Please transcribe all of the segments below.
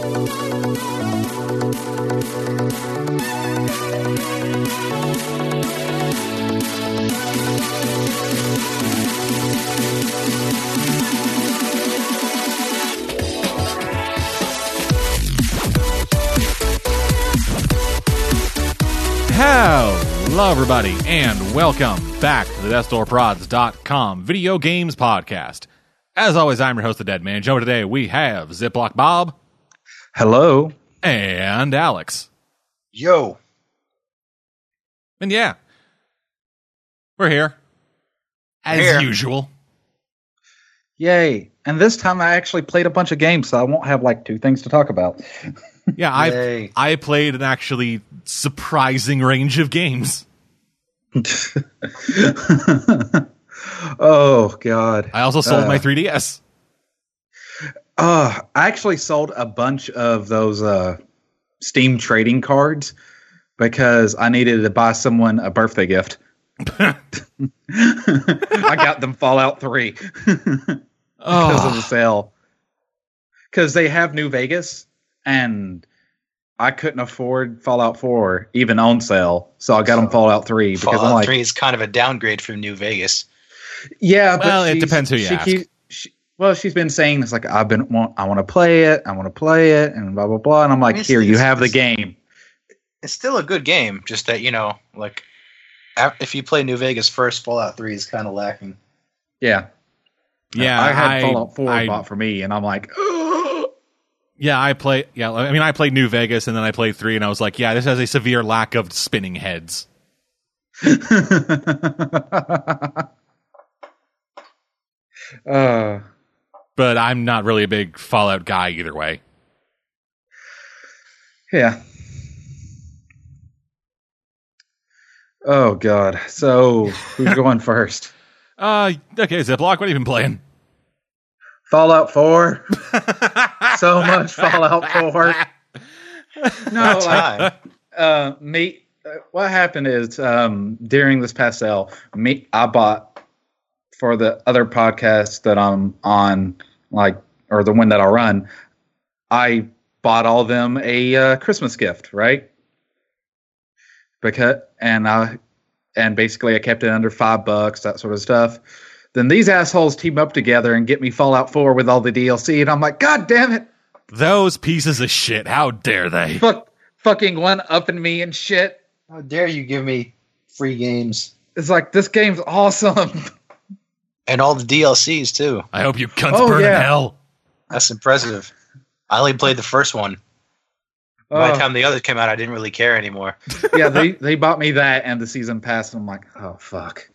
Hello, everybody, and welcome back to the DeathDoorProds.com video games podcast. As always, I'm your host, the Dead Man Joe. Today we have Ziploc Bob Hello. and Alex. Yo. And yeah, we're here as Here. usual. Yay. And this time I actually played a bunch of games, so I won't have like two things to talk about. Yeah, I Yay. I played an actually surprising range of games. oh, God. I also sold Uh. my 3DS. Uh, I actually sold a bunch of those uh, Steam trading cards because I needed to buy someone a birthday gift. I got them Fallout 3 because of Oh, the sale. Because they have New Vegas, and I couldn't afford Fallout 4 even on sale, so I got them Fallout 3 because Fallout I'm like, 3 is kind of a downgrade from New Vegas. yeah, but Well, it depends who you ask. Well, she's been saying it's like I've been want I want to play it, I want to play it, and blah blah blah, and I'm like, It's- here, you have the game. It's still a good game, just that, you know, like, if you play New Vegas first, Fallout 3 is kind of lacking. Yeah, yeah, I had Fallout 4 I- bought for me, and I'm like, Yeah, I play. Yeah, I mean, I played New Vegas and then I played three, and I was like, yeah, this has a severe lack of spinning heads. uh, But I'm not really a big Fallout guy either way. yeah. Oh God! So who's going first? Uh, okay, Ziploc, what have you been playing? Fallout 4. So much Fallout 4. No, About like, uh, me. Uh, what happened is um, during this past sale, me I bought for the other podcast that I'm on, like or the one that I'll run. I bought all them a uh, Christmas gift, right? Because and I and basically I kept it under five bucks, that sort of stuff. Then these assholes team up together and get me Fallout 4 with all the DLC, and I'm like, God damn it! Those pieces of shit, how dare they? Fuck, fucking one upping me and shit. How dare you give me free games? It's like this game's awesome. And all the DLCs, too. I hope you cunts Oh, burn yeah. in hell. That's impressive. I only played the first one. By Oh, the time the others came out, I didn't really care anymore. yeah, they they bought me that and the season pass, and I'm like, oh fuck.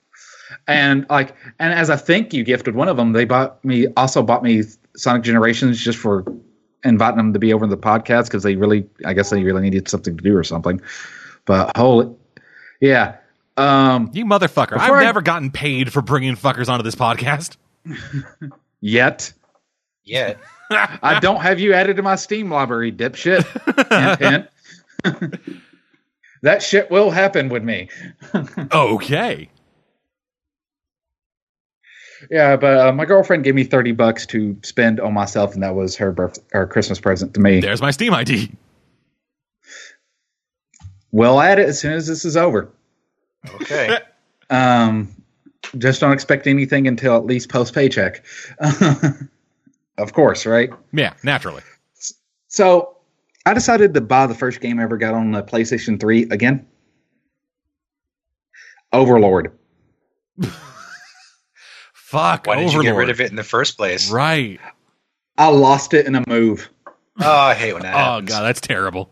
And like, and as a thank you gift with one of them, they bought me also bought me Sonic Generations just for inviting them to be over in the podcast because they really, I guess they really needed something to do or something. But holy, yeah. Um, You motherfucker. I've Before I- never gotten paid for bringing fuckers onto this podcast. yet Yet, I don't have you added to my Steam library, dipshit. hint, hint. that shit will happen with me. Okay. Yeah, but uh, my girlfriend gave me thirty bucks to spend on myself, and that was her birth her Christmas present to me. There's my Steam ID. We'll add it as soon as this is over. Okay. Um, just don't expect anything until at least post paycheck. of course, right? Yeah, naturally. So I decided to buy the first game I ever got on the PlayStation Three again. Overlord. Fuck. Why did Overlord. you get rid of it in the first place? Right. I lost it in a move, Oh, I hate when that Oh happens. god, that's terrible.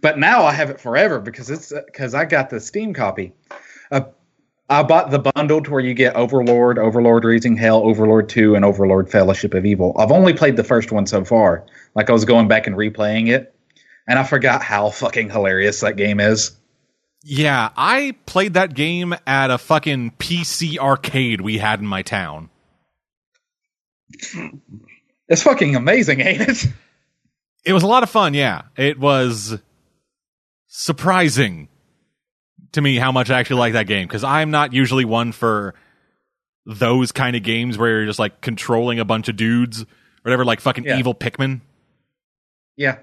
But now I have it forever because it's because I got the Steam copy. Uh, I bought the bundle to where you get Overlord, Overlord Raising Hell, Overlord 2, and Overlord Fellowship of Evil. I've only played the first one so far. Like I was going back and replaying it, and I forgot how fucking hilarious that game is. Yeah, I played that game at a fucking PC arcade we had in my town. It's fucking amazing, ain't it? It was a lot of fun, yeah. It was surprising to me how much I actually like that game because I'm not usually one for those kind of games where you're just like controlling a bunch of dudes or whatever, like fucking Yeah. evil Pikmin. Yeah,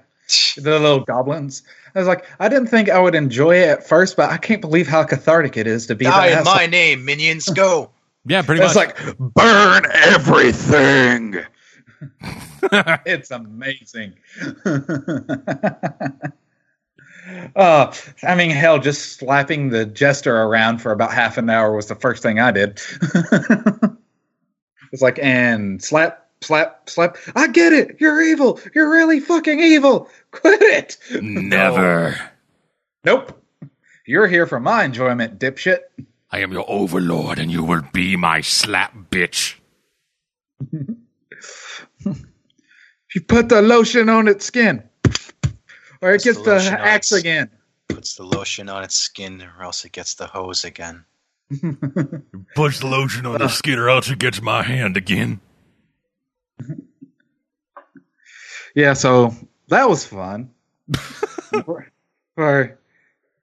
the little goblins. I was like, I didn't think I would enjoy it at first, but I can't believe how cathartic it is to be Die in my name, minions, go. Yeah, pretty It's much. It's like burn everything. it's amazing. uh, I mean, hell, just slapping the jester around for about half an hour was the first thing I did. it's like, and slap, slap, slap. I get it. You're evil. You're really fucking evil. Quit it. Never. Nope. You're here for my enjoyment, dipshit. I am your overlord, and you will be my slap bitch. You put the lotion on its skin, or it gets the the axe its- again. Puts the lotion on its skin, or else it gets the hose again. Push the lotion on the skin, or else it gets my hand again. Yeah, so that was fun. or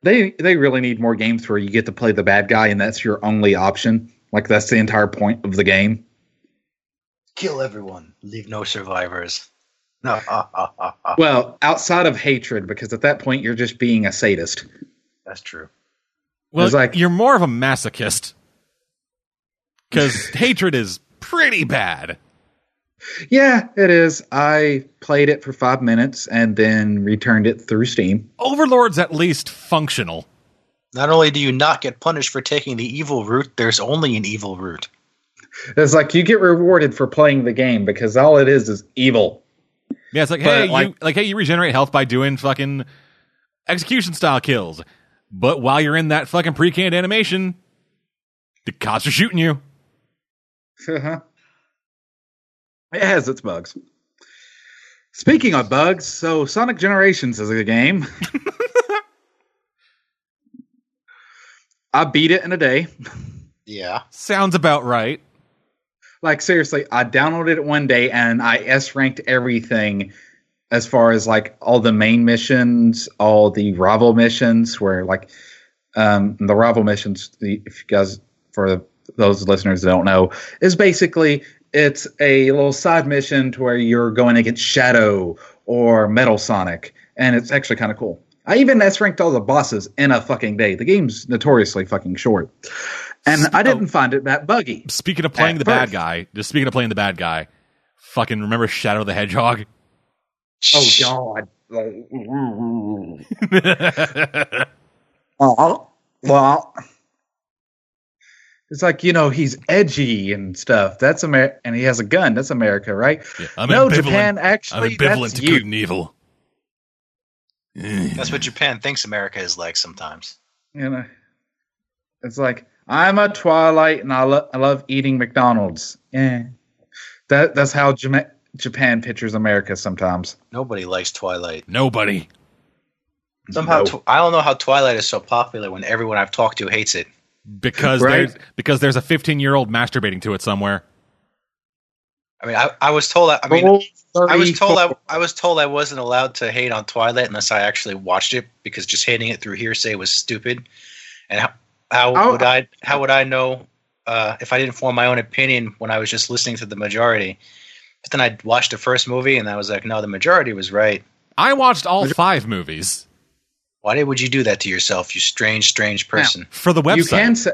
they they really need more games where you get to play the bad guy and that's your only option. Like that's the entire point of the game. Kill everyone. Leave no survivors. Well, outside of hatred, because at that point you're just being a sadist. That's true. Well, It's like- you're more of a masochist. Because hatred is pretty bad. Yeah, it is. I played it for five minutes and then returned it through Steam. Overlord's at least functional. Not only do you not get punished for taking the evil route, there's only an evil route. It's like you get rewarded for playing the game because all it is is evil. Yeah, it's like, But, hey, you like- like hey, you regenerate health by doing fucking execution style kills. But while you're in that fucking pre-canned animation, the cops are shooting you. Uh-huh. it has its bugs. Speaking of bugs, so Sonic Generations is a game. I beat it in a day. Yeah. Sounds about right. Like seriously, I downloaded it one day and I S ranked everything as far as like all the main missions, all the rival missions where like um the rival missions the if you guys for those listeners that don't know, is basically it's a little side mission to where you're going against Shadow or Metal Sonic, and it's actually kind of cool. I even S ranked all the bosses in a fucking day. The game's notoriously fucking short. And I didn't oh. find it that buggy. Speaking of playing At the bad first. guy, just speaking of playing the bad guy, fucking remember Shadow the Hedgehog? Oh God. Well, well, it's like you know he's edgy and stuff. That's America, and he has a gun. That's America, right? Yeah, I'm no, ambivalent. Japan. I'm ambivalent that's to you. good and evil. That's what Japan thinks America is like sometimes. You know, it's like I'm a Twilight, and I, lo- I love eating McDonald's. Yeah, that that's how Jama- Japan pictures America sometimes. Nobody likes Twilight. Nobody. Somehow, No. tw- I don't know how Twilight is so popular when everyone I've talked to hates it. Because Right. there's because there's a 15 year old masturbating to it somewhere. I mean, I, I was told. I, I mean, Oh, I was told I, I was told I wasn't allowed to hate on Twilight unless I actually watched it because just hating it through hearsay was stupid. And how how Oh, would I how would I know uh, if I didn't form my own opinion when I was just listening to the majority? But then I watched the first movie and I was like, no, the majority was right. I watched all five movies Why did would you do that to yourself, you strange, strange person? for the website. you can say.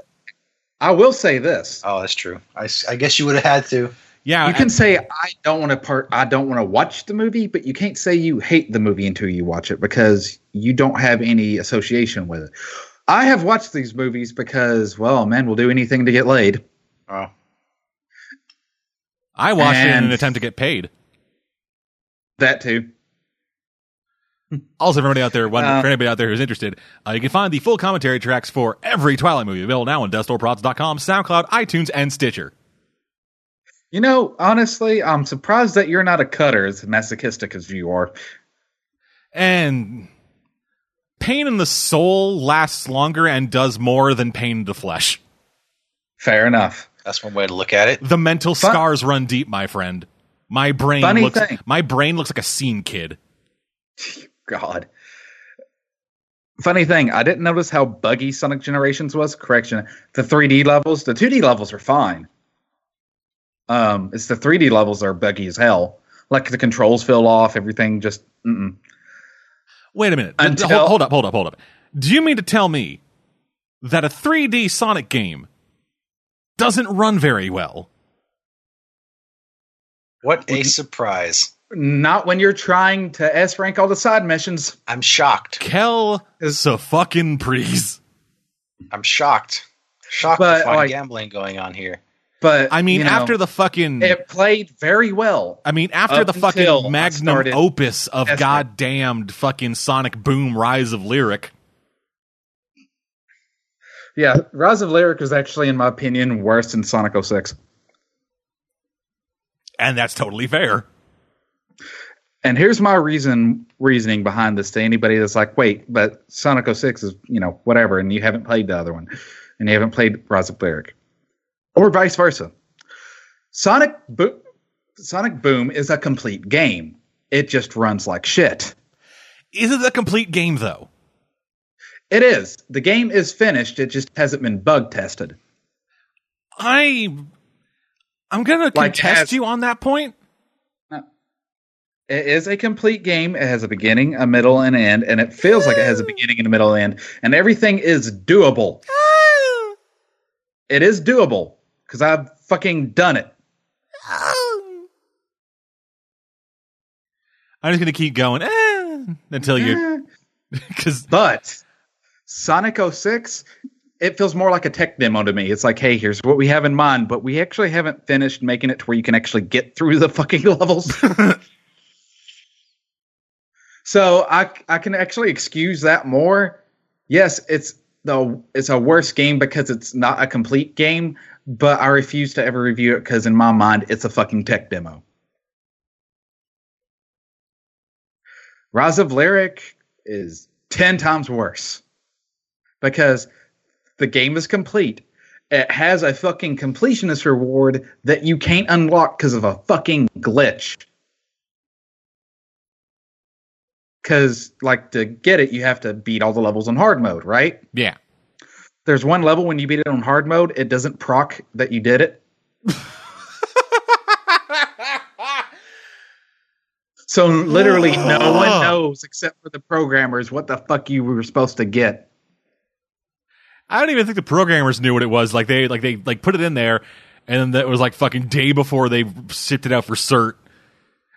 I will say this. Oh, that's true. I guess you would have had to. yeah, you can and- say I don't want to part. I don't want to watch the movie, but you can't say you hate the movie until you watch it because you don't have any association with it. I have watched these movies because, well, men will do anything to get laid. Oh, I watched it in an attempt to get paid. That too. Also, for anybody out there, one, Uh, for anybody out there who's interested, uh, you can find the full commentary tracks for every Twilight movie available now on DeathStoreProds.com, SoundCloud, iTunes, and Stitcher. You know, honestly, I'm surprised that you're not a cutter as masochistic as you are. And pain in the soul lasts longer and does more than pain in the flesh. Fair enough. that's one way to look at it. The mental Fun- scars run deep, my friend. My brain Funny looks thing. my brain looks like a scene kid. God. Funny thing, I didn't notice how buggy Sonic Generations was. Correction, the 3D levels, the 2D levels are fine. Um, it's the 3D levels that are buggy as hell. Like the controls feel off, everything just. Mm-mm. Wait a minute. Until- hold, hold up, hold up, hold up. Do you mean to tell me that a 3D Sonic game doesn't run very well? What a surprise! Not when you're trying to S rank all the side missions. I'm shocked. Kel Is- a fucking please. I'm shocked. Shocked But, to find like- gambling going on here. But I mean, you know, after the fucking. it played very well. I mean, after the fucking magnum opus of S-rank. goddamned fucking Sonic Boom Rise of Lyric. Yeah, Rise of Lyric is actually, in my opinion, worse than Sonic 06. And that's totally fair. And here's my reason reasoning behind this to anybody that's like, wait, but Sonic 06 is, you know, whatever, and you haven't played the other one, and you haven't played Rise of Lyric. Or vice versa. Sonic Bo- Sonic Boom is a complete game. It just runs like shit. Is it a complete game, though? It is. The game is finished. It just hasn't been bug tested. I. I'm gonna Like, contest you on that point. It is a complete game. It has a beginning, a middle, and end, and it feels like it has a beginning and a middle and end, and everything is doable. Ah! It is doable because I've fucking done it. I'm just gonna keep going eh, until you, because But Sonic 06, it feels more like a tech demo to me. It's like, hey, here's what we have in mind, but we actually haven't finished making it to where you can actually get through the fucking levels. so I I can actually excuse that more. Yes, it's the it's a worse game because it's not a complete game, but I refuse to ever review it because in my mind it's a fucking tech demo. Rise of Lyric is 10 times worse because the game is complete. It has a fucking completionist reward that you can't unlock because of a fucking glitch. Because, like, to get it, you have to beat all the levels on hard mode, right? yeah, There's one level when you beat it on hard mode, it doesn't proc that you did it. So literally, no oh. one knows except for the programmers what the fuck you were supposed to get. I don't even think the programmers knew what it was. Like they like they like put it in there, and then that was like fucking day before they shipped it out for cert.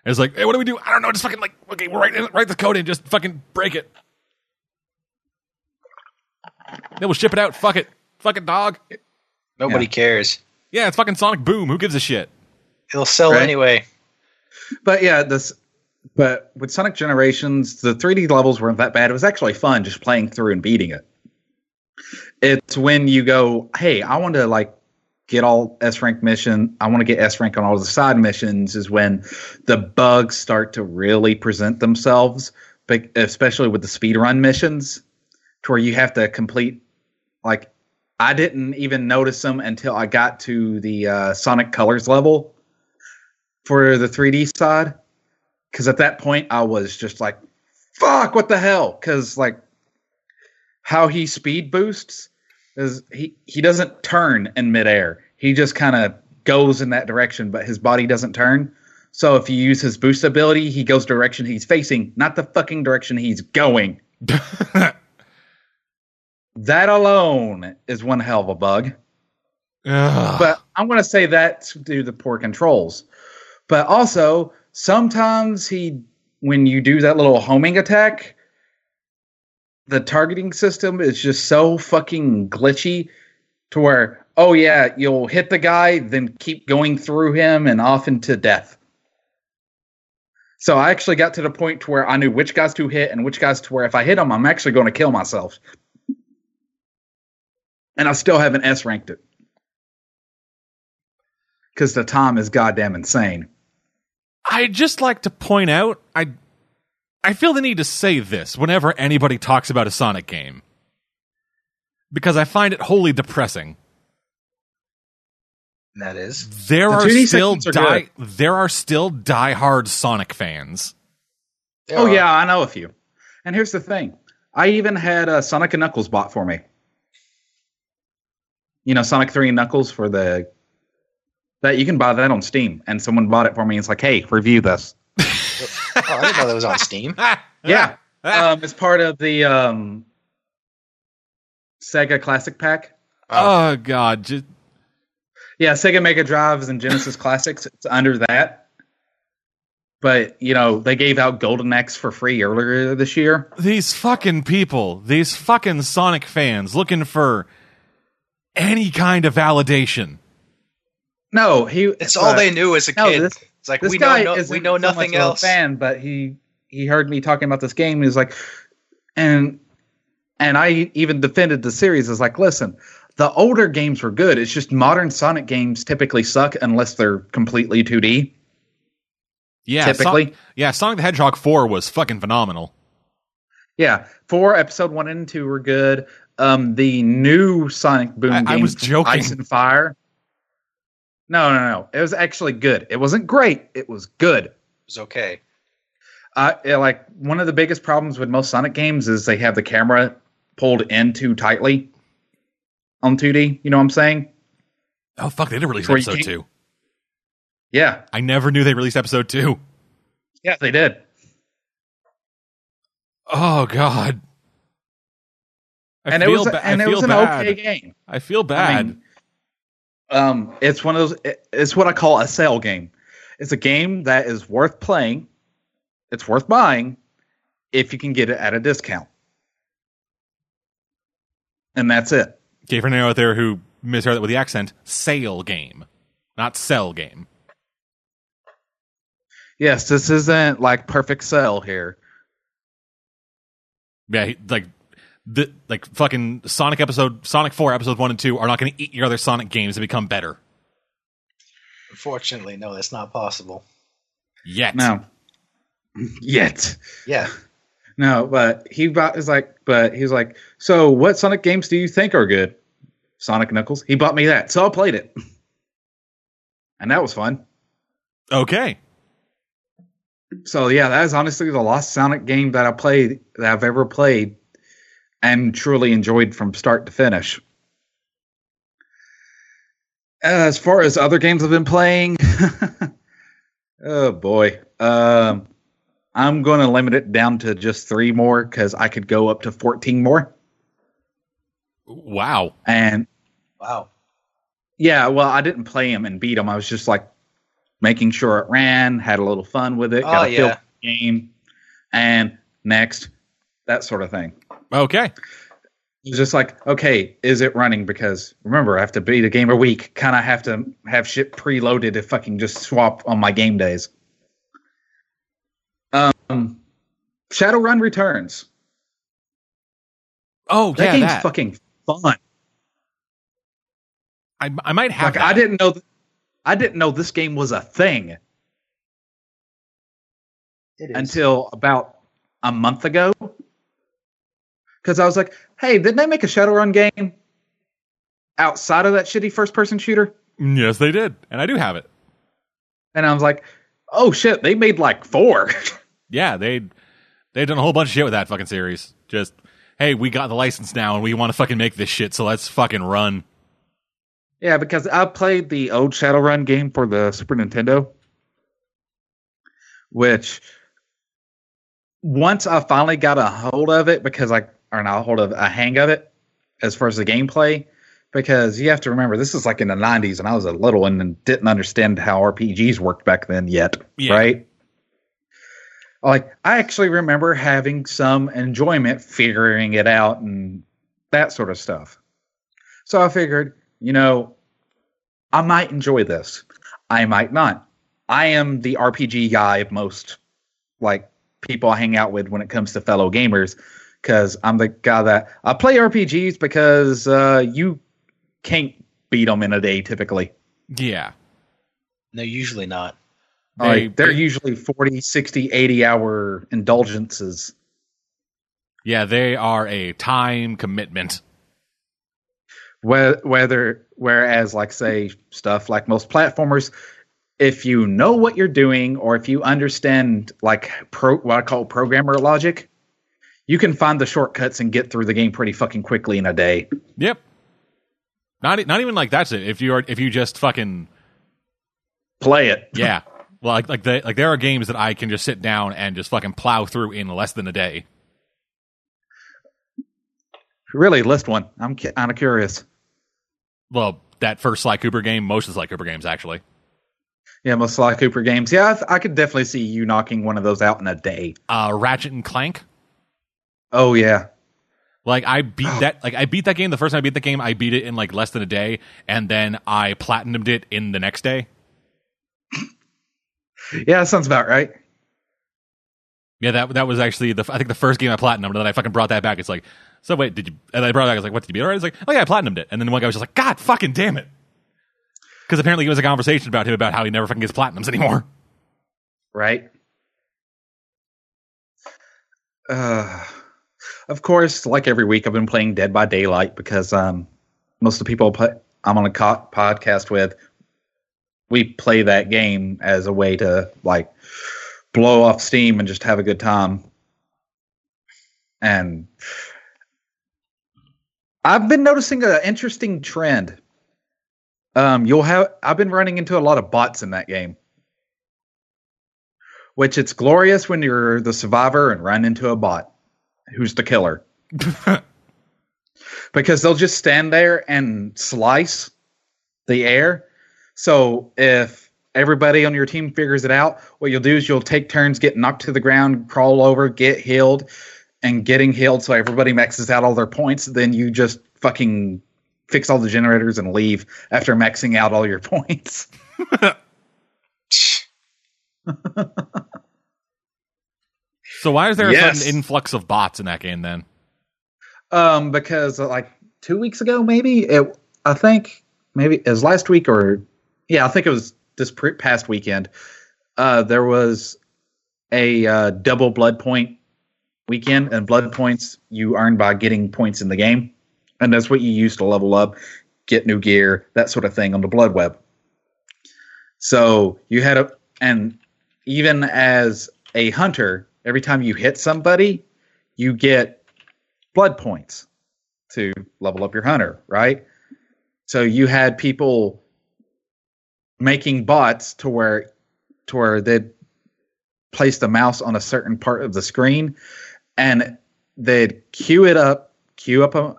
And it's like, hey, what do we do? I don't know. Just fucking like, okay, write write the code in, just fucking break it. Then we'll ship it out. Fuck it, Fuck it, dog. Nobody Yeah. cares. Yeah, it's fucking Sonic Boom. Who gives a shit? It'll sell Right. anyway. But yeah, this. But with Sonic Generations, the 3D levels weren't that bad. It was actually fun just playing through and beating it. It's when you go, hey, I want to like get all S rank mission. I want to get S rank on all the side missions. Is when the bugs start to really present themselves, but especially with the speedrun missions, to where you have to complete. Like, I didn't even notice them until I got to the uh, Sonic Colors level for the 3D side. Because at that point, I was just like, fuck, what the hell? Because, like, how he speed boosts is he, he doesn't turn in midair. He just kind of goes in that direction, but his body doesn't turn. So if you use his boost ability, he goes direction he's facing, not the fucking direction he's going. That alone is one hell of a bug. Ugh. But I'm going to say that's due to the poor controls. But also, sometimes he, when you do that little homing attack, the targeting system is just so fucking glitchy to where, oh yeah, you'll hit the guy, then keep going through him and off into death. So I actually got to the point to where I knew which guys to hit and which guys to where if I hit them, I'm actually going to kill myself. And I still haven't S ranked it because the time is goddamn insane. I just like to point out, I I feel the need to say this whenever anybody talks about a Sonic game. Because I find it wholly depressing. That is. There The are still are die there are still diehard Sonic fans. There oh are- yeah, I know a few. And here's the thing: I even had a Sonic and Knuckles bought for me. You know, Sonic Three and Knuckles for the that you can buy that on Steam, and someone bought it for me. And it's like, hey, review this. I didn't know that was on Steam. Yeah, um, it's part of the um, Sega Classic Pack. oh god, just Yeah, Sega Mega Drives and Genesis Classics. It's under that. But you know they gave out Golden Axe for free earlier this year. these fucking people, these fucking Sonic fans looking for any kind of validation. No, he. It's all uh, they knew as a no, kid. this- it's like This we guy know no, we know nothing much of a else. fan, but he he heard me talking about this game. He's like, and and I even defended the series. Is like, listen, the older games were good. It's just modern Sonic games typically suck unless they're completely 2D. Yeah, Typically. Son- yeah, Sonic the Hedgehog 4 was fucking phenomenal. Yeah, four episode one and two were good. Um, the new Sonic Boom I- I was joking. Ice and Fire. No, no, no. It was actually good. It wasn't great. It was good. It was okay. Uh, yeah, like one of the biggest problems with most Sonic games is they have the camera pulled in too tightly on 2D. You know what I'm saying? Oh fuck, they did release Where you episode can't- 2. Yeah, I never knew they released episode 2. yeah, they did. Oh god. I and it feel was ba- and it feel was an bad. okay game. I feel I bad. mean, um, it's one of those. it- It's what I call a sale game. It's a game that is worth playing. It's worth buying if you can get it at a discount, and that's it. okay, for anyone out there who misheard that with the accent, sale game, not sell game. Yes, this isn't like perfect sale here. Yeah, he- like the like fucking Sonic episode Sonic 4 episode 1 and 2 are not going to eat your other Sonic games and become better. Unfortunately, no, that's not possible. Yet. No, yet. Yeah. No, but he bought is like, but he's like, so what Sonic games do you think are good? Sonic Knuckles. He bought me that, so I played it, and that was fun. Okay. So yeah, that is honestly the last Sonic game that I played that I've ever played and truly enjoyed from start to finish. As far as other games I've been playing, oh boy, um, I'm going to limit it down to just three more because I could go up to 14 more. Wow. And Wow. yeah, well, I didn't play them and beat them. I was just like making sure it ran, had a little fun with it, Oh, got a feel yeah. for the game, and next, that sort of thing. Okay. It's just like, okay, is it running? Because remember, I have to beat a game a week. Kind of have to have shit preloaded to fucking just swap on my game days. Um, Shadowrun returns. Oh, That yeah, game's that. fucking fun. I, I might have Like that. I didn't know, I didn't know this game was a thing It is. until about a month ago. Because I was like, hey, didn't they make a Shadowrun game outside of that shitty first person shooter? Yes, they did. And I do have it. And I was like, oh shit, they made like four. Yeah, they they've done a whole bunch of shit with that fucking series. Just hey, we got the license now and we want to fucking make this shit, so let's fucking run. yeah, because I played the old Shadowrun game for the Super Nintendo, which once I finally got a hold of it, because I or not a hold of a hang of it as far as the gameplay, because you have to remember this is like in the '90s, and I was a little and didn't understand how RPGs worked back then yet, Yeah. right? Like I actually remember having some enjoyment figuring it out and that sort of stuff. So I figured, you know, I might enjoy this. I might not. I am the RPG guy of most like people I hang out with when it comes to fellow gamers because I'm the guy that I play RPGs because uh, you can't beat them in a day typically. Yeah. no, usually not. They- like they're they- usually 40, 60, 80 hour indulgences. Yeah, they are a time commitment. Whether whereas like say stuff like most platformers, if you know what you're doing or if you understand like pro what I call programmer logic, you can find the shortcuts and get through the game pretty fucking quickly in a day. Yep. Not not even like that's it. If you are if you just fucking Play it. yeah. Well, like like they, like there are games that I can just sit down and just fucking plow through in less than a day. Really, list one. I'm kind of curious. Well, that first Sly Cooper game, most of the Sly Cooper games actually. Yeah, most Sly Cooper games. Yeah, I, I could definitely see you knocking one of those out in a day. Uh, Ratchet and Clank. Oh yeah, Like I beat Oh. that like I beat that game the first time I beat the game, I beat it in like less than a day, and then I platinumed it in the next day. yeah, that sounds about right. Yeah, that that was actually the I think the first game I platinumed, and then I fucking brought that back. It's like, so wait, did you? And I brought it back. I was like, what did you beat? Already? It's like, oh yeah, I platinumed it. And then one guy was just like, God fucking damn it, because apparently it was a conversation about him about how he never fucking gets platinums anymore. Right. Uh, of course, like every week, I've been playing Dead by Daylight because um, most of the people I'm on a co- podcast with, we play that game as a way to like blow off steam and just have a good time. And I've been noticing an interesting trend. Um, you'll have I've been running into a lot of bots in that game which it's glorious when you're the survivor and run into a bot who's the killer. Because they'll just stand there and slice the air. So if everybody on your team figures it out what you'll do is you'll take turns get knocked to the ground crawl over get healed and getting healed so everybody maxes out all their points. Then you just fucking fix all the generators and leave after maxing out all your points So why is there a sudden influx of bots in that game then? Um, because uh, like two weeks ago, maybe it, I think maybe it was last week or yeah, I think it was this pre- past weekend. Uh, there was a uh, double blood point weekend, and blood points you earn by getting points in the game, and that's what you use to level up, get new gear, that sort of thing on the blood web. So you had a, and even as a hunter, every time you hit somebody, you get blood points to level up your hunter, right? So you had people making bots to where to where they'd place the mouse on a certain part of the screen and they'd queue it up, queue up a,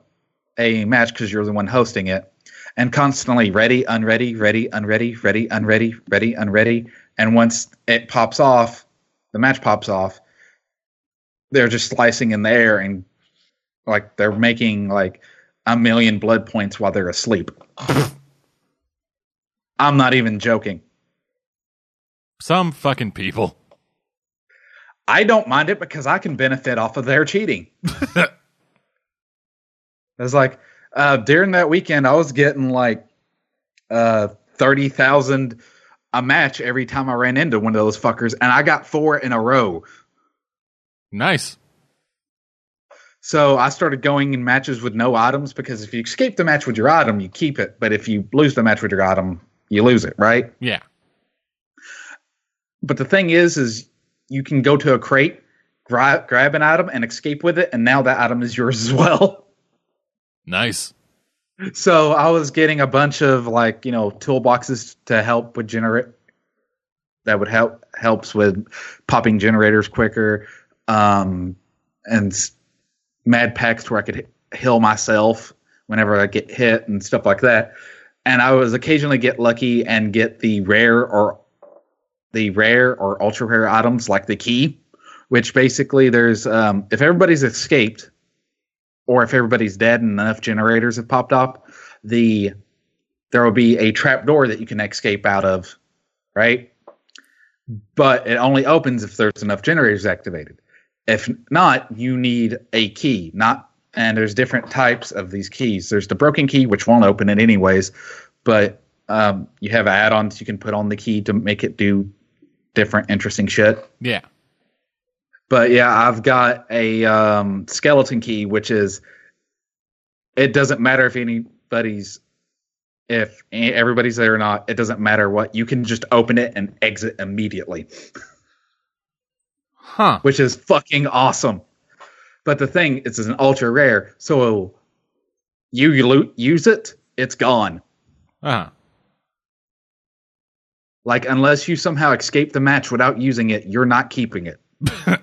a match because you're the one hosting it, and constantly ready, unready, ready, unready, ready, unready, ready, unready. And once it pops off, the match pops off, they're just slicing in the air and like they're making like a million blood points while they're asleep. I'm not even joking. Some fucking people. I don't mind it because I can benefit off of their cheating. It's like uh, during that weekend, I was getting like uh, thirty thousand a match every time I ran into one of those fuckers, and I got four in a row. Nice. So I started going in matches with no items because if you escape the match with your item, you keep it. But if you lose the match with your item, you lose it, right? Yeah. But the thing is, is you can go to a crate, grab grab an item, and escape with it, and now that item is yours as well. Nice. So I was getting a bunch of like you know toolboxes to help with generate that would help helps with popping generators quicker, um, and med packs where I could heal myself whenever I get hit and stuff like that. And I was occasionally get lucky and get the rare or the rare or ultra rare items like the key, which basically there's um, if everybody's escaped or if everybody's dead and enough generators have popped up, the there will be a trap door that you can escape out of, right? But it only opens if there's enough generators activated. If not, you need a key. Not and there's different types of these keys. There's the broken key, which won't open it anyways, but um, you have add-ons you can put on the key to make it do different interesting shit. Yeah. But yeah, I've got a um, skeleton key, which is it doesn't matter if anybody's if everybody's there or not. It doesn't matter what. You can just open it and exit immediately, Huh. which is fucking awesome. But the thing is, it's an ultra rare, so you lo- use it, it's gone. Uh-huh. Like unless you somehow escape the match without using it, you're not keeping it.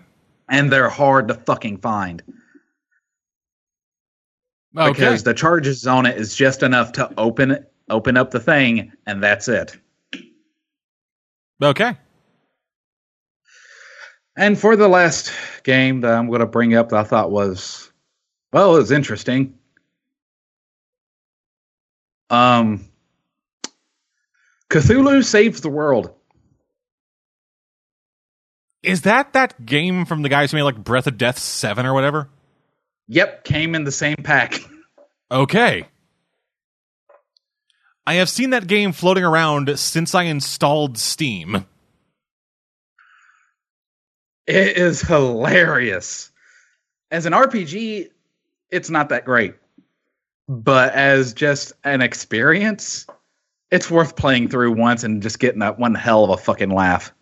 and they're hard to fucking find Okay. because the charges on it is just enough to open it, open up the thing, and that's it. Okay. And for the last game that I'm going to bring up that I thought was, well, it was interesting. Um, Cthulhu saves the world. Is that that game from the guys who made like Breath of Death 7 or whatever? Yep, came in the same pack. Okay. I have seen that game floating around since I installed Steam. It is hilarious. As an RPG, it's not that great. But as just an experience, it's worth playing through once and just getting that one hell of a fucking laugh.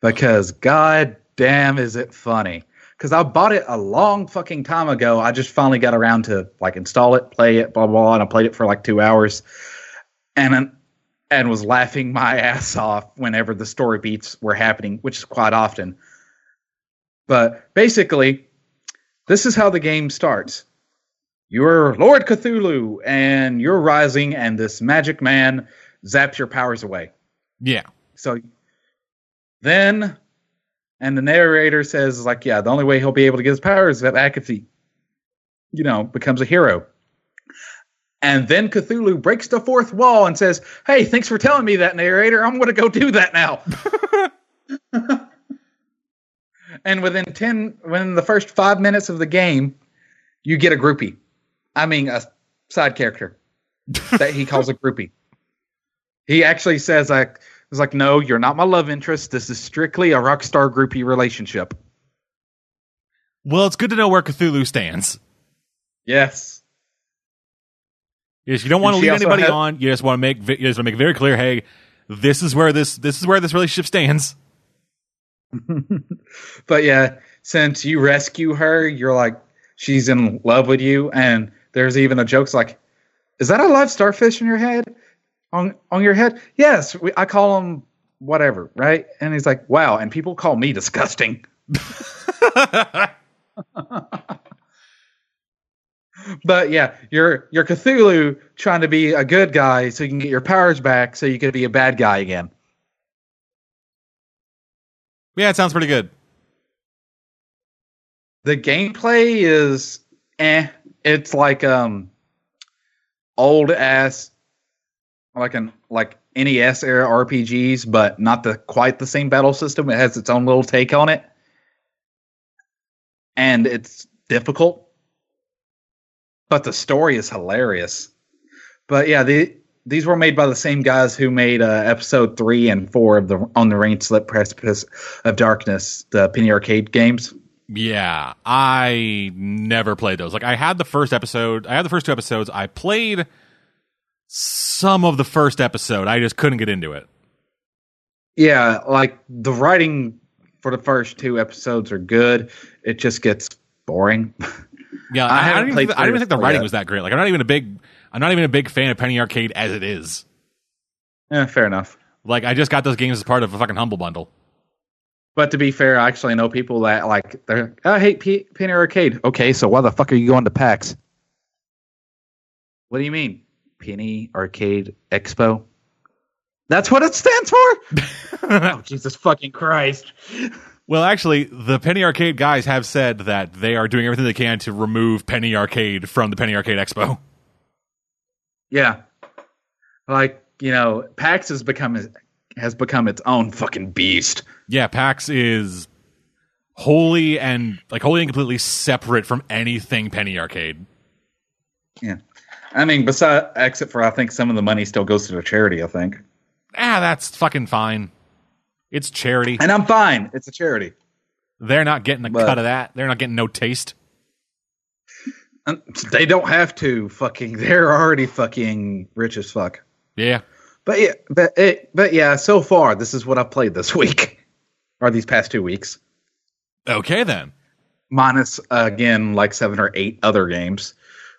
Because god damn is it funny. Because I bought it a long fucking time ago. I just finally got around to like install it, play it, blah blah, blah and I played it for like two hours. And and was laughing my ass off whenever the story beats were happening, which is quite often. But basically, this is how the game starts. You're Lord Cthulhu, and you're rising, and this magic man zaps your powers away. Yeah. So then, and the narrator says, like, yeah, the only way he'll be able to get his powers is if Akathy, you know, becomes a hero. And then Cthulhu breaks the fourth wall and says, Hey, thanks for telling me that, narrator. I'm going to go do that now. and within 10, within the first five minutes of the game, you get a groupie. I mean, a side character that he calls a groupie. He actually says, like, it's like, no, you're not my love interest. This is strictly a rock star groupie relationship. Well, it's good to know where Cthulhu stands. Yes. Yes, you don't want to lead anybody had- on. You just want to make you just want to make very clear. Hey, this is where this this is where this relationship stands. but yeah, since you rescue her, you're like she's in love with you, and there's even a joke's like, "Is that a live starfish in your head? On on your head? Yes, we, I call them whatever, right?" And he's like, "Wow," and people call me disgusting. But yeah, you're you're Cthulhu trying to be a good guy so you can get your powers back, so you can be a bad guy again. yeah, it sounds pretty good. the gameplay is eh. It's like um old ass like an like NES era RPGs, but not the quite the same battle system. It has its own little take on it. And it's difficult. But the story is hilarious. But yeah, the these were made by the same guys who made uh, episode three and four of the on the rain slick precipice of darkness, the Penny Arcade games. Yeah, I never played those. Like I had the first episode, I had the first two episodes. I played some of the first episode. I just couldn't get into it. Yeah, like the writing for the first two episodes are good. It just gets boring. Yeah, I I, haven't even, played think- I don't even think the three or four writing yet. was that great. Like I'm not even a big I'm not even a big fan of Penny Arcade as it is. yeah, fair enough. Like I just got those games as part of a fucking humble bundle. But to be fair, I actually know people that like they're oh, I hate P- Penny Arcade. Okay, so why the fuck are you going to PAX? What do you mean, Penny Arcade Expo? That's what it stands for. oh Jesus fucking Christ! Well, actually, the Penny Arcade guys have said that they are doing everything they can to remove Penny Arcade from the Penny Arcade Expo. Yeah, like you know, PAX has become has become its own fucking beast. Yeah, PAX is wholly and like wholly and completely separate from anything Penny Arcade. Yeah. I mean, besides, except for I think some of the money still goes to the charity. I think, Ah, that's fucking fine. It's charity. and I'm fine. It's a charity. They're not getting a But- cut of that. They're not getting no taste. They don't have to. Fucking, they're already fucking rich as fuck. Yeah. But yeah, but it, but yeah. So far, this is what I've played this week, or these past two weeks, Okay then. minus uh, again like seven or eight other games.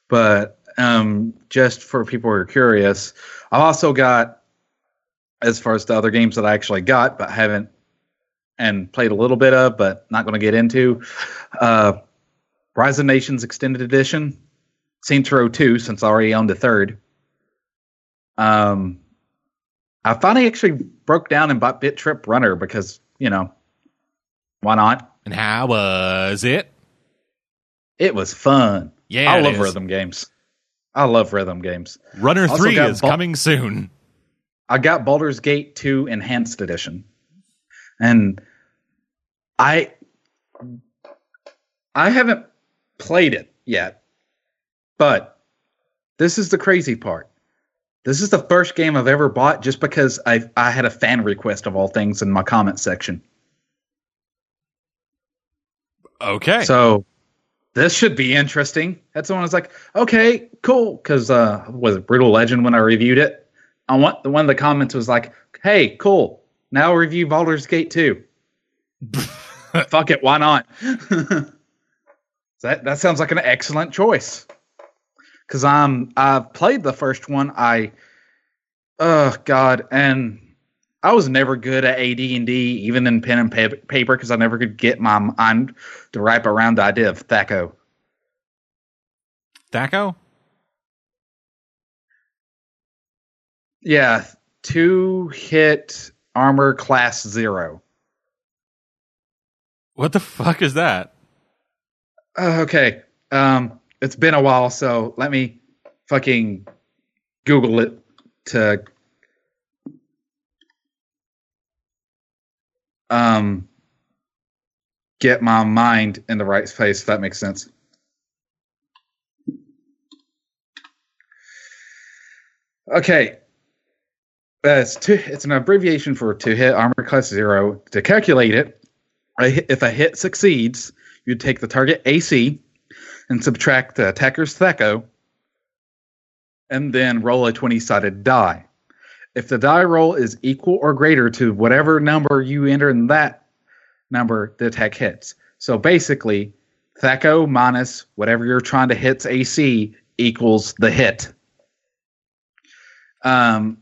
But um, just for people who are curious, I've also got, as far as the other games that I actually got but haven't and played a little bit of, but not going to get into, uh, Rise of Nations Extended Edition, Saints Row 2, since I already owned the third. Um, I finally actually broke down and bought Bit Trip Runner because, you know, why not? And how was it? It was fun. Yeah, I love is. rhythm games. I love rhythm games. Runner Also 3 is coming soon. I got Baldur's Gate 2 Enhanced Edition. And I I haven't played it yet. But this is the crazy part. This is the first game I've ever bought just because I I had a fan request of all things in my comment section. Okay. So this should be interesting. That's the one I was like, okay, cool. Because uh, was it Brutal Legend when I reviewed it? I want the one of the comments was like, hey, cool. Now review Baldur's Gate 2. Fuck it, why not? that that sounds like an excellent choice. Cause I'm I've played the first one. I oh god, and I was never good at AD and D, even in pen and pa- paper, because I never could get my mind to wrap around the idea of Thaco. Thaco? Yeah, two hit armor class zero. What the fuck is that? Uh, okay, um, it's been a while, so let me fucking Google it to um get my mind in the right space. If that makes sense. Okay, Uh, it's two, it's an abbreviation for to hit armor class zero. To calculate it, a hit, if a hit succeeds, you take the target AC and subtract the attacker's Thaco, and then roll a 20 sided die. If the die roll is equal or greater to whatever number you enter in that number, the attack hits. So basically, Thaco minus whatever you're trying to hit's AC equals the hit. Um,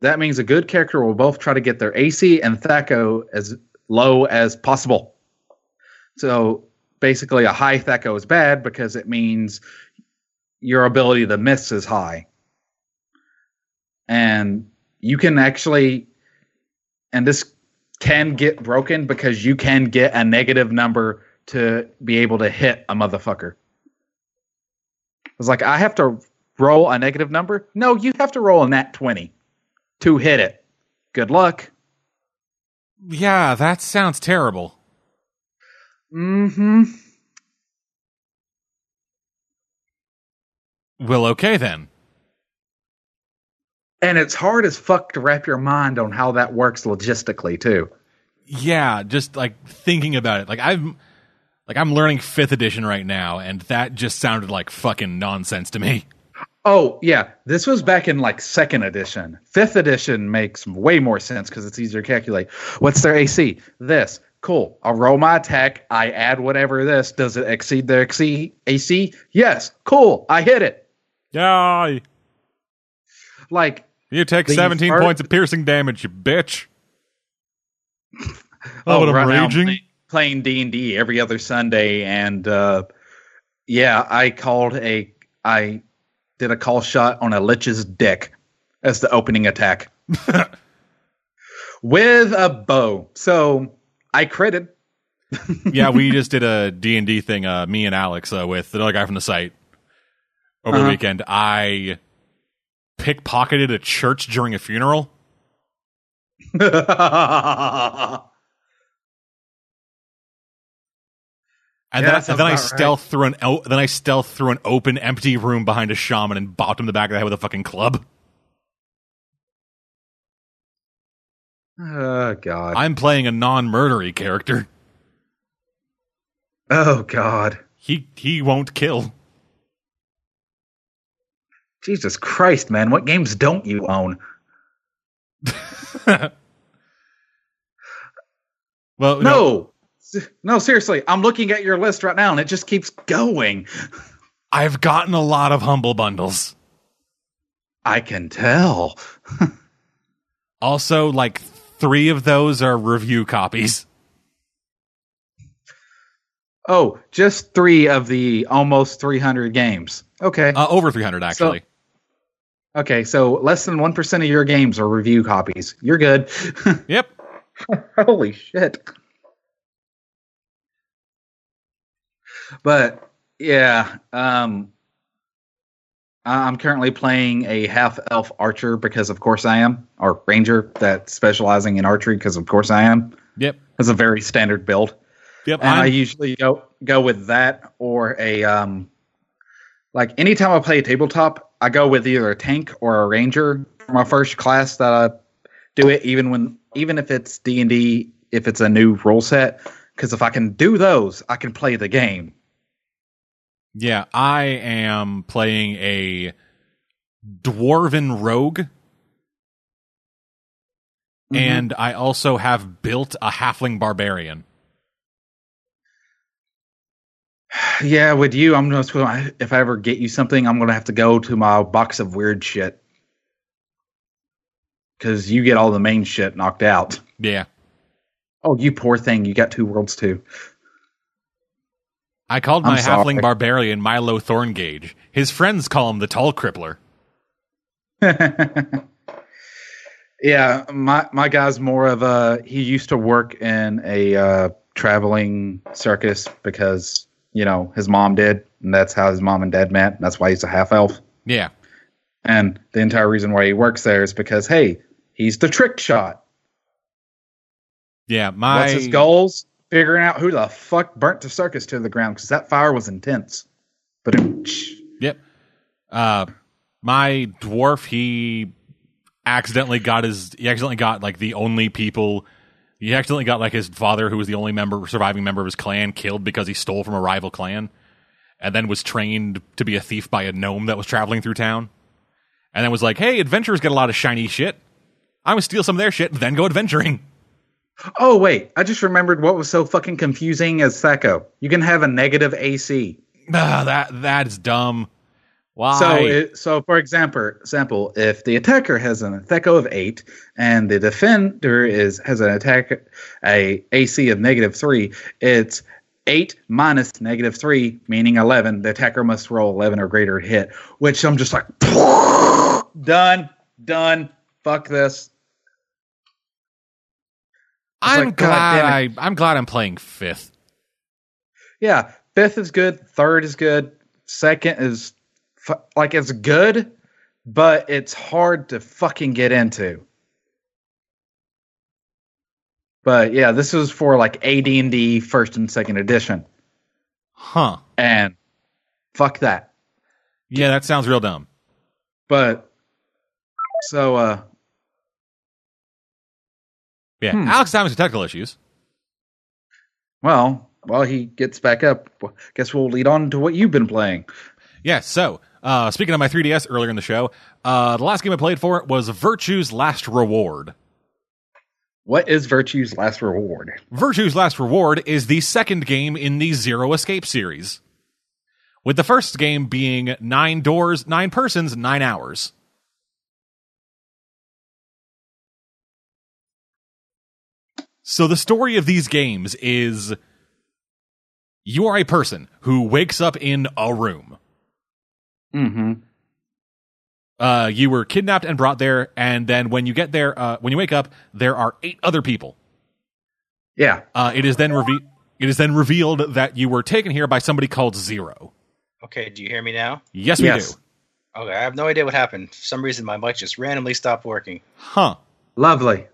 that means a good character will both try to get their AC and Thaco as low as possible. So basically, a high Thaco is bad because it means your ability to miss is high. And you can actually, and this can get broken because you can get a negative number to be able to hit a motherfucker. It's like, I have to roll a negative number? No, you have to roll a nat 20 to hit it. Good luck. Yeah, that sounds terrible. Mm-hmm. Well, okay then. And it's hard as fuck to wrap your mind on how that works logistically too. Yeah, just like thinking about it. Like I'm like I'm learning 5th edition right now and that just sounded like fucking nonsense to me. Oh yeah, this was back in like second edition. Fifth edition makes way more sense because it's easier to calculate. What's their AC? This. Cool. I'll roll my attack. I add whatever this. Does it exceed their AC? AC? Yes. Cool. I hit it. Yeah. Like You take 17 fir- points of piercing damage, you bitch. Oh, I'm right raging. play- playing D and D every other Sunday, and uh, yeah, I called a I did a call shot on a lich's dick as the opening attack with a bow. So I critted. yeah, we just did a D&D thing, uh, me and Alex, uh, with another guy from the site over the Uh-huh. weekend. I pickpocketed a church during a funeral. And Yeah, then, and then I stealth through an o- then I stealth through an open empty room behind a shaman and bopped him in the back of the head with a fucking club. oh God. I'm playing a non-murdery character. oh God. He he won't kill. Jesus Christ, man! What games don't you own? Well, No, no, seriously. I'm looking at your list right now, and it just keeps going. I've gotten a lot of humble bundles. I can tell. Also, like three of those are review copies. Oh, just three of the almost 300 games. Okay. Uh, over 300, actually. okay, so less than 1% of your games are review copies. You're good. yep. Holy shit. But yeah, um I'm currently playing a half elf archer because of course I am, or ranger that's specializing in archery because of course I am. Yep. It's a very standard build. Yep. And I usually go go with that or a um like anytime I play a tabletop, I go with either a tank or a ranger for my first class that I do it even when even if it's D and D if it's a new rule set because if I can do those, I can play the game. yeah, I am playing a dwarven rogue. Mm-hmm. And I also have built a halfling barbarian. Yeah, with you, I'm just gonna if I ever get you something, I'm gonna have to go to my box of weird shit because you get all the main shit knocked out. Yeah. Oh, you poor thing! You got Two Worlds II. I called my halfling barbarian Milo Thorngage. His friends call him the tall crippler. yeah, my my guy's more of a. He used to work in a uh, traveling circus because you know his mom did, and that's how his mom and dad met. And that's why he's a half elf. Yeah. And the entire reason why he works there is because hey, he's the trick shot. Yeah. My What's his goals? Figuring out who the fuck burnt the circus to the ground because that fire was intense. But Yep. Uh, my dwarf, he accidentally got his. He accidentally got like the only people. He accidentally got like his father, who was the only member, surviving member of his clan, killed because he stole from a rival clan, and then was trained to be a thief by a gnome that was traveling through town, and then was like, "Hey, adventurers get a lot of shiny shit. I'm gonna steal some of their shit, then go adventuring." Oh wait, I just remembered what was so fucking confusing as Thaco. You can have a negative AC. Ah, that that is dumb. Why? So, it, so for example, example, if the attacker has an Thaco of eight and the defender is has an attack a AC of negative three, it's eight minus negative three, meaning eleven. The attacker must roll eleven or greater to hit. Which I'm just like, done, done. Fuck this. I'm like, glad I I'm glad I'm playing fifth. Yeah, fifth is good. Third is good. Second is fu- like it's good, but it's hard to fucking get into. But yeah, this was for like AD&D first and second edition, Huh. and fuck that. Yeah, that sounds real dumb. But so uh, Yeah. Hmm. Alex having some technical issues. well, while he gets back up, guess we'll lead on to what you've been playing. Yeah, so uh, speaking of my 3DS earlier in the show, uh, the last game I played for it was Virtue's Last Reward. What is Virtue's last reward? Virtue's Last Reward is the second game in the Zero Escape series. With the first game being nine doors, nine persons, nine hours. So the story of these games is you are a person who wakes up in a room. Mm-hmm. Uh, you were kidnapped and brought there, and then when you get there, uh, when you wake up, there are eight other people. Yeah. Uh, it is then reve- it is then revealed that you were taken here by somebody called Zero. Okay, do you hear me now? Yes, we Yes. do. Okay, I have no idea what happened. For some reason, my mic just randomly stopped working. Huh. Lovely.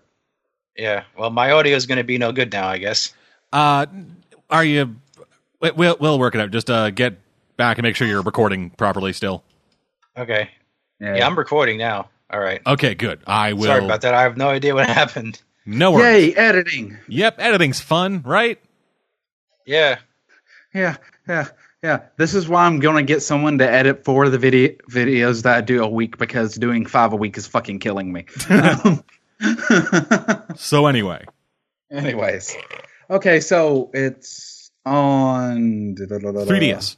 Yeah, well, my audio is going to be no good now, I guess. Uh, are you? we- We'll we'll work it out. Just uh, get back and make sure you're recording properly still. Okay. Yeah. Yeah, I'm recording now. All right. Okay, good. I will. Sorry about that. I have no idea what happened. No worries. Yay, editing. Yep, editing's fun, right? Yeah. Yeah, yeah, yeah. This is why I'm gonna get someone to edit four of the video videos that I do a week because doing five a week is fucking killing me. So anyway, Anyways, okay, so it's on 3DS.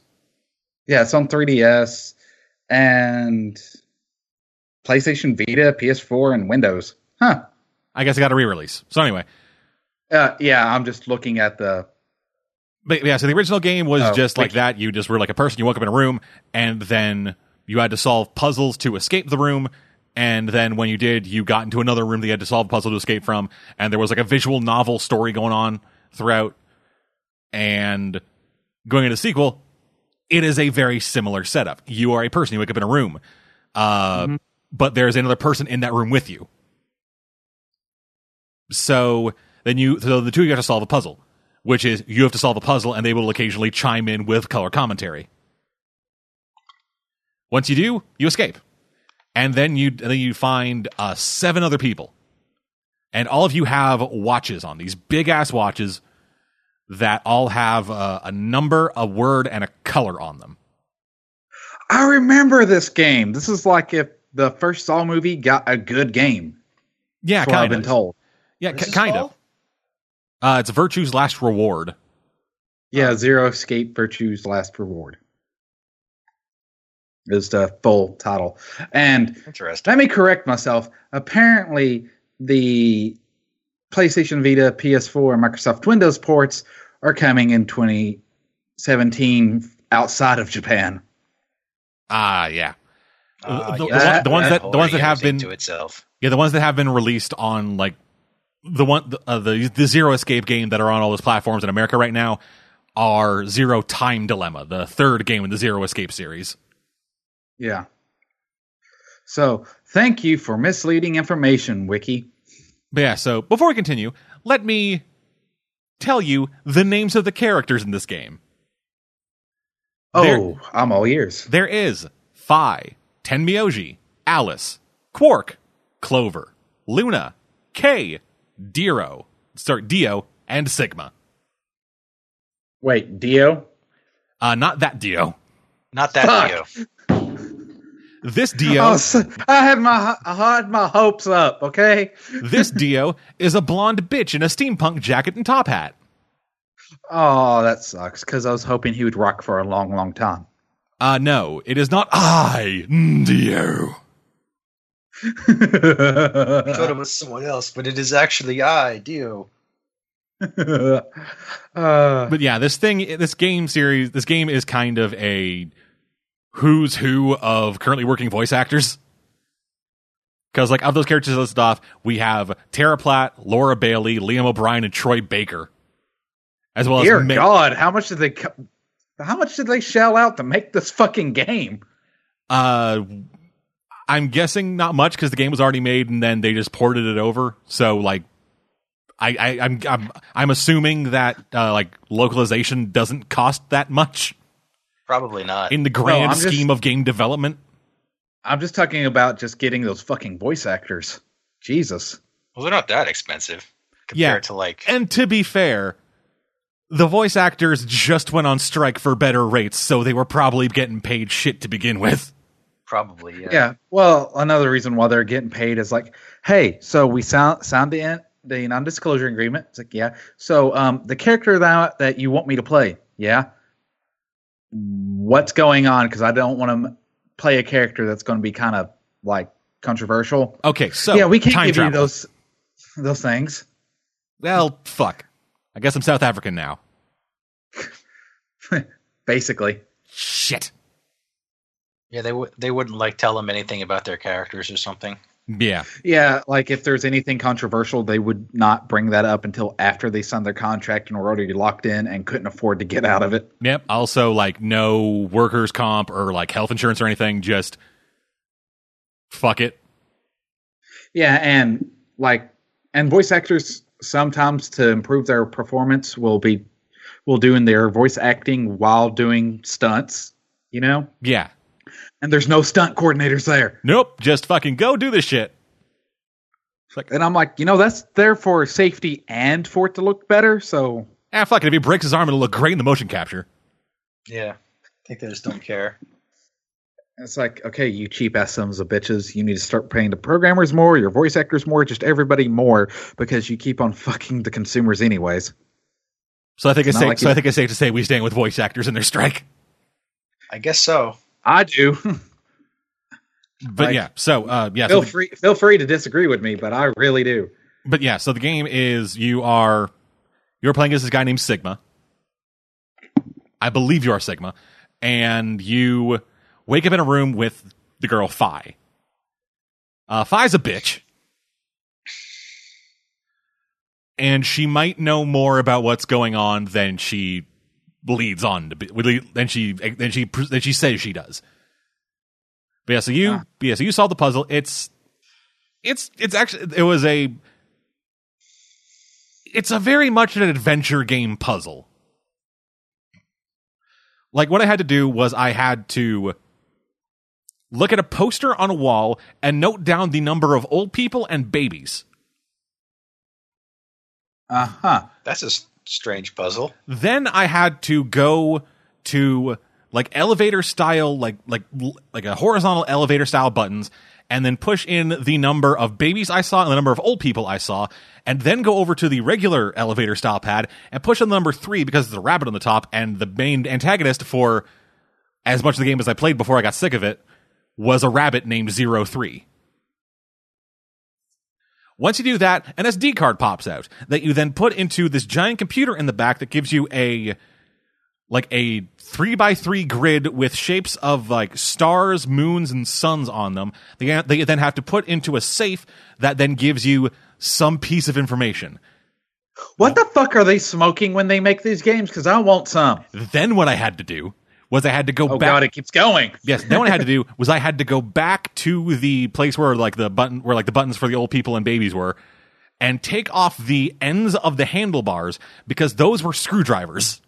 Yeah, it's on 3DS and PlayStation Vita, PS4, and Windows. Huh. I guess it got a re-release. So anyway, Uh, yeah, I'm just looking at the. but yeah. So the original game was Oh, just like that. You just were like a person. You woke up in a room, and then you had to solve puzzles to escape the room. And then when you did, you got into another room that you had to solve a puzzle to escape from. And there was like a visual novel story going on throughout. And going into the sequel, it is a very similar setup. You are a person. You wake up in a room, uh, but there's another person in that room with you. So then you, so the two of you have to solve a puzzle, which is you have to solve a puzzle, and they will occasionally chime in with color commentary. Once you do, you escape, and then you and then you find uh, seven other people, and all of you have watches on these big ass watches that all have uh, a number, a word, and a color on them. I remember this game. This is like if the first Saw movie got a good game. Yeah, That's what I've kind been of. told. Yeah, What ki is this kind called? of. Uh, it's Virtue's Last Reward. Yeah, Zero Escape Virtue's Last Reward is the full title. And Interesting. let me correct myself. Apparently, the PlayStation Vita, PS4, and Microsoft Windows ports are coming in 2017 outside of Japan. Ah, yeah. Uh, the, yes, the, the ones that the ones that have been to itself. Yeah, the ones that have been released on like the one the, uh, the the Zero Escape game that are on all those platforms in America right now are Zero Time Dilemma, the third game in the Zero Escape series. Yeah. So, thank you for misleading information, Wiki. But yeah, so before we continue, let me tell you the names of the characters in this game. Oh, There- I'm all ears. There is Phi, Tenmyoji, Alice, Quark, Clover, Luna, K, Diro, start Dio, and Sigma. Wait, Dio? Uh, not that Dio. Not that Fuck. Dio. This Dio. Oh, so- I had my I had my hopes up. Okay. This Dio is a blonde bitch in a steampunk jacket and top hat. Oh, that sucks. Because I was hoping he would rock for a long, long time. Uh, no, it is not I, Dio. I thought it was someone else, but it is actually I, Dio. uh, But yeah, this thing, this game series, this game is kind of a who's who of currently working voice actors. Because, like, of those characters listed off, we have Tara Platt, Laura Bailey, Liam O'Brien, and Troy Baker. As well dear as Ma- God, how much did they? co- How much did they shell out to make this fucking game? Uh, I'm guessing not much because the game was already made and then they just ported it over. So like, I, I I'm I'm I'm assuming that uh, like localization doesn't cost that much Probably not. in the grand I'm just- scheme of game development. I'm just talking about just getting those fucking voice actors. Jesus. well, they're not that expensive compared Yeah. to like. And to be fair, the voice actors just went on strike for better rates, so they were probably getting paid shit to begin with. Probably, yeah. Yeah. Well, another reason why they're getting paid is like, hey, so we sound sound the in- the non-disclosure agreement. It's like, yeah. So, um, the character that that you want me to play, yeah. What's going on? Because I don't want to play a character that's going to be kind of like controversial. Okay, so yeah, we can't time give travel. you those those things. Well, fuck. I guess I'm South African now. Basically, Shit. Yeah, they would they wouldn't like tell them anything about their characters or something. Yeah. yeah. Like if there's anything controversial, they would not bring that up until after they signed their contract and were already locked in and couldn't afford to get out of it. Yep. Also, like no workers' comp or like health insurance or anything. Just fuck it. Yeah, and like and voice actors sometimes to improve their performance will be will do in their voice acting while doing stunts, you know? Yeah. And there's no stunt coordinators there. Nope. Just fucking go do this shit. Like, And I'm like, you know, that's there for safety and for it to look better, so Ah, fuck it. If he breaks his arm, it'll look great in the motion capture. Yeah, I think they just don't care. it's like, okay, you cheap ass sons of bitches, you need to start paying the programmers more, your voice actors more, just everybody more, because you keep on fucking the consumers anyways. So I think it's, It's safe. like so you- I think it's safe to say we stand with voice actors in their strike. I guess so. I do. But Like, yeah, so uh, yeah, so feel the- free feel free to disagree with me, but I really do. but yeah, so the game is you are you're playing as this guy named Sigma. I believe you are Sigma, and you wake up in a room with the girl Phi. Uh, Phi's a bitch, and she might know more about what's going on than she leads on to be, than she then she than she says she does. But yeah, so you Ah. yeah, so you solve the puzzle. It's it's it's actually it was a it's a very much an adventure game puzzle. Like what I had to do was I had to look at a poster on a wall and note down the number of old people and babies. Uh huh. That's a s- strange puzzle. Then I had to go to like elevator style like like like a horizontal elevator style buttons and then push in the number of babies I saw and the number of old people I saw and then go over to the regular elevator style pad and push on the number 3 because there's a rabbit on the top and the main antagonist for as much of the game as I played before I got sick of it was a rabbit named 03. Once you do that, an SD card pops out that you then put into this giant computer in the back that gives you a like a three by three grid with shapes of like stars, moons, and suns on them. They, they then have to put into a safe that then gives you some piece of information. What the fuck are they smoking when they make these games? Because I want some. Then what I had to do was I had to go Oh back. god, it keeps going. Yes. Then what I had to do was I had to go back to the place where like the button where like the buttons for the old people and babies were, and take off the ends of the handlebars because those were screwdrivers.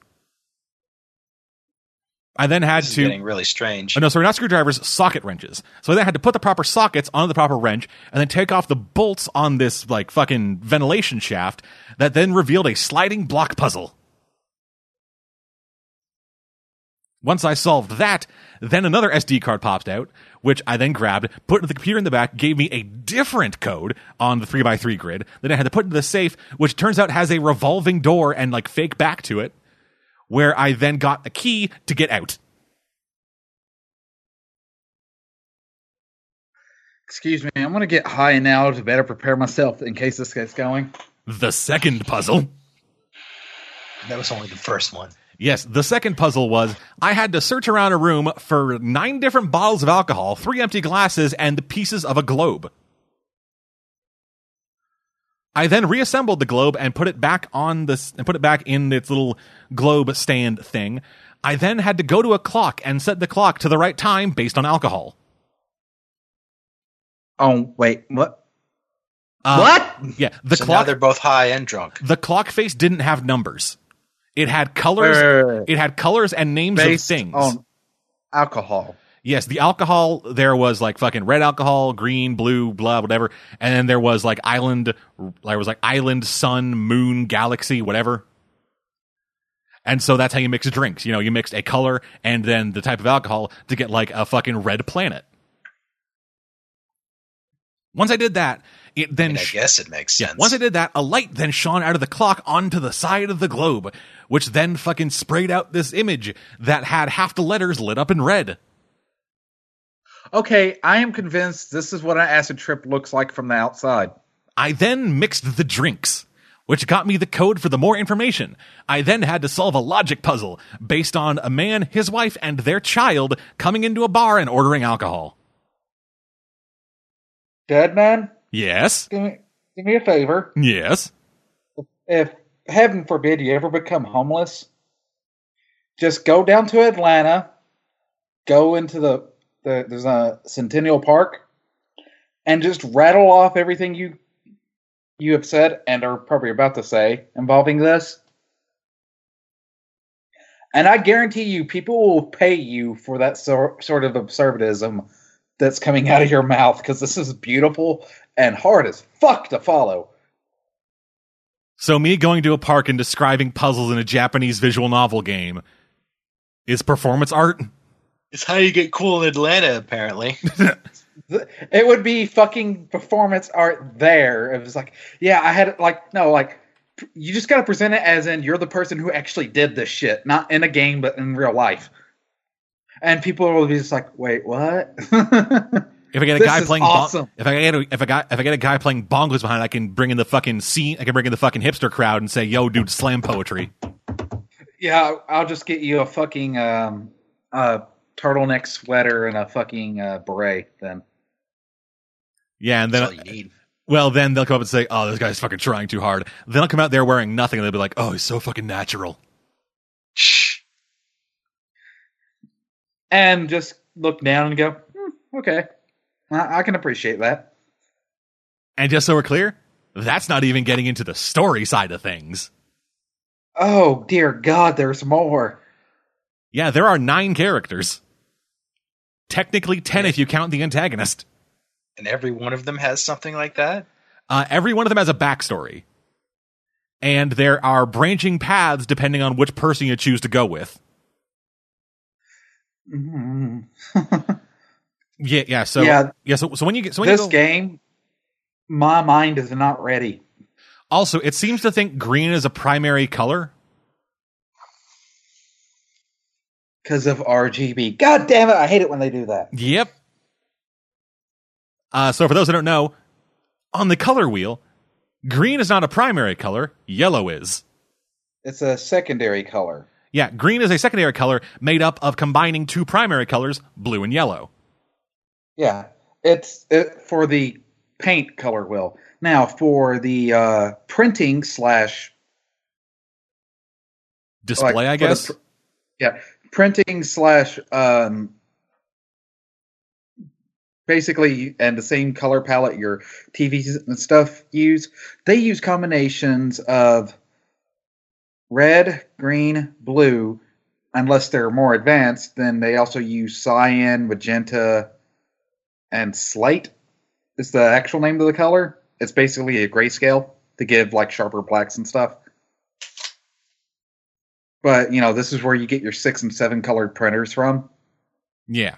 I then had This is to getting really strange. Oh, no, sorry, not screwdrivers, socket wrenches. So I then had to put the proper sockets on the proper wrench and then take off the bolts on this like fucking ventilation shaft that then revealed a sliding block puzzle. Once I solved that, then another SD card popped out, which I then grabbed, put into the computer in the back, gave me a different code on the 3x3 grid. that I had to put into the safe, which turns out has a revolving door and like fake back to it, where I then got a key to get out. Excuse me, I'm gonna get high now to better prepare myself in case this gets going. The second puzzle. that was only the first one. Yes, the second puzzle was I had to search around a room for nine different bottles of alcohol, three empty glasses, and the pieces of a globe. I then reassembled the globe and put it back on this and put it back in its little globe stand thing. I then had to go to a clock and set the clock to the right time based on alcohol. Oh wait, what? Uh, what? Yeah, the so now clock they're both high and drunk. the clock face didn't have numbers. It had colors. Wait, wait, wait. It had colors and names Based of things. on alcohol. Yes, the alcohol there was like fucking red alcohol, green, blue, blah, whatever, and then there was like island, there was like island, sun, moon, galaxy, whatever. And so that's how you mix drinks. You know, you mixed a color and then the type of alcohol to get like a fucking red planet. Once I did that, it I, then mean, I sh- guess it makes yeah, sense. once I did that, a light then shone out of the clock onto the side of the globe, which then fucking sprayed out this image that had half the letters lit up in red. Okay, I am convinced this is what an acid trip looks like from the outside. I then mixed the drinks, which got me the code for the more information. I then had to solve a logic puzzle based on a man, his wife, and their child coming into a bar and ordering alcohol. Dead man, Yes, give me do me a favor. yes. If heaven forbid you ever become homeless, just go down to Atlanta, go into the, the there's a Centennial Park, and just rattle off everything you you have said and are probably about to say involving this. And I guarantee you, people will pay you for that sor- sort of absurdism that's coming out of your mouth because this is beautiful and hard as fuck to follow. So, me going to a park and describing puzzles in a Japanese visual novel game is performance art? It's how you get cool in Atlanta, apparently. It would be fucking performance art there. It was like, yeah, I had like no, like you just got to present it as in you're the person who actually did this shit, not in a game but in real life. And people will be just like, "Wait, what?" If I get a This guy is playing, bon- awesome. if I get a, if I got if I get a guy playing bongos behind, I can bring in the fucking scene. I can bring in the fucking hipster crowd and say, "Yo, dude, slam poetry." yeah, I'll- I'll just get you a fucking um, uh, turtleneck sweater and a fucking uh, beret. Then Yeah, and That's all then you need. well, then they'll come up and say, "Oh, this guy's fucking trying too hard." Then I'll come out there wearing nothing, and they'll be like, "Oh, he's so fucking natural." Shh. And just look down and go, hmm, "Okay, I, I can appreciate that." And just so we're clear, that's not even getting into the story side of things. Oh dear God, there's more. Yeah, there are nine characters. Technically, ten if you count the antagonist. And every one of them has something like that. Uh, every one of them has a backstory. And there are branching paths depending on which person you choose to go with. Mhm. Yeah, yeah. So Yeah. yeah. So, so when you get so when this you go, game, my mind is not ready. also, it seems to think green is a primary color. Because of RGB. God damn it, I hate it when they do that. Yep. Uh, so for those that don't know, on the color wheel, green is not a primary color. Yellow is. It's a secondary color. Yeah, green is a secondary color made up of combining two primary colors, blue and yellow. Yeah. It's it, for the paint color wheel. Now, for the uh, printing slash Display, like, I the guess. yeah, printing slash um, basically, and the same color palette your TVs and stuff use. They use combinations of red, green, blue. Unless they're more advanced, then they also use cyan, magenta, and slate. Is the actual name of the color? It's basically a grayscale to give like sharper blacks and stuff. But you know, this is where you get your six and seven colored printers from. yeah.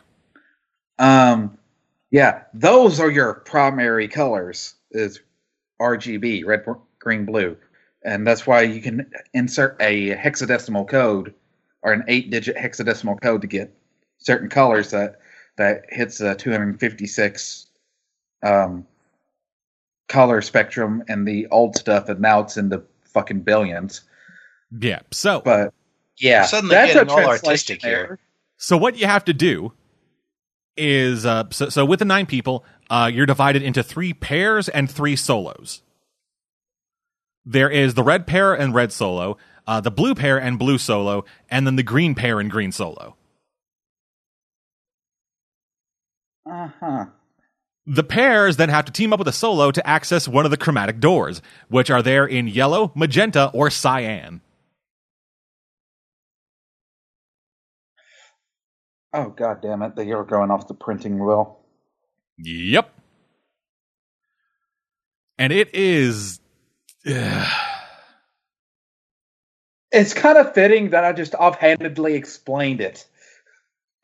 Um, yeah, those are your primary colors is RGB, red, green, blue, and that's why you can insert a hexadecimal code or an eight-digit hexadecimal code to get certain colors that that hits a 256 um, color spectrum and the old stuff, and now it's in the fucking billions. Yeah. So But yeah, suddenly that's a getting all translation artistic here. So what you have to do is uh, so, so with the nine people, uh, you're divided into three pairs and three solos. There is the red pair and red solo, uh, the blue pair and blue solo, and then the green pair and green solo. Uh huh. The pairs then have to team up with a solo to access one of the chromatic doors, which are there in yellow, magenta, or cyan. Oh god damn it! They are going off the printing wheel. Yep. And it is. It's kind of fitting that I just offhandedly explained it,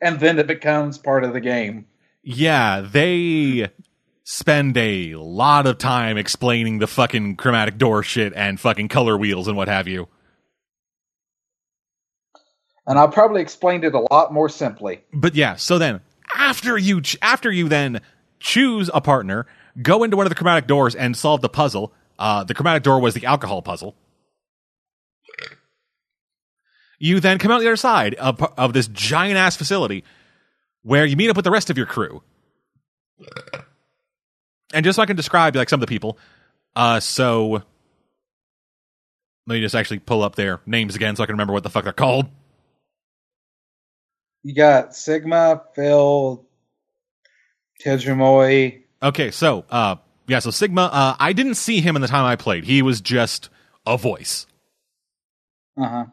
and then it becomes part of the game. Yeah, they spend a lot of time explaining the fucking chromatic door shit and fucking color wheels and what have you. And I probably explained it a lot more simply. But yeah, so then after you ch- after you then choose a partner, go into one of the chromatic doors and solve the puzzle. Uh, the chromatic door was the alcohol puzzle. You then come out the other side of, of this giant ass facility where you meet up with the rest of your crew. And just so I can describe like some of the people, uh, so let me just actually pull up their names again so I can remember what the fuck they're called. You got Sigma, Phil, Tejumoy. Okay, so uh yeah, so Sigma, uh I didn't see him in the time I played. He was just a voice. Uh huh.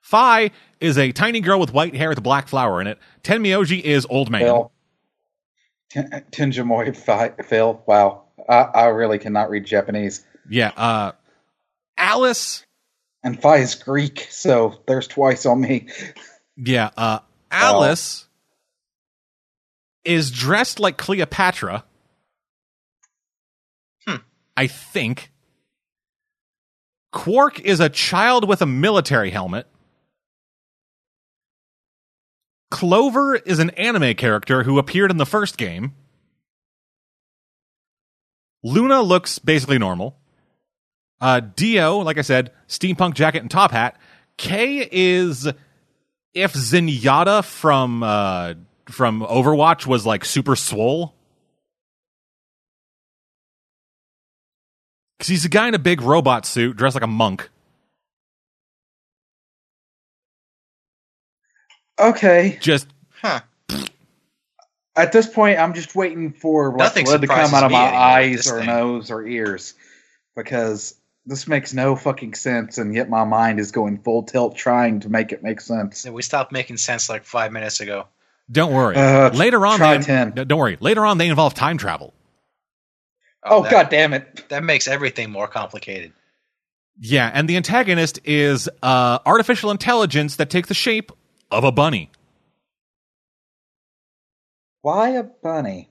Phi is a tiny girl with white hair with a black flower in it. Tenmyoji is old man. Phil. Ten- Tenjumoy, Phi- Phil. Wow. I, I really cannot read Japanese. Yeah, uh Alice, And Phi is Greek, so there's twice on me. yeah, uh Alice is dressed like Cleopatra. I think. Quark is a child with a military helmet. Clover is an anime character who appeared in the first game. Luna looks basically normal. Uh, Dio, like I said, steampunk jacket and top hat. K is if Zenyatta from uh, from Overwatch was like super swole. Because he's a guy in a big robot suit dressed like a monk. Okay. Just Huh. At this point, I'm just waiting for like, Nothing blood to come out of my eyes or thing. nose or ears because this makes no fucking sense, and yet my mind is going full tilt trying to make it make sense. So we stopped making sense like five minutes ago. don't worry. Uh, Later on, try they, 10. don't worry. Later on, they involve time travel. Oh, that, god damn it! That makes everything more complicated. Yeah, and the antagonist is uh, artificial intelligence that takes the shape of a bunny Why a bunny?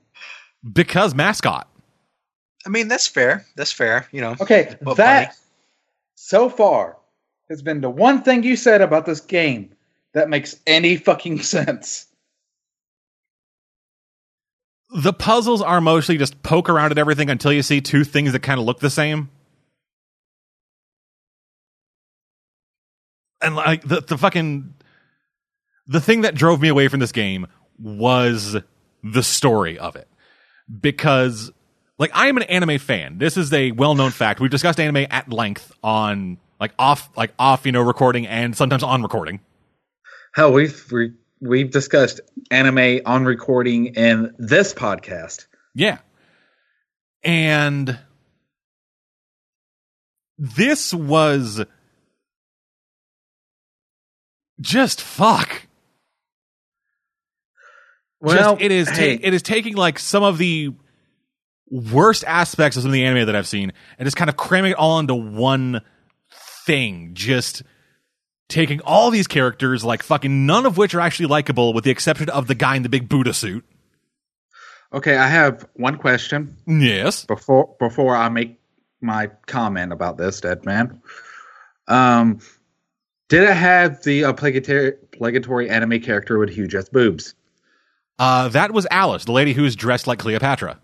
because mascot. I mean, that's fair. That's fair. You know. Okay, But that bunny. so far has been the one thing you said about this game that makes any fucking sense. The puzzles are mostly just poke around at everything until you see two things that kind of look the same. And like the the fucking the thing that drove me away from this game was the story of it. Because like I am an anime fan. This is a well-known fact. We've discussed anime at length on like off like off, you know, recording and sometimes on recording. Hell, we've we, we've discussed anime on recording in this podcast. Yeah. And this was just fuck. Well, just, it is ta- hey. it is taking like some of the worst aspects of some of the anime that I've seen and just kind of cramming it all into one thing. Just taking all these characters, like fucking none of which are actually likable, with the exception of the guy in the big Buddha suit. Okay, I have one question Yes. before before I make my comment about this, dead man. Um, did it have the obligatory, obligatory anime character with huge ass boobs? Uh, that was Alice, the lady who was dressed like Cleopatra.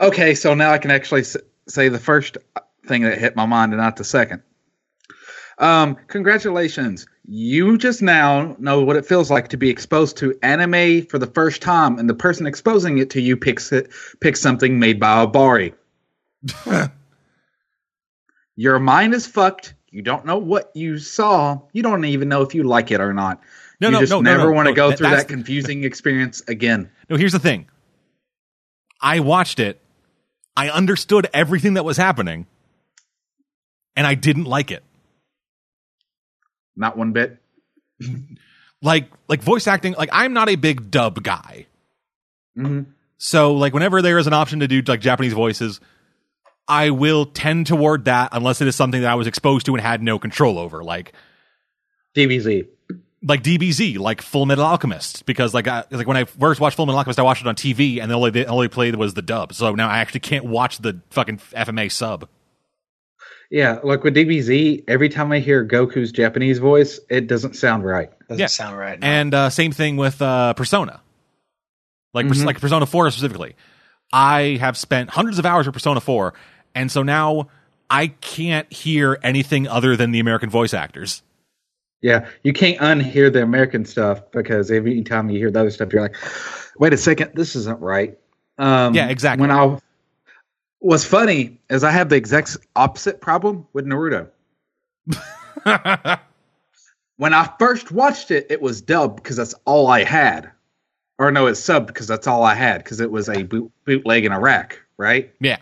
Okay, so now I can actually say the first thing that hit my mind and not the second. Um, congratulations. You just now know what it feels like to be exposed to anime for the first time, and the person exposing it to you picks it picks something made by a Bari. Your mind is fucked. You don't know what you saw. You don't even know if you like it or not. No, you no, just no, no, never no, want to go that- through that confusing experience again. No, here's the thing. I watched it. I understood everything that was happening, and I didn't like it. Not one bit. Like, like voice acting. Like, I'm not a big dub guy. hmm So, like, whenever there is an option to do like Japanese voices, I will tend toward that unless it is something that I was exposed to and had no control over. Like, DBZ. like DBZ, like Fullmetal Alchemist, because like I, like when I first watched Fullmetal Alchemist, I watched it on TV, and the only the only played was the dub. So now I actually can't watch the fucking FMA sub. Yeah, like with DBZ, every time I hear Goku's Japanese voice, it doesn't sound right. Doesn't Yeah. sound right. no. And uh, same thing with uh, Persona, like Pers- Mhm. like Persona Four specifically. I have spent hundreds of hours with Persona Four, and so now I can't hear anything other than the American voice actors. Yeah, you can't unhear the American stuff because every time you hear the other stuff, you're like, wait a second, this isn't right. Um, Yeah, exactly. When I what's funny is I have the exact opposite problem with Naruto. When I first watched it, it was dubbed because that's all I had, or no, it's subbed because that's all I had because it was a boot, bootleg in Iraq, right? yeah,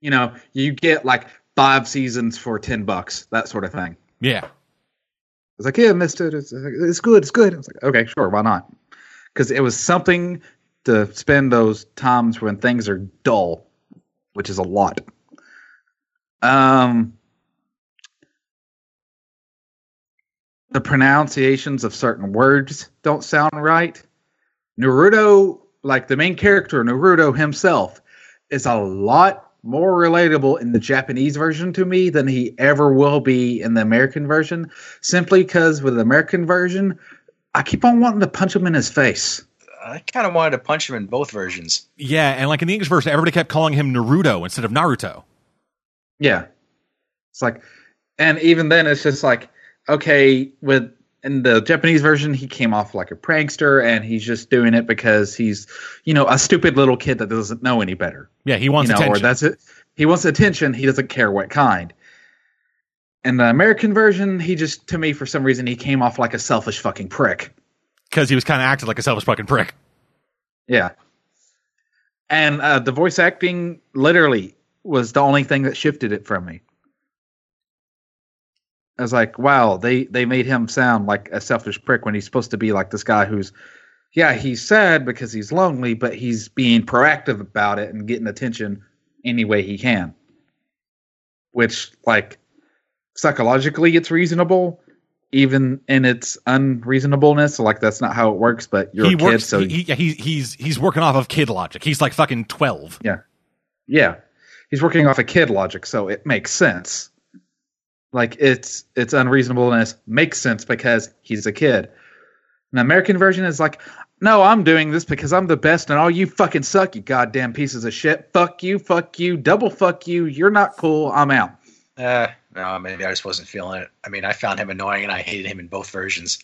You know, you get like five seasons for ten bucks, that sort of thing. yeah, I was like, yeah, Mister, it's, it's good, it's good. I was like, okay, sure, why not? Because it was something to spend those times when things are dull, which is a lot. Um, the pronunciations of certain words don't sound right. Naruto, like the main character, Naruto himself, is a lot more relatable in the Japanese version to me than he ever will be in the American version, simply because with the American version, I keep on wanting to punch him in his face. I kind of wanted to punch him in both versions. Yeah, and like in the English version, everybody kept calling him Naruto instead of Naruto. Yeah. It's like, and even then, it's just like, okay, with in the Japanese version, he came off like a prankster, and he's just doing it because he's, you know, a stupid little kid that doesn't know any better. Yeah, he wants you know, attention. or that's it. He wants attention. He doesn't care what kind. In the American version, he just, to me, for some reason, he came off like a selfish fucking prick. Because he was kind of acting like a selfish fucking prick. Yeah. And uh, the voice acting literally was the only thing that shifted it from me. I was like, wow, they they made him sound like a selfish prick when he's supposed to be like this guy who's, yeah, he's sad because he's lonely, but he's being proactive about it and getting attention any way he can. Which, like, psychologically, it's reasonable, even in its unreasonableness. Like, that's not how it works. But you're he a kid, works. so he, he, yeah, he, he's he's working off of kid logic. He's like fucking twelve. Yeah. Yeah, he's working off a kid logic, so it makes sense. Like it's it's unreasonableness makes sense because he's a kid. An American version is like, no, I'm doing this because I'm the best and all you fucking suck, you goddamn pieces of shit. Fuck you, fuck you, double fuck you, you're not cool, I'm out. Uh, Um, no, maybe I just wasn't feeling it. I mean, I found him annoying, and I hated him in both versions.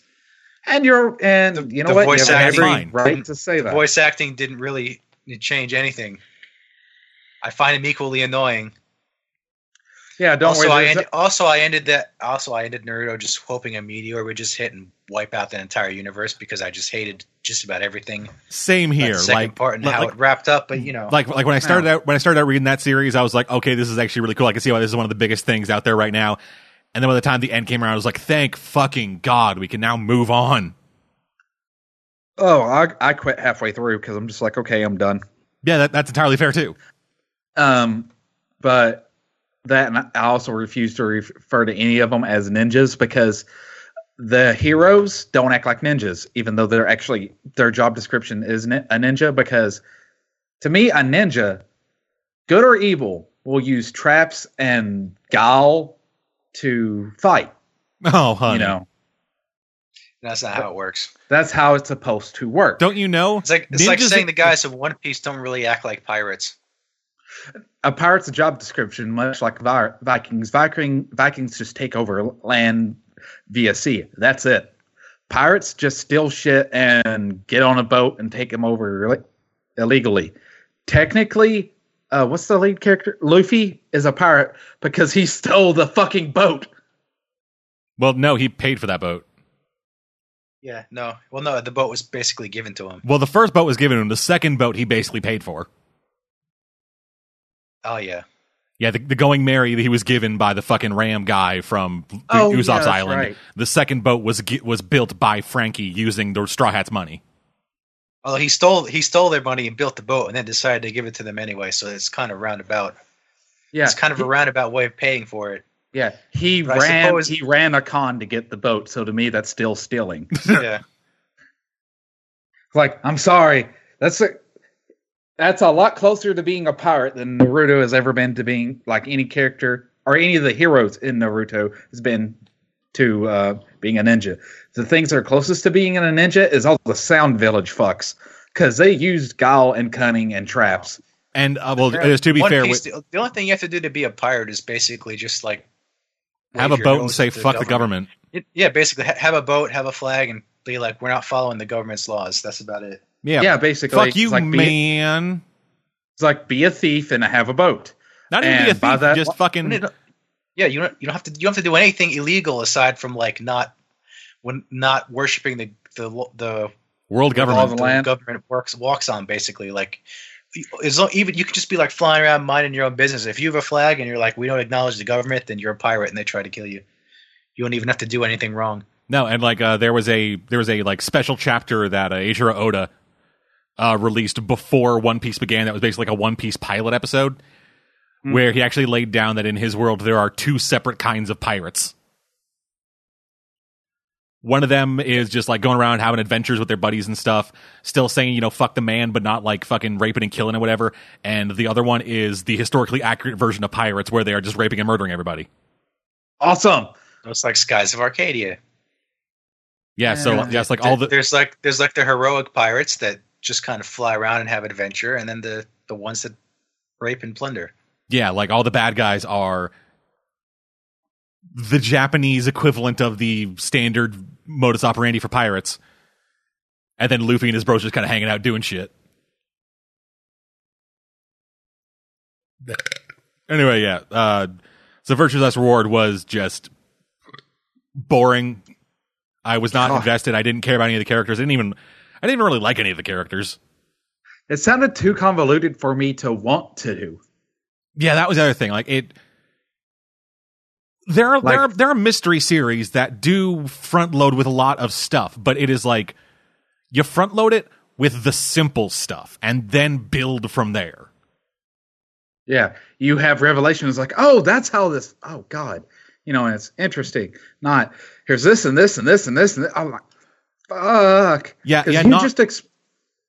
And you're and you know the what? voice you have acting- every right mm-hmm. to say The that. voice acting didn't really change anything. I find him equally annoying. yeah, don't also, worry. I there's ended, also I ended that. Also, I ended Naruto just hoping a meteor would just hit and wipe out the entire universe because I just hated just about everything. Same that here. second Like part and like, how it wrapped up. But you know, like like when I started out when I started out reading that series, I was like, okay, this is actually really cool. I can see why this is one of the biggest things out there right now. And then by the time the end came around, I was like, thank fucking god, we can now move on. oh, I I quit halfway through because I'm just like, okay, I'm done. Yeah, that, that's entirely fair too. Um, but that and I also refuse to refer to any of them as ninjas because the heroes don't act like ninjas, even though they're actually their job description is a ninja. Because to me, a ninja, good or evil, will use traps and guile to fight. Oh, honey. You know, that's not how it works. that's how it's supposed to work. don't you know? It's like it's like saying the guys of One Piece don't really act like pirates. a pirate's a job description, much like Vi- Vikings. Viking Vikings just take over land via sea. That's it. Pirates just steal shit and get on a boat and take them over illi- illegally. Technically, uh, what's the lead character? Luffy is a pirate because he stole the fucking boat. Well, no, he paid for that boat. Yeah, no. Well, no, the boat was basically given to him. Well, the first boat was given to him. The second boat he basically paid for. Oh yeah, Yeah, the, the Going Merry that he was given by the fucking Ram guy from Oh, yeah, Usopp's that's Island. right. The second boat was was built by Franky using the Straw Hat's money. Although he stole he stole their money and built the boat, and then decided to give it to them anyway. So it's kind of roundabout. Yeah, It's kind of a roundabout way of paying for it. yeah. He But ran. suppose- He ran a con to get the boat. So to me, that's still stealing. Yeah, like i'm sorry that's a that's a lot closer to being a pirate than naruto has ever been to being like any character or any of the heroes in naruto has been to uh, being a ninja the things that are closest to being a ninja is all the sound village fucks because they used guile and cunning and traps And uh, well, just to be One fair, Piece, with, the, the only thing you have to do to be a pirate is basically just like have a boat and nose say at "fuck the government." It- yeah, basically ha- have a boat, have a flag, and be like, we're not following the government's laws. That's about it. Yeah, yeah, basically fuck you, it's like, be, man. it's like be a thief and have a boat Not even be a and thief, that- just fucking. You Yeah, you don't you don't have to you don't have to do anything illegal aside from like not when not worshiping the the the World government. the the land. government works walks on basically like as long, even you could just be like flying around minding your own business. If you have a flag and you're like, we don't acknowledge the government, then you're a pirate and they try to kill you. You don't even have to do anything wrong. No, and like uh, there was a there was a like special chapter that uh, Eiichiro Oda uh, released before One Piece began. That was basically like a One Piece pilot episode Hmm. where he actually laid down that in his world there are two separate kinds of pirates. One of them is just like going around having adventures with their buddies and stuff, still saying, you know, fuck the man, but not like fucking raping and killing and whatever. And the other one is the historically accurate version of pirates where they are just raping and murdering everybody. awesome It's like Skies of Arcadia. Yeah, so Yeah. yeah, it's like all the there's like there's like the heroic pirates that just kind of fly around and have adventure, and then the the ones that rape and plunder. yeah, like all the bad guys are the Japanese equivalent of the standard modus operandi for pirates. And then Luffy and his bros just kind of hanging out doing shit. Anyway, yeah. Uh, so Virtue's Last Reward was just boring. I was not Oh. invested. I didn't care about any of the characters. I didn't even. I didn't really like any of the characters. It sounded too convoluted for me to want to do. Yeah, that was the other thing. Like it. There are there are there are mystery series that do front load with a lot of stuff, but it is like you front load it with the simple stuff and then build from there. Yeah, you have revelations like, oh, that's how this. Oh God, you know, and it's interesting. Not here's this and this and this and this and this. I'm like, fuck. Yeah, yeah, you not- just ex-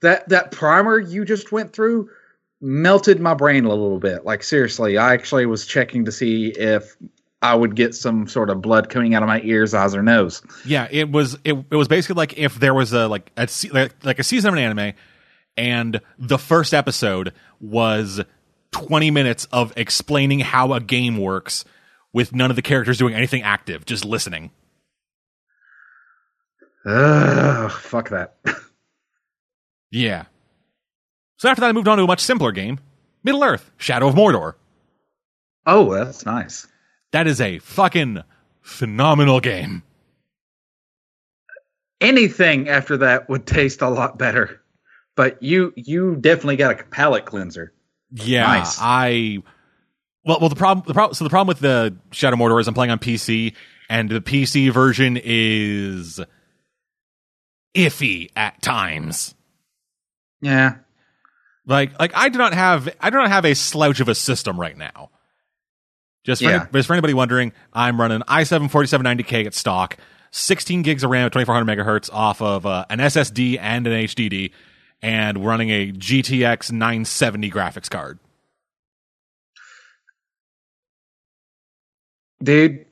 that that primer you just went through melted my brain a little bit. Like seriously, I actually was checking to see if I would get some sort of blood coming out of my ears, eyes, or nose. Yeah, it was it, it was basically like if there was a like a like, like a season of an anime and the first episode was 20 minutes of explaining how a game works with none of the characters doing anything active, just listening. Ugh, fuck that. Yeah. So after that I moved on to a much simpler game, Middle Earth: Shadow of Mordor. oh, that's nice. That is a fucking phenomenal game. Anything after that would taste a lot better. But you you definitely got a palate cleanser. Yeah, Nice. I well, well, the problem, the problem, so the problem with the Shadow of Mordor is I'm playing on PC, and the PC version is iffy at times. Yeah. Like, like I do not have, I do not have a slouch of a system right now. Just for, Yeah. just for anybody wondering, I'm running i7 4790K at stock, 16 gigs of RAM, 2400 megahertz off of uh, an SSD and an HDD, and running a GTX 970 graphics card. Dude.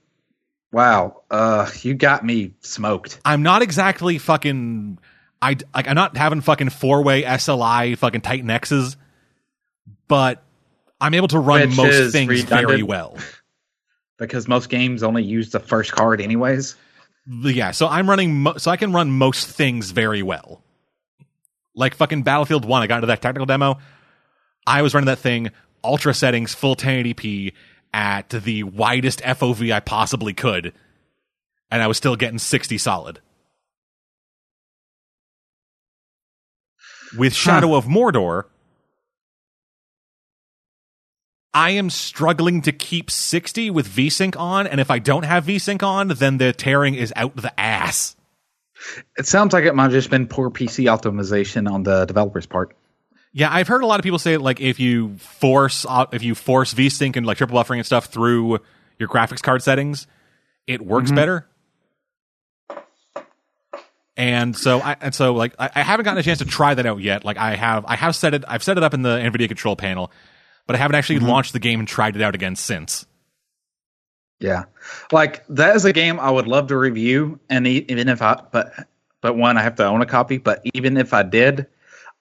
Wow. Uh you got me smoked. I'm not exactly fucking. I like. I'm not having fucking four way SLI fucking Titan X's, but I'm able to run Which most things very well. Because most games only use the first card anyways. Yeah, so I'm running. Mo- so I can run most things very well. Like fucking Battlefield One, I got into that technical demo. I was running that thing ultra settings, full 1080p at the widest FOV I possibly could, and I was still getting 60 solid. With Shadow of Mordor, I am struggling to keep 60 with VSync on, and if I don't have VSync on, then the tearing is out the ass. It sounds like it might have just been poor PC optimization on the developer's part. Yeah, I've heard a lot of people say like if you force uh, if you force VSync and like triple buffering and stuff through your graphics card settings, it works Mhm. better. And so I and so like I, I haven't gotten a chance to try that out yet. Like I have I have set it I've set it up in the NVIDIA control panel, but I haven't actually Mhm. launched the game and tried it out again since. Yeah, like that is a game I would love to review, and even if I, but but one I have to own a copy. But even if I did,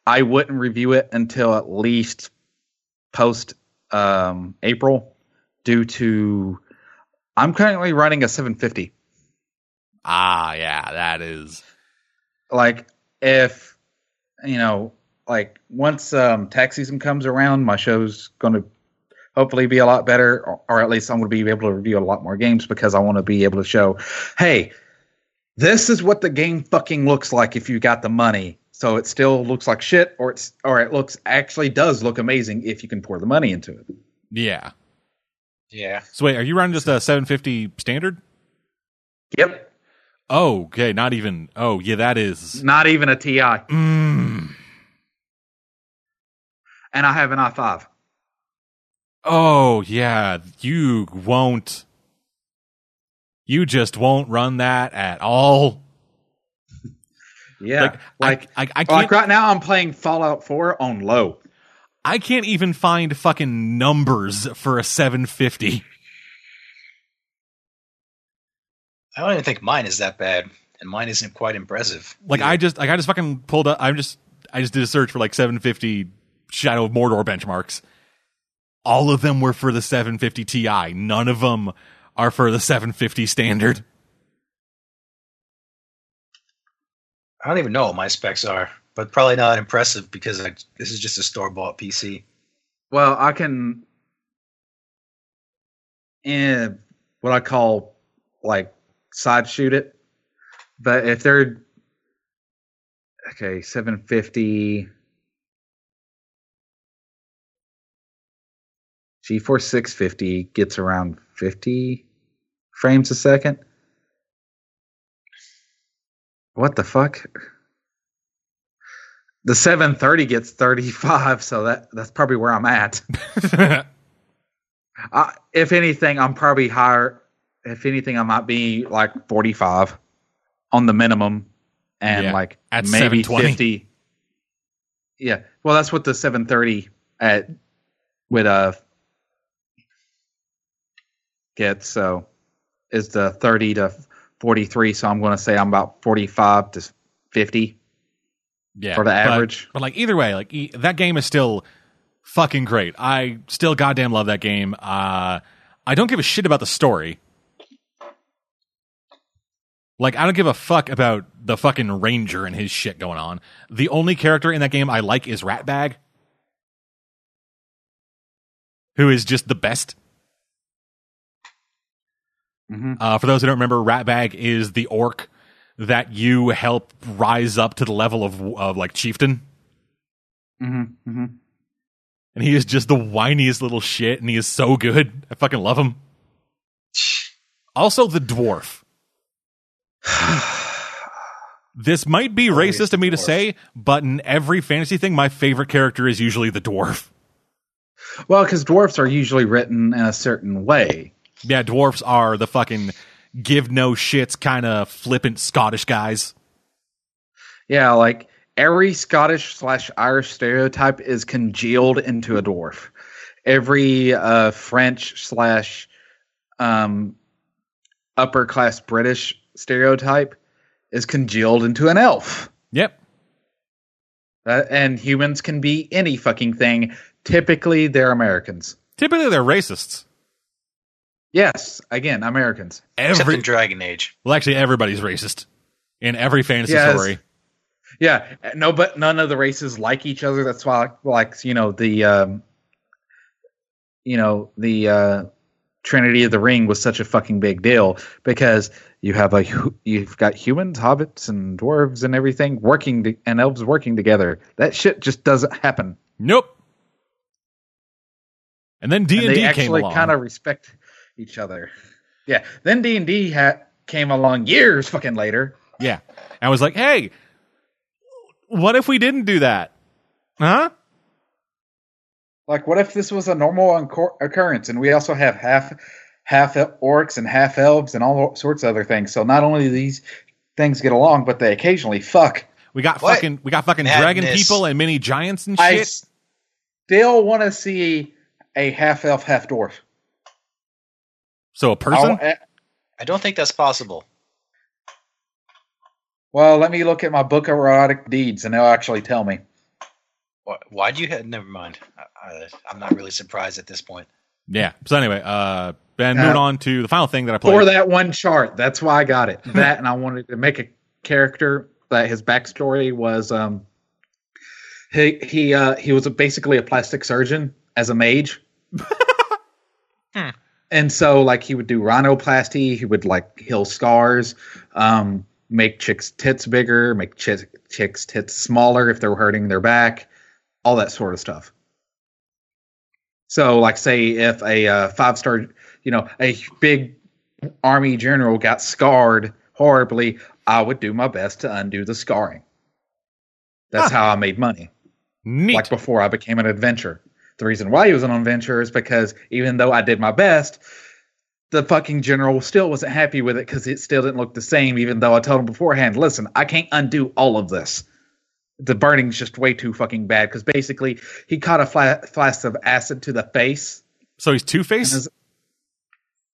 I wouldn't review it until at least post um, April, due to I'm currently running a 750. Ah, yeah, that is Like if you know, like once um, tax season comes around, my show's going to hopefully be a lot better, or, or at least I'm going to be able to review a lot more games because I want to be able to show, hey, this is what the game fucking looks like if you got the money. So it still looks like shit, or it's or it looks actually does look amazing if you can pour the money into it. yeah. Yeah. So wait, are you running just a 750 standard? Yep, Oh, okay, not even. Oh, yeah, that is. not even a Ti, and Mm. I have an i5. Oh yeah, you won't. You just won't run that at all. Yeah, Like, like I, I, I can't. like right now I'm playing Fallout 4 on low. I can't even find fucking numbers for a 750. I don't even think mine is that bad. and mine isn't quite impressive. Like I just like I just fucking pulled up. I'm just I just did a search for like 750 Shadow of Mordor benchmarks. All of them were for the 750 Ti. None of them are for the 750 standard. I don't even know what my specs are, but probably not impressive because I, this is just a store bought PC. Well, I can, in what I call like side shoot it. But if they're okay, seven fifty. GeForce 650 gets around 50 frames a second. What the fuck? The 730 gets 35, so that that's probably where I'm at. Uh, if anything, I'm probably higher. If anything, I might be like 45 on the minimum, and Yeah, like at maybe 720. 50. Yeah, well, that's what the 730 at with uh gets. So is the 30 to 43. So I'm going to say I'm about 45 to 50 yeah, for the but- average. But, like either way, like e- that game is still fucking great. I still goddamn love that game. Uh, I don't give a shit about the story. Like I don't give a fuck about the fucking ranger and his shit going on. The only character in that game I like is Ratbag, who is just the best. Mhm. Uh, for those who don't remember, Ratbag is the orc that you help rise up to the level of of like chieftain. Mm-hmm, mm-hmm. and he is just the whiniest little shit, and he is so good. I fucking love him. Also, the dwarf. This might be Always racist of me to say, but in every fantasy thing, my favorite character is usually the dwarf. Well, because dwarfs are usually written in a certain way. Yeah, dwarfs are the fucking give no shits kind of flippant Scottish guys. Yeah, like every Scottish slash Irish stereotype is congealed into a dwarf. Every uh, French slash um, upper class British stereotype is congealed into an elf. Yep. Uh, and humans can be any fucking thing. Typically, they're Americans. Typically, they're racists. Yes, again, Americans. Except Every in Dragon Age. well, actually, everybody's racist in every fantasy Yes. story. Yeah, no, but none of the races like each other. That's why, like, you know, the, um, you know, the uh, Trinity of the Ring was such a fucking big deal because you have a you've got humans, hobbits, and dwarves and everything working to, and elves working together. That shit just doesn't happen. Nope. And then D and and they D came actually along. kind of respect each other. Yeah. Then D and D ha- came along years fucking later. Yeah. And I was like, hey, what if we didn't do that? Huh? Like, what if this was a normal uncor- occurrence, and we also have half half orcs and half elves and all sorts of other things. So not only do these things get along, but they occasionally fuck. We got What? fucking we got fucking dragon people and mini giants and I shit. still want to see a half elf, half dwarf. So a person? I'll- I don't think that's possible. well, let me look at my book of erotic deeds, and they'll actually tell me. Why, why'd you have? Never mind. I, I, I'm not really surprised at this point. yeah. So anyway, uh Ben, Uh, moving on to the final thing that I played. For that one chart, that's why I got it. That, and I wanted to make a character that his backstory was um he he uh he was basically a plastic surgeon as a mage. And so like he would do rhinoplasty, he would like heal scars, um make chicks tits bigger, make chicks chicks tits smaller if they're hurting their back, all that sort of stuff. So like say if a uh, five star, you know, a big army general got scarred horribly, I would do my best to undo the scarring. That's Huh. how I made money. Neat. Like before I became an adventurer. The reason why he was on adventurer is because even though I did my best, the fucking general still wasn't happy with it because it still didn't look the same, even though I told him beforehand, listen, I can't undo all of this. The burning's just way too fucking bad because basically he caught a fla- flask of acid to the face. so he's Two Face? And his-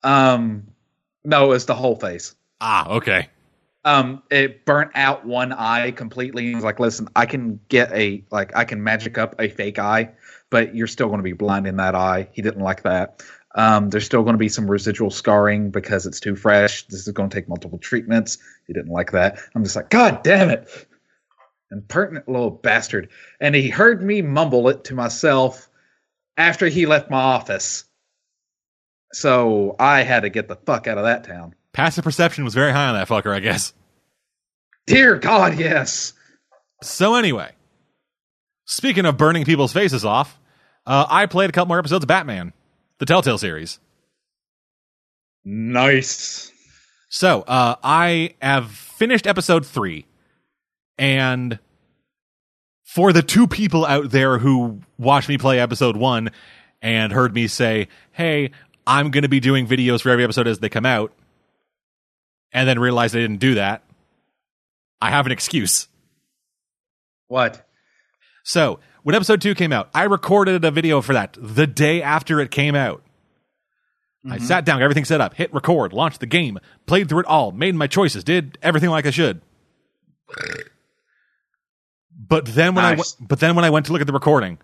Um, no, it's the whole face. Ah, okay. um, it burnt out one eye completely. He was like, "Listen, I can get a like I can magic up a fake eye, but you're still going to be blind in that eye." He didn't like that. Um, there's still going to be some residual scarring because it's too fresh. This is going to take multiple treatments. He didn't like that. I'm just like, God damn it! Impertinent little bastard. And he heard me mumble it to myself after he left my office. So I had to get the fuck out of that town. Passive perception was very high on that fucker, I guess. Dear God, yes. So anyway, speaking of burning people's faces off, uh, I played a couple more episodes of Batman, the Telltale series. Nice. So uh, I have finished episode three, and for the two people out there who watched me play episode one and heard me say, "Hey, I'm going to be doing videos for every episode as they come out," and then realized I didn't do that, I have an excuse. What? So when episode two came out, I recorded a video for that the day after it came out. I mm-hmm. sat down, got everything set up, hit record, launched the game, played through it all, made my choices, did everything like I should. But then when I Nice. went, but then when I went to look at the recording,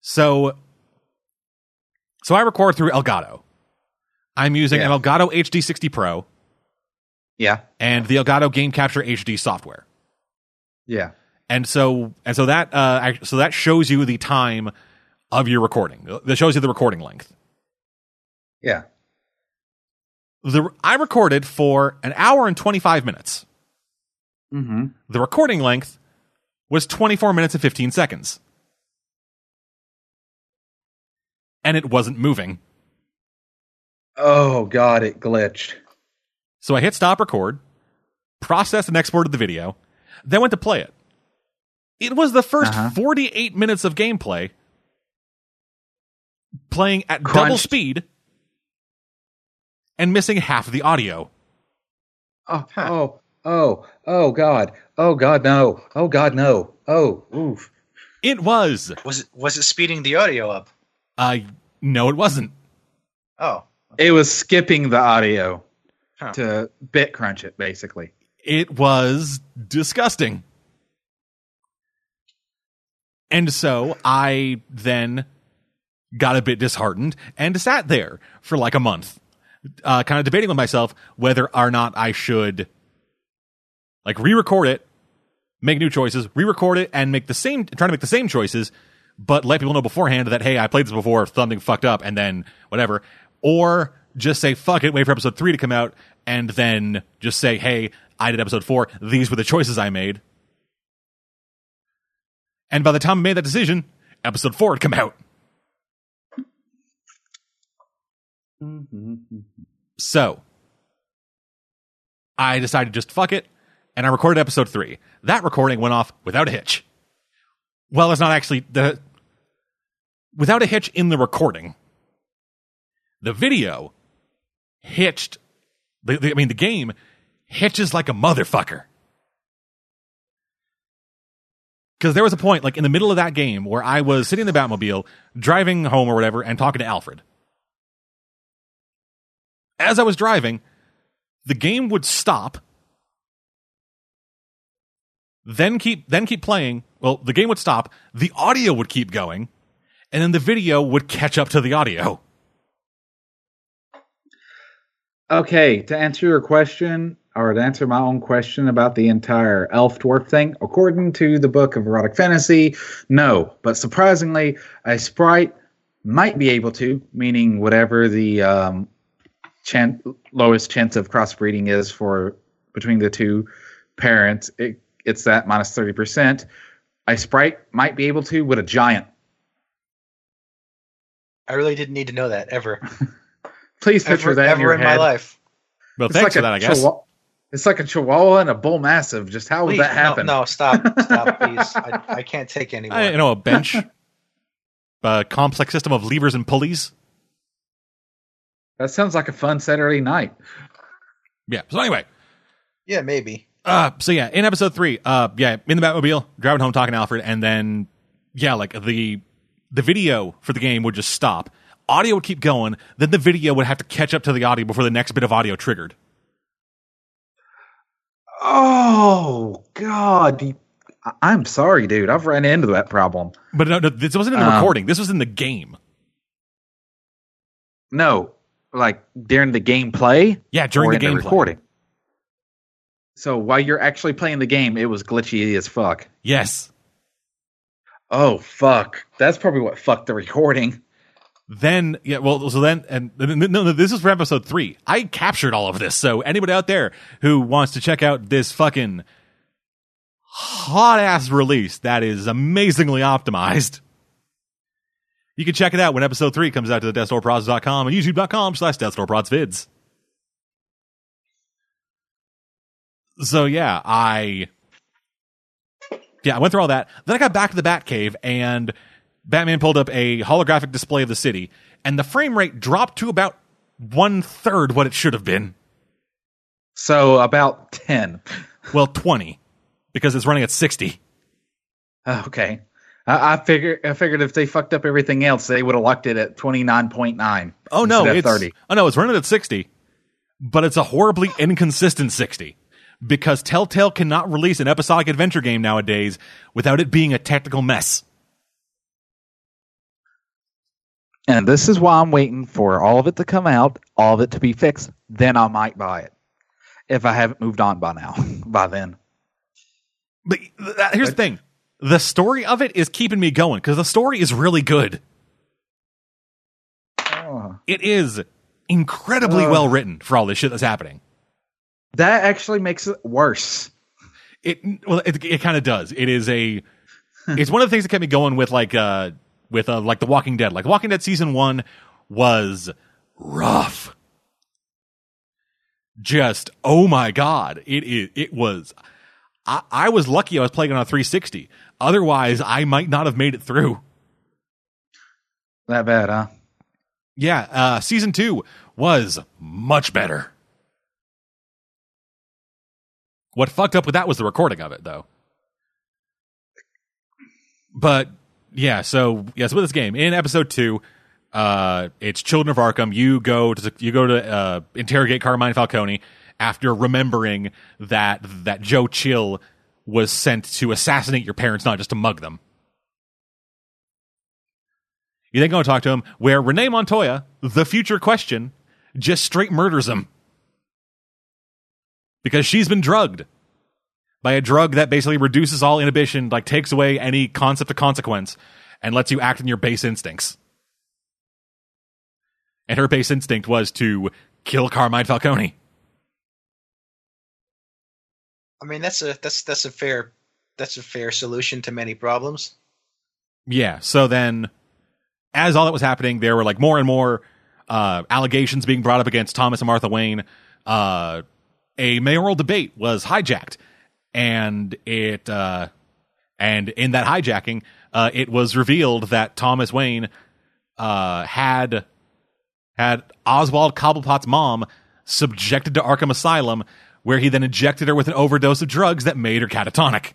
so so I record through Elgato. I'm using Yeah. an Elgato HD60 Pro Yeah. and the Elgato Game Capture HD software. Yeah. And so and so that uh so that shows you the time of your recording that shows you the recording length Yeah. the i recorded for an hour and 25 minutes Mm-hmm. the recording length was 24 minutes and 15 seconds and it wasn't moving Oh God, it glitched. so i hit stop record processed and exported the video then went to play it it was the 1st Uh-huh. 48 minutes of gameplay playing at double speed and missing half of the audio Oh, Huh. oh, oh, oh God, oh God, no, oh God, no, oh, oof. It was. Was it was it speeding the audio up? Uh, no, it wasn't. Oh, It was skipping the audio Huh. to bit crunch it, basically. It was disgusting. And so I then got a bit disheartened and sat there for like a month, uh, kind of debating with myself whether or not I should like re-record it, make new choices, re-record it, and make the same, try to make the same choices, but let people know beforehand that hey, I played this before, something fucked up, and then whatever, or just say fuck it, wait for episode three to come out, and then just say hey, I did episode four. These were the choices I made. And by the time I made that decision, episode four had come out. So I decided just fuck it, and I recorded episode three. That recording went off without a hitch. Well, it's not actually the without a hitch in the recording. The video hitched. The, the- I mean, the game hitches like a motherfucker. Because there was a point, like in the middle of that game, where I was sitting in the Batmobile, driving home or whatever, and talking to Alfred. As I was driving, the game would stop, then keep then keep playing. Well, the game would stop, the audio would keep going, and then the video would catch up to the audio. Okay, to answer your question, or to answer my own question about the entire elf dwarf thing, according to the book of erotic fantasy, no. But surprisingly, a sprite might be able to, meaning whatever the um, chan- lowest chance of crossbreeding is for between the two parents, it, it's that minus thirty percent. A sprite might be able to with a giant. I really didn't need to know that ever. Please picture ever that in ever your in head. my life. Well, It's thanks like for a that, I guess. chihuahua- It's like a chihuahua and a bull massive. Just how would that happen? No, no, stop, stop, please. I, I can't take anymore. I, you know, a bench, a complex system of levers and pulleys. That sounds like a fun Saturday night. Yeah. So anyway, yeah, maybe. uh, so yeah, in episode three, uh, yeah, in the Batmobile, driving home, talking to Alfred, and then yeah, like the the video for the game would just stop. Audio would keep going, then the video would have to catch up to the audio before the next bit of audio triggered. Oh God, I'm sorry, dude. I've run into that problem. But no, no, this wasn't in the Um, recording. This was in the game. No, like during the gameplay Yeah, during the game recording. So while you're actually playing the game, it was glitchy as fuck. Yes. Oh fuck, that's probably what fucked the recording. Then yeah, well, so then and no, no, this is for episode three. I captured all of this, so anybody out there who wants to check out this fucking hot ass release that is amazingly optimized, you can check it out when episode three comes out to the DeathStoreProds.com and YouTube.com slash DeathStoreProdsVids. So yeah, I yeah, I went through all that. Then I got back to the Batcave and Batman pulled up a holographic display of the city, and the frame rate dropped to about one third what it should have been. So about ten. Well, 20, because it's running at 60. Okay, I, I figured. I figured if they fucked up everything else, they would have locked it at twenty nine point nine. Oh no, it's thirty. Oh no, it's running at 60, but it's a horribly inconsistent 60 because Telltale cannot release an episodic adventure game nowadays without it being a technical mess. And this is why I'm waiting for all of it to come out, all of it to be fixed. Then I might buy it. If I haven't moved on by now, by then. But that, here's the thing: the story of it is keeping me going because the story is really good. Oh. It is incredibly Ugh. well written for all this shit that's happening. That actually makes it worse. It well, it, it kind of does. It is a. it's one of the things that kept me going with like uh with uh like The Walking Dead. Like Walking Dead season one was rough. Just oh my god! It is. It was. I, I was lucky I was playing on a 360. Otherwise, I might not have made it through. That bad, huh? Yeah, uh, season two was much better. What fucked up with that was the recording of it, though. But yeah, so yes, with this game in episode two, uh, it's Children of Arkham. You go to you go to uh, interrogate Carmine Falcone after remembering that that Joe Chill was sent to assassinate your parents, not just to mug them. You then go and talk to him, where Renee Montoya, the future question, just straight murders him. Because she's been drugged by a drug that basically reduces all inhibition, like takes away any concept of consequence, and lets you act in your base instincts. And her base instinct was to kill Carmine Falcone. I mean, that's a that's that's a fair that's a fair solution to many problems. Yeah. So then, as all that was happening, there were like more and more uh, allegations being brought up against Thomas and Martha Wayne. Uh, a mayoral debate was hijacked, and it uh, and in that hijacking, uh, it was revealed that Thomas Wayne uh, had had Oswald Cobblepot's mom subjected to Arkham Asylum, where he then injected her with an overdose of drugs that made her catatonic.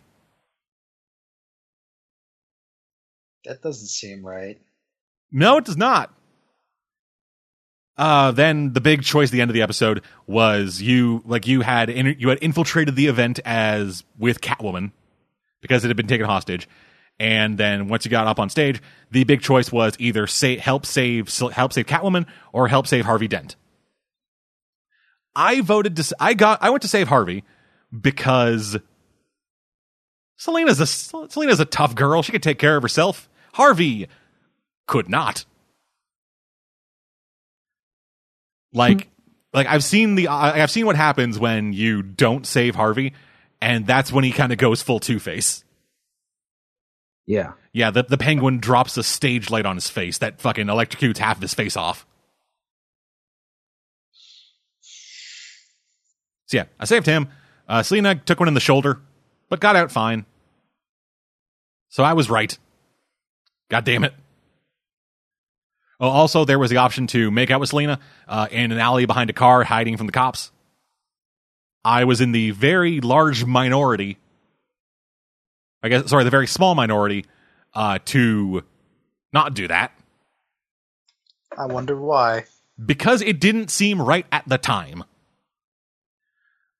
That doesn't seem right. No, it does not. Uh, then the big choice at the end of the episode was you like you had in, you had infiltrated the event as with Catwoman because it had been taken hostage, and then once you got up on stage, the big choice was either say help save help save Catwoman or help save Harvey Dent. I voted to I got I went to save Harvey because Selina's a Selina's a tough girl. She could take care of herself. Harvey could not. Like, like I've seen the I've seen what happens when you don't save Harvey, and that's when he kind of goes full Two Face. Yeah. Yeah, the the penguin drops a stage light on his face that fucking electrocutes half of his face off. So yeah, I saved him. Uh, Selina took one in the shoulder, but got out fine. So I was right. God damn it. Oh, also, there was the option to make out with Selina uh, in an alley behind a car, hiding from the cops. I was in the very large minority. I guess, sorry, the very small minority uh, to not do that I wonder why. because it didn't seem right at the time.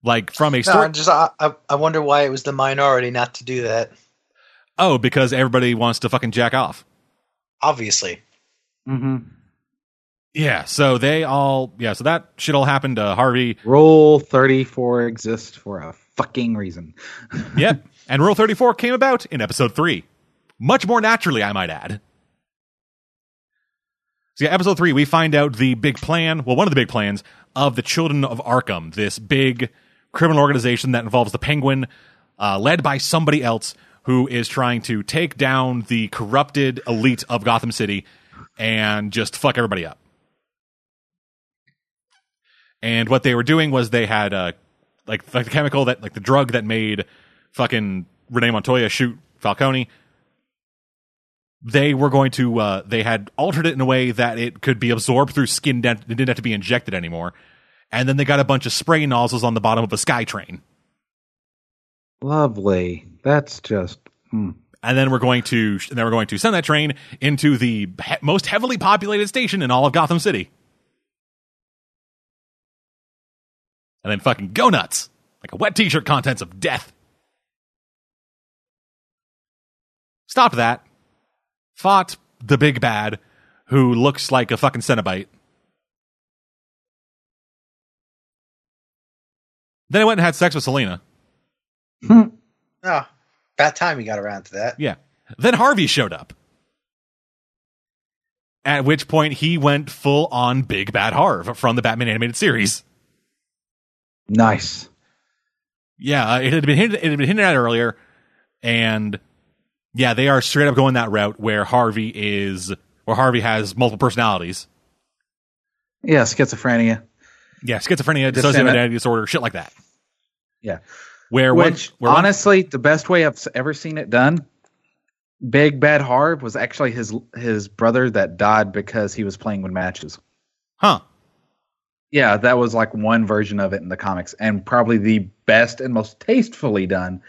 Like from a No, story. I'm just I, I I wonder why it was the minority not to do that. oh, because everybody wants to fucking jack off. Obviously, Mm-hmm. Yeah, so they all yeah, so that shit all happened to Harvey. Rule 34 exists for a fucking reason. Yep. and Rule 34 came about in episode 3. Much more naturally, I might add. So yeah, episode 3 we find out the big plan, well one of the big plans of the Children of Arkham, this big criminal organization that involves the Penguin uh, led by somebody else who is trying to take down the corrupted elite of Gotham City and just fuck everybody up. And what they were doing was they had uh, like like the chemical that like the drug that made fucking Renee Montoya shoot Falcone. They were going to uh, they had altered it in a way that it could be absorbed through skin. Dent- it didn't have to be injected anymore. And then they got a bunch of spray nozzles on the bottom of a SkyTrain. Lovely. That's just. hmm. And then we're going to and then we're going to send that train into the he- most heavily populated station in all of Gotham City. And then fucking go nuts like a wet t-shirt contents of death. Stop that. Fought the big bad who looks like a fucking Cenobite. Then I went and had sex with Selina. oh, about time you got around to that. Yeah. Then Harvey showed up. At which point he went full on Big Bad Harv from the Batman animated series. Nice. Yeah, uh, it had been hinted, it had been hinted at earlier, and yeah, they are straight up going that route where Harvey is, where Harvey has multiple personalities. Yeah, schizophrenia. Yeah, schizophrenia, Just dissociative identity disorder, shit like that. Yeah. Where one- Which, where one- honestly, the best way I've ever seen it done, Big Bad Harv was actually his his brother that died because he was playing with matches. huh? Yeah, that was like one version of it in the comics, and probably the best and most tastefully done.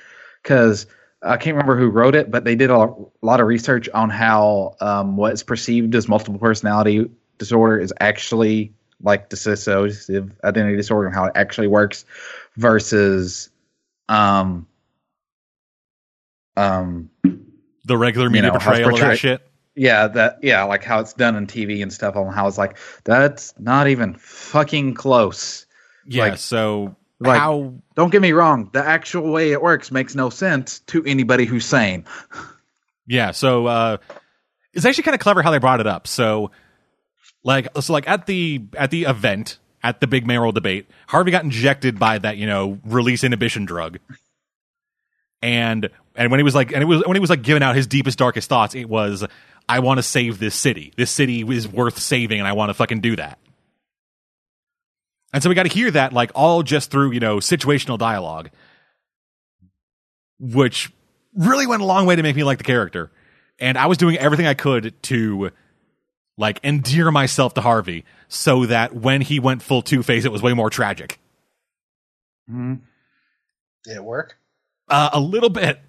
Because I can't remember who wrote it, but they did a lot of research on how um, what is perceived as multiple personality disorder is actually like dissociative identity disorder and how it actually works versus um um The regular media know, how it's portrayal of that shit. yeah that yeah like how it's done on TV and stuff on how it's like that's not even fucking close. Yeah, Like- so like- how Don't get me wrong, the actual way it works makes no sense to anybody who's sane. Yeah, so uh it's actually kind of clever how they brought it up. So like so like at the at the event at the big mayoral debate, Harvey got injected by that, you know, release inhibition drug. And and when he was like and it was when he was like giving out his deepest darkest thoughts, it was I want to save this city. This city is worth saving and I want to fucking do that. And so we got to hear that like all just through, you know, situational dialogue which really went a long way to make me like the character. And I was doing everything I could to like endear myself to Harvey so that when he went full Two Face, it was way more tragic. Did it work? Uh, a little bit.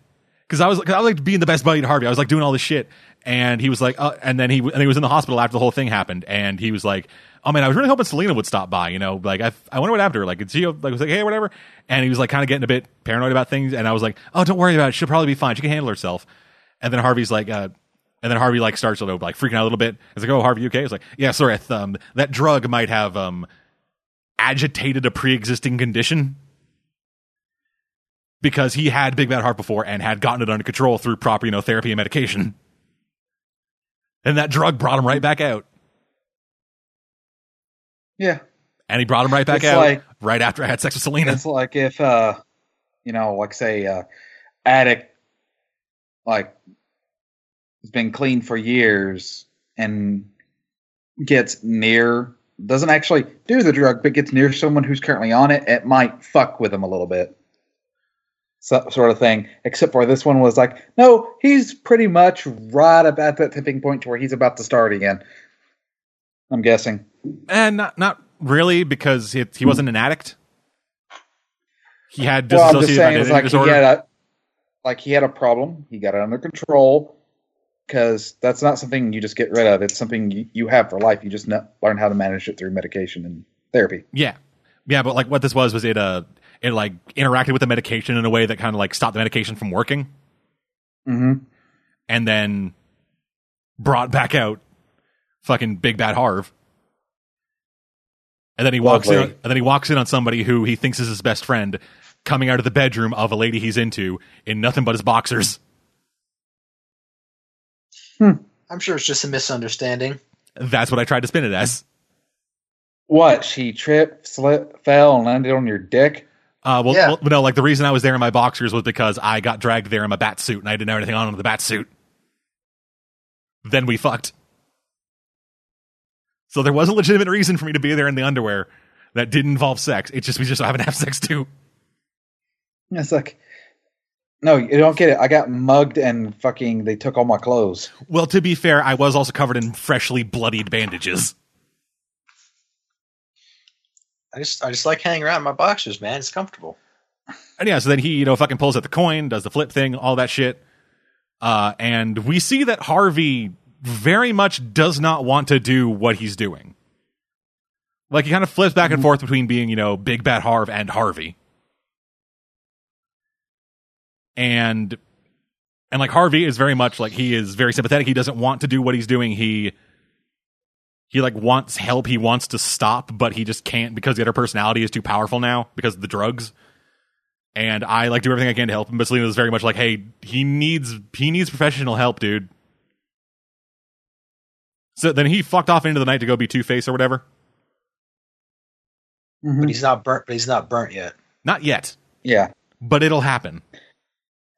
Cause I was, cause I was like being the best buddy to Harvey. I was like doing all this shit. And he was like, uh, and then he, and he was in the hospital after the whole thing happened. And he was like, oh man, I was really hoping Selina would stop by, you know, like I, I wonder what happened to her. Like, is she, like, was like, hey, whatever. And he was like kind of getting a bit paranoid about things. And I was like, oh, don't worry about it. She'll probably be fine. She can handle herself. And then Harvey's like, uh, and then Harvey like starts you know, like freaking out a little bit. It's like, oh, Harvey, you okay? It's like, yeah, sorry, I th- um, that drug might have um agitated a pre-existing condition because he had Big Bad Harv before and had gotten it under control through proper, you know, therapy and medication. And that drug brought him right back out. Yeah. And he brought him right back It's out like- right after I had sex with Selina. It's like if uh you know, like say uh addict like has been clean for years and gets near doesn't actually do the drug but gets near someone who's currently on it, it might fuck with them a little bit. So, sort of thing. Except for this one was like, no, he's pretty much right about at that tipping point to where he's about to start again. I'm guessing. And not not really because it, he wasn't an addict. He had Well, I'm dissociative just saying, like disorder. he had a, like he had a problem. He got it under control because that's not something you just get rid of. It's something you, you have for life. You just ne- learn how to manage it through medication and therapy. Yeah, yeah, but like what this was was it uh it like interacted with the medication in a way that kind of like stopped the medication from working, hmm and then brought back out fucking big bad Harv. And then he walks in, and then he walks in on somebody who he thinks is his best friend, coming out of the bedroom of a lady he's into in nothing but his boxers. I'm sure it's just a misunderstanding. That's what I tried to spin it as. What? She tripped, slipped, fell, and landed on your dick? Uh, well, Yeah. well, no, like the reason I was there in my boxers was because I got dragged there in my bat suit and I didn't have anything on under the bat suit. Then we fucked. So there was a legitimate reason for me to be there in the underwear that didn't involve sex. It's just we just haven't have sex too. It's like, no, you don't get it. I got mugged and fucking, they took all my clothes. Well, to be fair, I was also covered in freshly bloodied bandages. I just I just like hanging around in my boxers, man. It's comfortable. And yeah, so then he, you know, fucking pulls out the coin, does the flip thing, all that shit. Uh, and we see that Harvey very much does not want to do what he's doing. Like he kind of flips back and forth between being, you know, Big Bad Harv and Harvey. And and like Harvey is very much like he is very sympathetic. He doesn't want to do what he's doing. He he like wants help. He wants to stop, but he just can't because the other personality is too powerful now because of the drugs and I like do everything I can to help him. But Selina is very much like, hey, he needs he needs professional help, dude. So then he fucked off into the night to go be Two Face or whatever. Mhm. But he's not burnt. But he's not burnt yet. Not yet, Yeah. but it'll happen.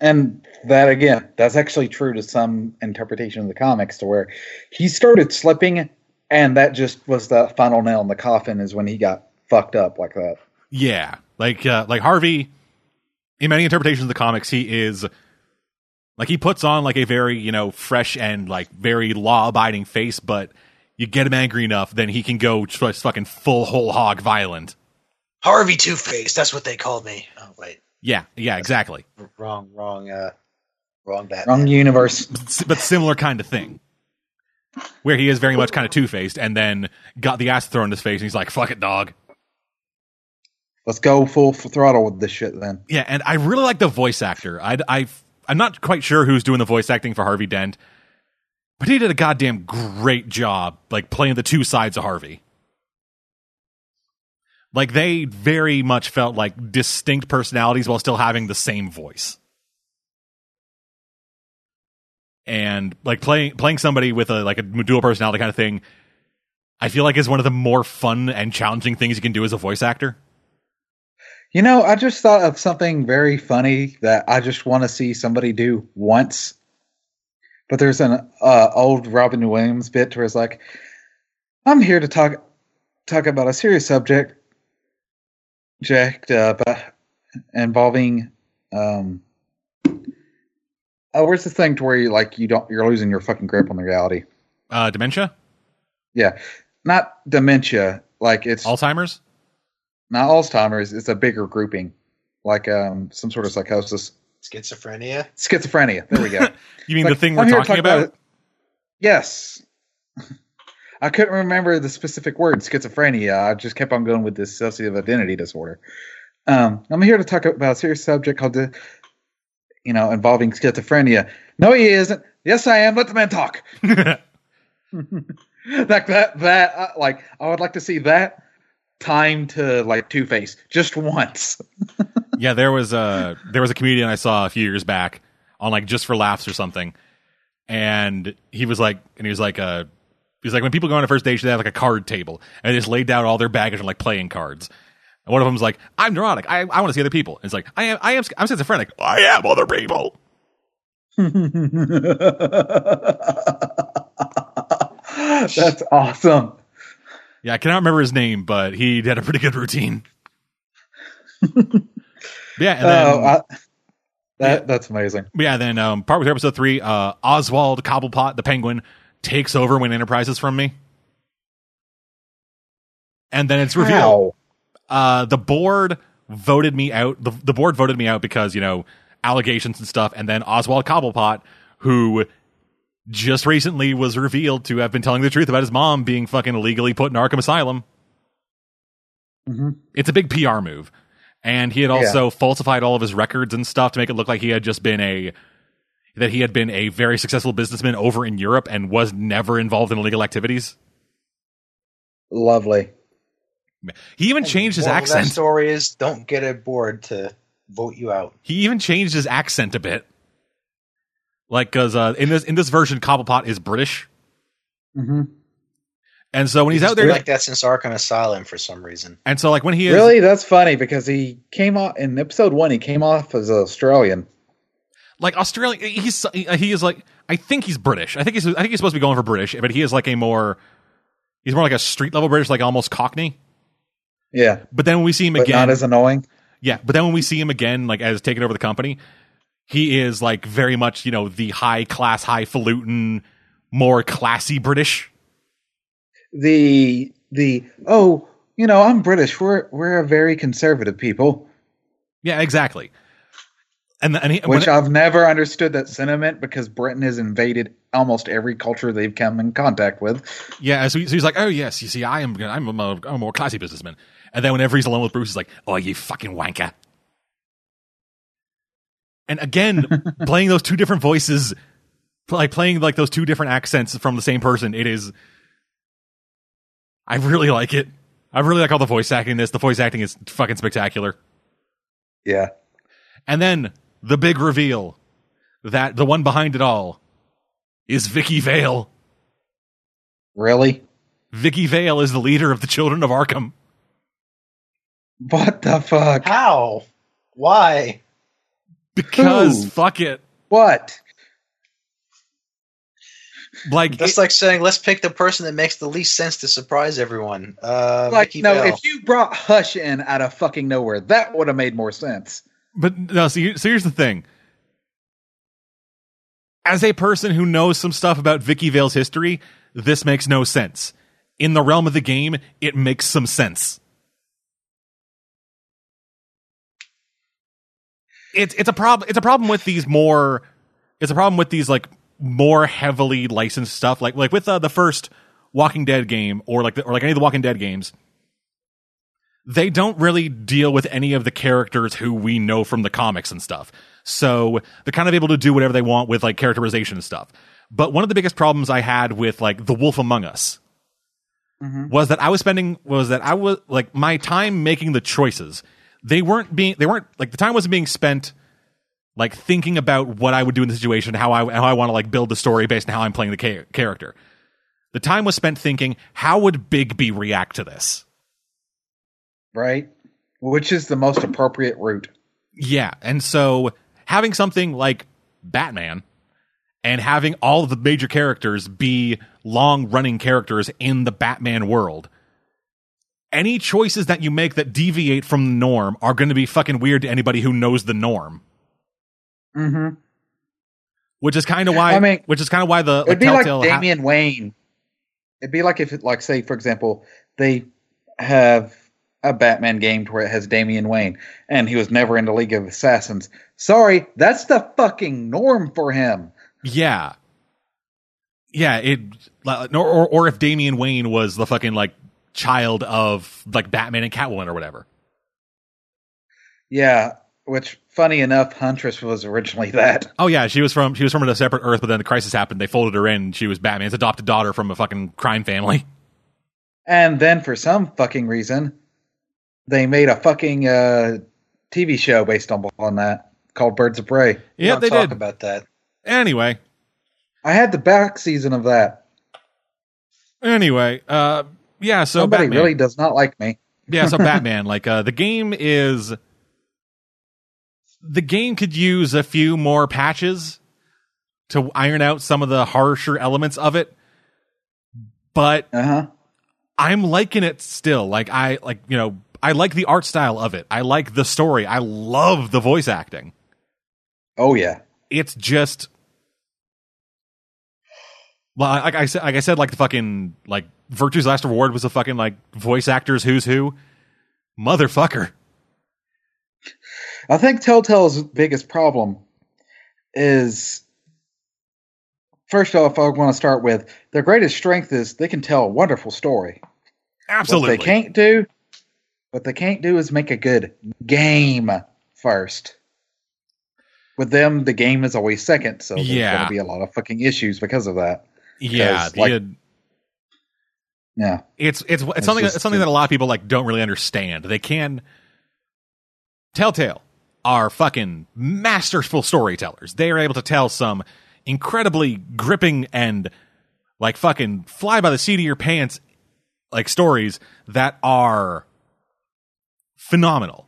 And that again, that's actually true to some interpretation of the comics, to where he started slipping, and that just was the final nail in the coffin. Is when he got fucked up like that. Yeah, like uh, like Harvey. In many interpretations of the comics, he is like he puts on like a very you know fresh and like very law abiding face, but you get him angry enough, then he can go just fucking full whole hog violent. Harvey Two Face. That's what they called me. Oh wait, Yeah, yeah, exactly. Wrong, wrong, uh, wrong Batman. Wrong universe. S- but similar kind of thing. Where he is very much kind of two faced, and then got the ass thrown in his face, and he's like, "Fuck it, dog." Let's go full throttle with this shit then. Yeah, and I really like the voice actor. I, I, I'm not quite sure who's doing the voice acting for Harvey Dent, but he did a goddamn great job, like playing the two sides of Harvey. Like they very much felt like distinct personalities while still having the same voice. And like playing playing somebody with a like a dual personality kind of thing, I feel like is one of the more fun and challenging things you can do as a voice actor. You know, I just thought of something very funny that I just want to see somebody do once. But there's an uh, old Robin Williams bit where it's like, "I'm here to talk talk about a serious subject, Jack, uh, involving um, oh, where's the thing to where you like you don't you're losing your fucking grip on the reality? Uh, dementia, Yeah, not dementia. Like it's Alzheimer's. not Alzheimer's. It's a bigger grouping, like um, some sort of psychosis. Schizophrenia. Schizophrenia. There we go. You mean Like, the thing I'm we're here talking talk about? Yes. I couldn't remember the specific word, schizophrenia. I just kept on going with this dissociative identity disorder. Um, I'm here to talk about a serious subject called, the, you know, involving schizophrenia. No, he isn't. Yes, I am. Let the man talk. like that. That uh, like I would like to see that time to like Two Face just once. yeah, there was a there was a comedian I saw a few years back on like just for laughs or something, and he was like, and he was like, uh, he's like when people go on a first date, they have like a card table, and they just laid down all their baggage and like playing cards. And one of them's like, "I'm neurotic. I, I want to see other people." And it's like, "I am I am I'm schizophrenic. I am other people." That's awesome. Yeah, I cannot remember his name, but he had a pretty good routine. yeah, and then, oh, I, that that's amazing. yeah, then um, part with episode three, uh, Oswald Cobblepot, the penguin, takes over Wayne Enterprises from me, and then it's revealed. Uh, the board voted me out. The, the board voted me out because you know allegations and stuff, and then Oswald Cobblepot, who just recently was revealed to have been telling the truth about his mom being fucking illegally put in Arkham Asylum. Mhm. It's a big PR move, and he had also falsified all of his records and stuff to make it look like he had just been a that he had been a very successful businessman over in Europe and was never involved in illegal activities. Lovely. He even changed his Moral of That accent. story is don't get a board to vote you out. He even changed his accent a bit. Like, cause uh, in this in this version, Cobblepot is British, hmm and so when he's out there, like that since Arkham Asylum for some reason. and so like when he is Really, that's funny because he came off in episode one. He came off as Australian. Like Australian, he's he is like I think he's British. I think he's I think he's supposed to be going for British, but he is like a more he's more like a street level British, like almost Cockney. Yeah, But then when we see him but again, not as annoying. Yeah, but then when we see him again, like as taking over the company, he is like very much, you know, the high class, highfalutin, more classy British. The the oh, you know, I'm British. We're we're a very conservative people, Yeah, exactly. And and he, which I've never understood that sentiment because Britain has invaded almost every culture they've come in contact with. yeah, so, he- so he's like, oh yes, you see, I am, I'm a, more- I'm a more classy businessman. And then whenever he's alone with Bruce, he's like, oh, you fucking wanker. And again, playing those two different voices, like playing like those two different accents from the same person, it is. I really like it. I really like all the voice acting in this. The voice acting is fucking spectacular. Yeah, And then the big reveal that the one behind it all is Vicky Vale. really. Vicky Vale is the leader of the Children of Arkham. What the fuck? How? Why? Because Who? fuck it. What? Like That's it- like saying let's pick the person that makes the least sense to surprise everyone. Uh, Like Vicky no, Vale. if you brought Hush in out of fucking nowhere, that would have made more sense. But no, so, here- so here's the thing. As a person who knows some stuff about Vicky Vale's history, this makes no sense. In the realm of the game, it makes some sense. It's it's a problem. It's a problem with these more. It's a problem with these like more heavily licensed stuff, like like with uh, the first Walking Dead game, or like the, or like any of the Walking Dead games they don't really deal with any of the characters who we know from the comics and stuff. So they're kind of able to do whatever they want with like characterization and stuff. But one of the biggest problems I had with like The Wolf Among Us mm-hmm. was that I was spending was that I was like my time making the choices. They weren't being they weren't like the time wasn't being spent like thinking about what I would do in the situation, how I how I want to like build the story based on how I'm playing the cha- character. The time was spent thinking how would Bigby react to this. Right? Which is the most appropriate route. Yeah, and so having something like Batman and having all of the major characters be long running characters in the Batman world. Any choices that you make that deviate from the norm are going to be fucking weird to anybody who knows the norm. Mm-hmm. Which is kind of why. I mean, which is kind of why the It'd be like Telltale ha- Damian Wayne. It'd be like if, like, say, for example, they have a Batman game to where it has Damian Wayne, and he was never in the League of Assassins. Sorry, that's the fucking norm for him. Yeah. Yeah, it or or, or if Damian Wayne was the fucking like child of like Batman and Catwoman or whatever. Yeah, which funny enough, Huntress was originally that. Oh yeah, she was from she was from a separate Earth, but then the crisis happened. They folded her in. She was Batman's adopted daughter from a fucking crime family. And then for some fucking reason, they made a fucking uh, TV show based on, on that called Birds of Prey. We Yeah, they talk did. about that. Anyway, I had the back season of that. anyway, uh, yeah. So Somebody Batman. really does not like me. yeah. So Batman, like uh, the game is the game could use a few more patches to iron out some of the harsher elements of it, but Uh huh. I'm liking it still. Like I like you know I like the art style of it. I like the story. I love the voice acting. Oh yeah. It's just well, like I said, like I said, like the fucking like Virtue's Last Reward was a fucking like voice actors who's who, motherfucker. I think Telltale's biggest problem is first off, I want to start with their greatest strength is they can tell a wonderful story. Absolutely. What they can't do What they can't do is make a good game first. With them, the game is always second, so there's Yeah. going to be a lot of fucking issues because of that. Yeah, like- Yeah, it's it's it's It's something just- it's something that a lot of people like don't really understand. They can Telltale are fucking masterful storytellers. They are able to tell some incredibly gripping and like fucking fly by the seat of your pants like stories that are phenomenal.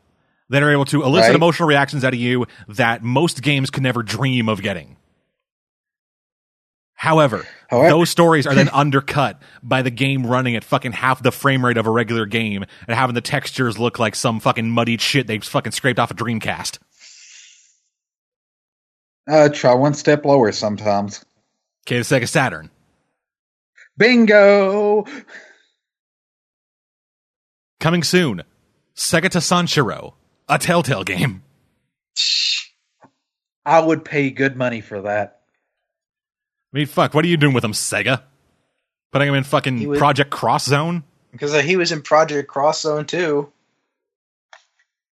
That are able to elicit Right. emotional reactions out of you that most games can never dream of getting. However, However- those stories are then undercut by the game running at fucking half the frame rate of a regular game and having the textures look like some fucking muddied shit they fucking scraped off a Dreamcast. uh, try one step lower sometimes. Okay, the Sega Saturn. Bingo! Coming soon, Segata Sanshiro, a Telltale game. I would pay good money for that. I mean, fuck, what are you doing with them, Sega? Putting them in fucking would- Project Cross Zone? Because uh, he was in Project Cross Zone too.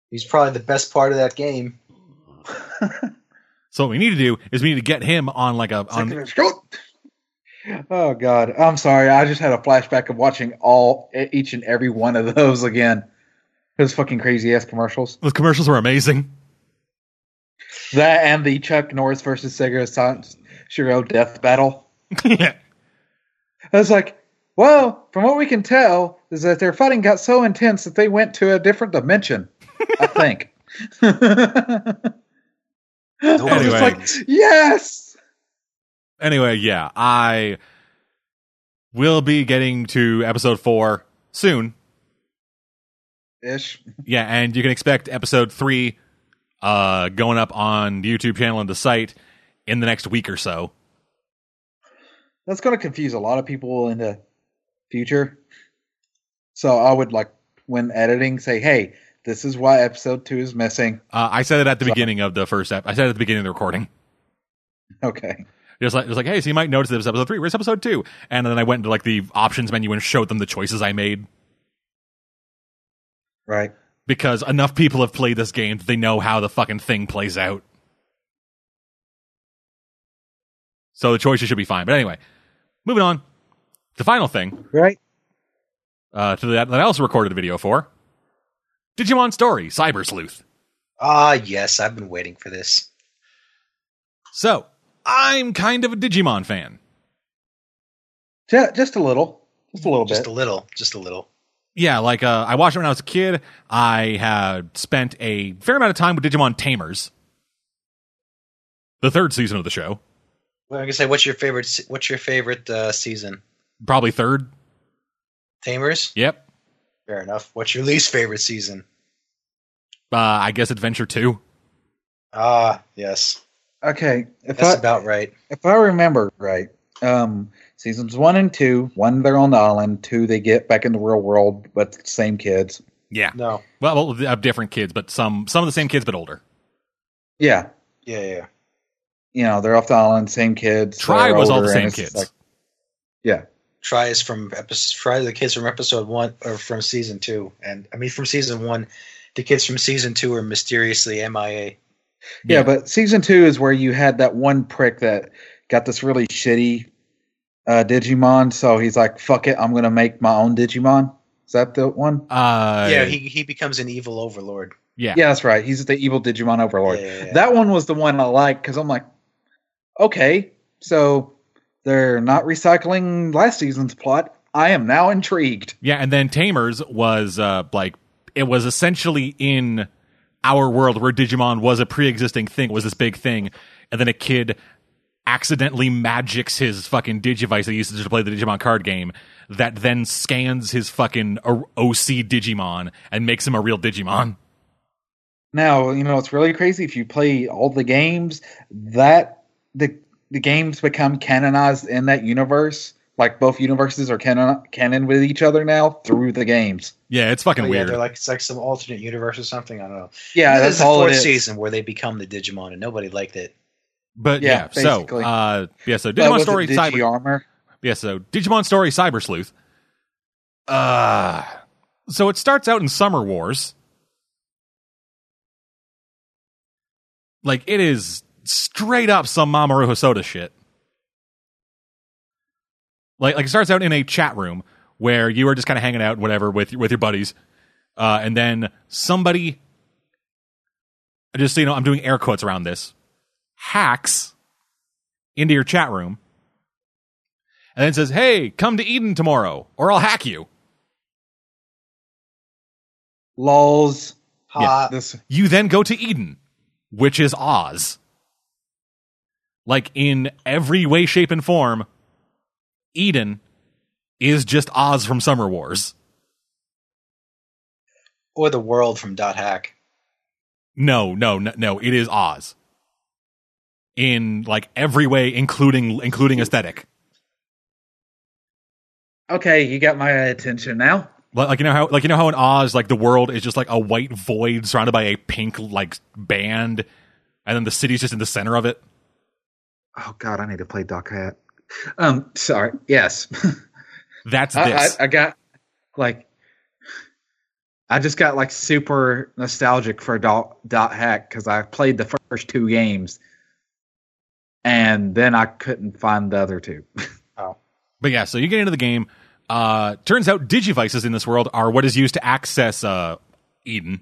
He's probably the best part of that game. So what we need to do is we need to get him on like a on Oh God, I'm sorry. I just had a flashback of watching all each and every one of those again. Those fucking crazy ass commercials. the commercials were amazing. That and the Chuck Norris versus Segata Sanshiro death battle. yeah. I was like, well, from what we can tell, is that their fighting got so intense that they went to a different dimension. I think. I was just Anyway. like, yes. Anyway, yeah, I will be getting to episode four soon. Ish. Yeah, and you can expect episode three uh, going up on the YouTube channel and the site in the next week or so. That's going to confuse a lot of people in the future. So I would like, when editing, say, hey, this is why episode two is missing. Uh, I said it at the So- beginning of the first ep- I said it at the beginning of the recording. Okay. Just like, just like, hey, so you might notice this episode three. Where's episode two? And then I went into like the options menu and showed them the choices I made Right. because enough people have played this game that they know how the fucking thing plays out. So the choices should be fine. But anyway, moving on. The final thing Right. uh, to that, that I also recorded a video for Digimon Story Cyber Sleuth. Ah, yes, I've been waiting for this. So I'm kind of a Digimon fan. Just, just a little. Just a little Just bit. Just a little, just a little. Yeah, like uh, I watched it when I was a kid. I had spent a fair amount of time with Digimon Tamers, the third season of the show. Well, I can say, what's your favorite? What's your favorite uh, season? Probably third. Tamers. Yep. Fair enough. What's your least favorite season? Uh, I guess Adventure Two. Ah, yes, okay. If that's I, about right. if I remember right, um, seasons one and two, one they're on the island, two they get back in the real world, but same kids. Yeah. No, Well, well, they have different kids, but some some of the same kids, but older. Yeah, yeah, yeah. you know they're off the island, same kids. Tri was all the same kids. like- yeah, Tri is from episode. Tri the kids from episode one or from season two, and I mean from season one. The kids from season two are mysteriously MIA. yeah, But season two is where you had that one prick that got this really shitty uh, Digimon. So he's like, "Fuck it, I'm gonna make my own Digimon." Is that the one? uh, yeah, he he becomes an evil overlord. yeah, Yeah, that's right. He's the evil Digimon overlord. Yeah, yeah, yeah. That one was the one I liked because I'm like, okay, so they're not recycling last season's plot. I am now intrigued. Yeah, and then Tamers was uh, like it was essentially in our world where Digimon was a pre-existing thing, was this big thing, and then a kid accidentally magics his fucking Digivice that he uses to play the Digimon card game that then scans his fucking OC Digimon and makes him a real Digimon. Now, you know, it's really crazy if you play all the games that the the games become canonized in that universe. Like both universes are canon canon with each other now through the games. Yeah, it's fucking Oh, yeah, weird. they're like it's like some alternate universe or something. I don't know. Yeah, This is that's the fourth it is. season where they become the Digimon, and nobody liked it. But yeah, Yeah, so uh, yeah, so Digimon was it Story Cyber Digi Armor. Yeah, so Digimon Story Cyber Sleuth. Uh So it starts out in Summer Wars. Like it is straight up some Mamoru Hosoda shit. Like like it starts out in a chat room where you are just kind of hanging out, whatever, with with your buddies, uh, and then somebody, I just so you know, I'm doing air quotes around this, hacks into your chat room, and then says, "Hey, come to Eden tomorrow, or I'll hack you." Lols. Hot. This You then go to Eden, which is Oz. Like in every way, shape, and form, Eden is just Oz from Summer Wars. Or the world from Dot Hack. No, no, no, no. It is Oz. In like every way, including including aesthetic. okay, you got my attention now. Like you know how like you know how in Oz like the world is just like a white void surrounded by a pink like band, and then the city's just in the center of it. Oh God, I need to play Dot Hack. Um, sorry. Yes, That's I, I, this. I got like, I just got like super nostalgic for Dot Dot Hack because I played the first two games, and then I couldn't find the other two. oh, But yeah, so you get into the game. Uh, turns out digivices in this world are what is used to access uh, Eden,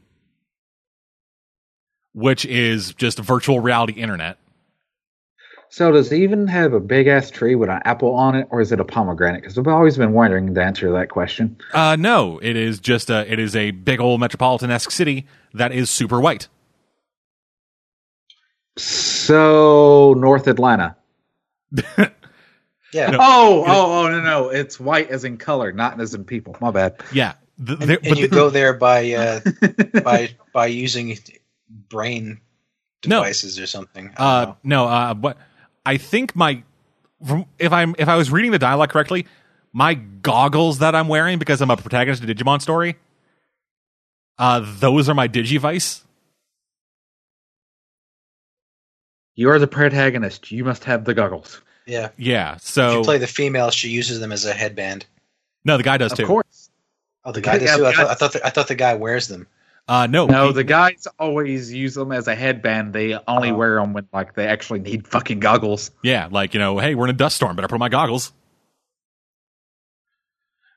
which is just a virtual reality internet. So does it even have a big ass tree with an apple on it, or is it a pomegranate? Because I've always been wondering the answer to that question. Uh, no, it is just a it is a big old metropolitan esque city that is super white. So North Atlanta. Yeah. No. Oh, oh, oh, no, no! It's white as in color, not as in people. My bad. Yeah, the, And, there- and you the- go there by uh, by by using brain No. devices or something. I Uh, no, uh, but I think my from, if I'm if I was reading the dialogue correctly, my goggles that I'm wearing because I'm a protagonist of Digimon story, uh, those are my Digivice. You are the protagonist. You must have the goggles. yeah. Yeah, So If so you play the female, she uses them as a headband. no, the guy does Of too. Of course. Oh, the guy does Yeah, too. I but- thought, I thought the, I thought the guy wears them. Uh, no, No, he- the guys always use them as a headband. They only Oh. wear them when like they actually need fucking goggles. yeah, like you know, hey, we're in a dust storm, better put on my goggles.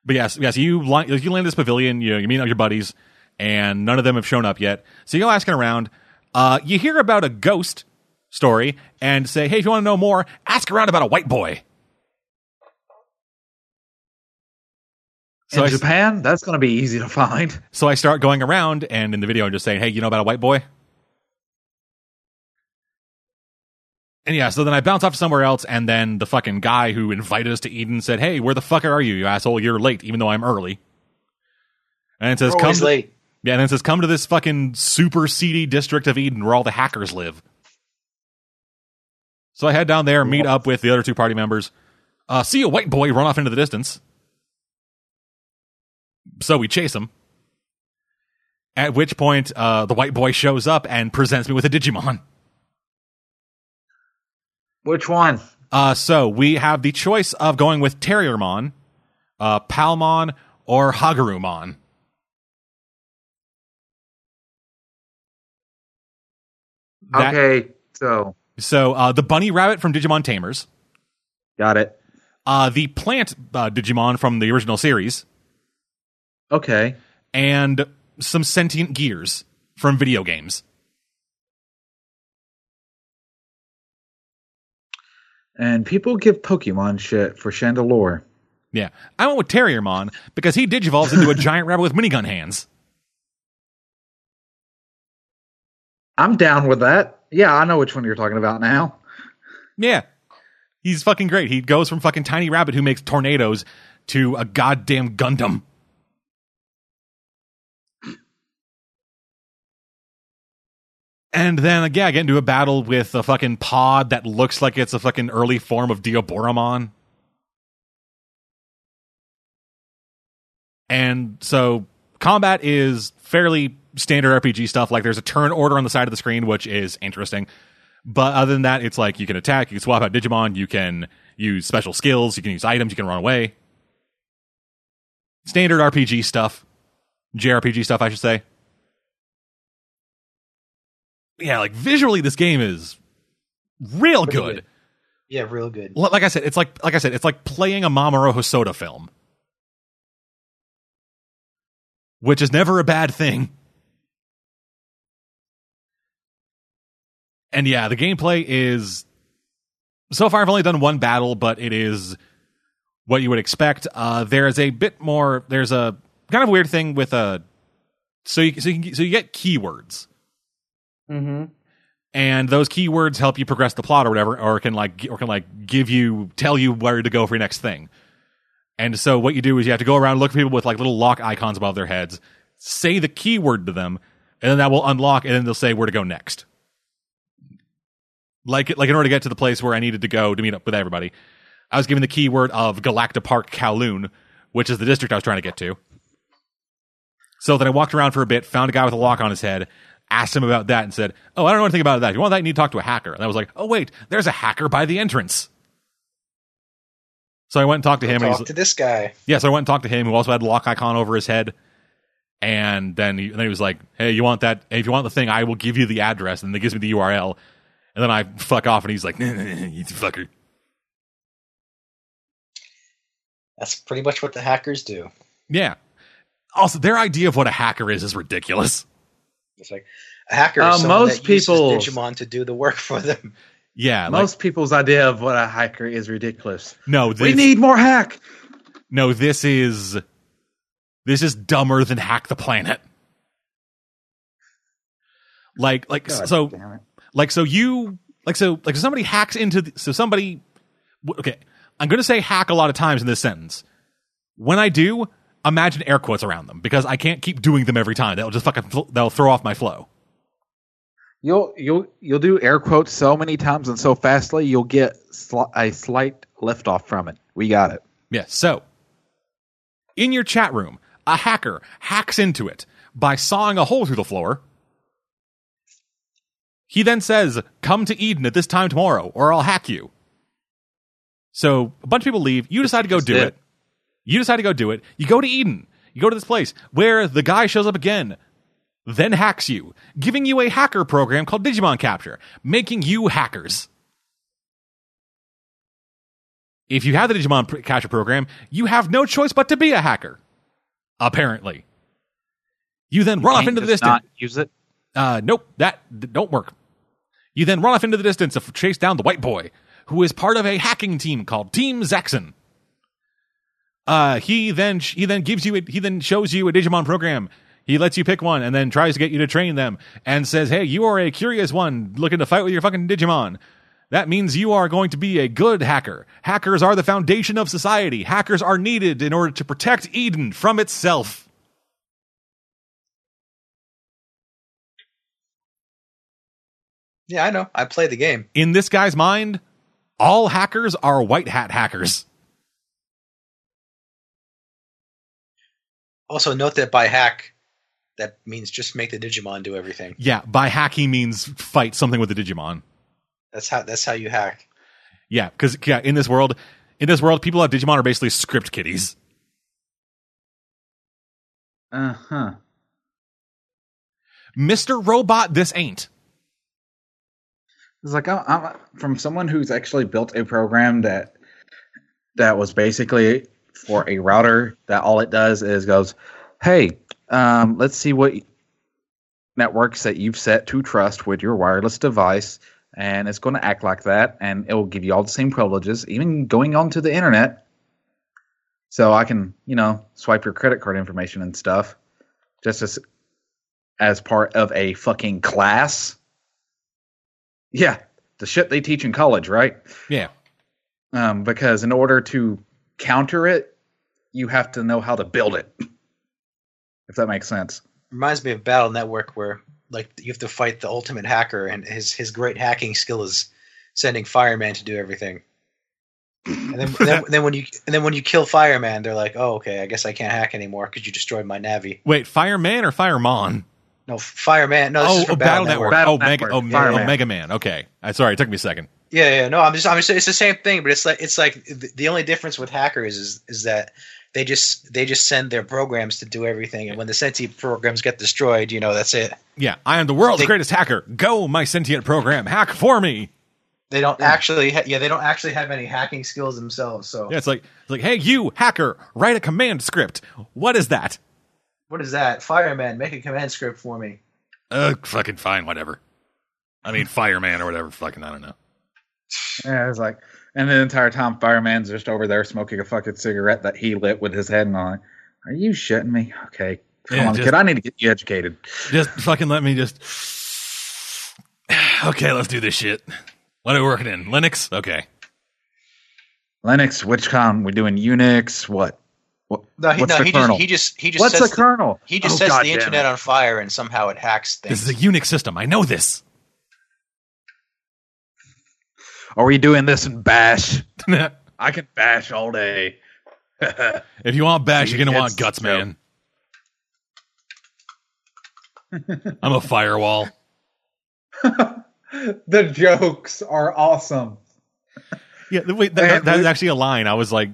But yes, yes, you li- you land this pavilion, you know, you meet up your buddies, and none of them have shown up yet. So you go asking around. Uh, you hear about a ghost story and say, hey, if you want to know more, ask around about a white boy. So in I, Japan, that's going to be easy to find. so I start going around, and in the video, I'm just saying, hey, you know about a white boy? And yeah, so then I bounce off somewhere else, and then the fucking guy who invited us to Eden said, hey, where the fuck are you, you asshole? You're late, even though I'm early. And it says, We're come to, late. yeah, and it says, come to this fucking super seedy district of Eden where all the hackers live. So I head down there, meet up with the other two party members, uh, see a white boy run off into the distance. So we chase him. At which point, uh, the white boy shows up and presents me with a Digimon. Which one? Uh, so we have the choice of going with Terriermon, uh, Palmon, or Hagurumon. That- okay, so So uh, the bunny rabbit from Digimon Tamers, got it. uh, the plant uh, Digimon from the original series, Okay, and some sentient gears from video games. and people give Pokemon shit for Chandelure. Yeah, I went with Terriermon because he digivolves into a giant rabbit with minigun hands. I'm down with that. Yeah, I know which one you're talking about now. Yeah, he's fucking great. He goes from fucking tiny rabbit who makes tornadoes to a goddamn Gundam. And then again, I get into a battle with a fucking pod that looks like it's a fucking early form of Diaboromon. And so combat is fairly standard RPG stuff. Like there's a turn order on the side of the screen, which is interesting. But other than that, it's like you can attack, you can swap out Digimon, you can use special skills, you can use items, you can run away. Standard RPG stuff. JRPG stuff, I should say. Yeah, like visually, this game is real good. good. Yeah, real good. Like I said, it's like like I said, it's like playing a Mamoru Hosoda film, which is never a bad thing. And yeah, the gameplay is so far. I've only done one battle, but it is what you would expect. Uh, there is a bit more. There's a kind of weird thing with a so you so you, can, so you get keywords Mm-hmm. and those keywords help you progress the plot or whatever or can like or can like give you tell you where to go for your next thing and so what you do is you have to go around look for people with like little lock icons above their heads say the keyword to them and then that will unlock and then they'll say where to go next like like in order to get to the place where i needed to go to meet up with everybody i was given the keyword of galacta park kowloon which is the district i was trying to get to so then i walked around for a bit found a guy with a lock on his head asked him about that and said, "Oh, I don't know anything about that. If you want that, you need to talk to a hacker." And I was like, "Oh, wait, there's a hacker by the entrance." So I went and talked to him, and Talk he's to this guy. yeah. So I went and talked to him, who also had the lock icon over his head. And then he, and then he was like, "Hey, you want that? If you want the thing, I will give you the address." And then he gives me the URL. And then I fuck off, and he's like, "You fucker." That's pretty much what the hackers do. Yeah. Also, their idea of what a hacker is is ridiculous. It's like a hacker Uh, someone most that uses Digimon to do the work for them. Yeah. Like, Most people's idea of what a hacker is ridiculous. no, this, we need more hack. no, this is this is dumber than hack the planet. Like, like God so. like so you like so like so somebody hacks into the, so somebody okay i'm going to say hack a lot of times in this sentence when i do imagine air quotes around them because i can't keep doing them every time that'll just fucking fl- that'll throw off my flow You'll you'll you'll do air quotes so many times and so fastly you'll get sli- a slight lift off from it. We got it. yeah so in your chat room a hacker hacks into it by sawing a hole through the floor he then says come to eden at this time tomorrow or i'll hack you so a bunch of people leave you decide to go do did. it You decide to go do it. You go to Eden. You go to this place where the guy shows up again, then hacks you, giving you a hacker program called Digimon Capture, making you hackers. If you have the Digimon Capture program, you have no choice but to be a hacker. Apparently. You then run off into the distance. Use it. Uh, nope, that d- don't work. You then run off into the distance to f- chase down the white boy, who is part of a hacking team called Team Zaxon. Uh, he then sh- he then gives you a, he then shows you a Digimon program. He lets you pick one and then tries to get you to train them and says, "Hey, you are a curious one looking to fight with your fucking Digimon." That means you are going to be a good hacker. Hackers are the foundation of society. Hackers are needed in order to protect Eden from itself. Yeah, I know. I play the game. in this guy's mind, all hackers are white hat hackers. Also, note that by hack, that means just make the Digimon do everything. Yeah, by hack he means fight something with the Digimon. That's how that's how you hack. Yeah, because yeah, in this world, in this world, people have Digimon are basically script kiddies. Uh huh. Mister Robot, this ain't. It's like I'm, I'm from someone who's actually built a program that that was basically for a router that all it does is goes, hey, um, let's see what networks that you've set to trust with your wireless device, and it's going to act like that, and it will give you all the same privileges, even going onto the internet. So I can, you know, swipe your credit card information and stuff, just as as part of a fucking class. Yeah, the shit they teach in college, right? Yeah, Um, because in order to counter it, you have to know how to build it. If that makes sense. Reminds me of Battle Network, where like you have to fight the ultimate hacker, and his his great hacking skill is sending Fireman to do everything. And then, then, then when you and then when you kill Fireman, they're like, "Oh, okay, I guess I can't hack anymore because you destroyed my Navi." wait, Fireman or Firemon? No, Fireman. No, this is Oh, from oh, Battle Network. Battle oh, Mega, Network. oh, Fireman. oh, Mega Man. Okay, uh, sorry, it took me a second. Yeah, yeah, no, I'm just, I'm just, it's the same thing, but it's like, it's like the, the only difference with hackers is, is that they just they just send their programs to do everything, and when the sentient programs get destroyed, you know that's it. Yeah, I am the world's They- greatest hacker. Go, my sentient program, hack for me. They don't actually, ha- yeah, they don't actually have any hacking skills themselves. So Yeah, it's like it's like, hey, you hacker, write a command script. What is that? what is that? Fireman, make a command script for me. Uh, fucking fine, whatever. I mean, fireman or whatever. Fucking, I don't know. Yeah, it's like, and the entire time, Fireman's just over there smoking a fucking cigarette that he lit with his head on. Like, Are you shitting me? Okay, come Yeah, on, just- kid. I need to get you educated. Just fucking let me just. Okay, let's do this shit. What are we working in? Linux? Okay. Linux, which con? We're doing Unix? What? what No, he, what's no, the he kernel? just he just he just what's sets the kernel? he just Oh, sets God the internet it. on fire and somehow it hacks things. This is a Unix system. I know this. Are we doing this in Bash? I can bash all day. If you want bash, you're gonna want guts, man. I'm a firewall. the jokes are awesome. Yeah, wait, that, Man, that- that's actually a line. I was like,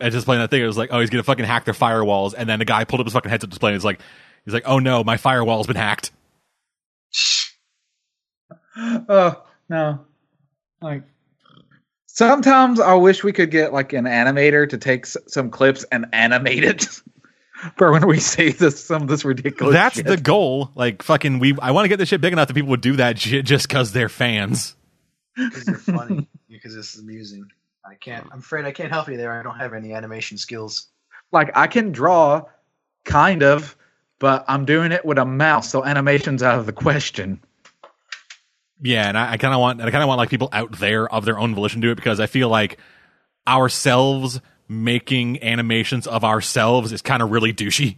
I just playing that thing. I was like, oh, he's gonna fucking hack their firewalls, and then the guy pulled up his fucking headset display. and He's like, he's like, oh no, my firewall's been hacked. Oh no, like sometimes I wish we could get like an animator to take s- some clips and animate it for when we say this some of this ridiculous. That's shit. the goal. Like fucking, we. I want to get this shit big enough that people would do that shit just because they're fans. because you're funny because this is amusing. I can't. I'm afraid I can't help you there. I don't have any animation skills. like I can draw, kind of, but I'm doing it with a mouse, so animation's out of the question. Yeah, and I, I kind of want, I kind of want like people out there of their own volition to do it because I feel like ourselves making animations of ourselves is kind of really douchey.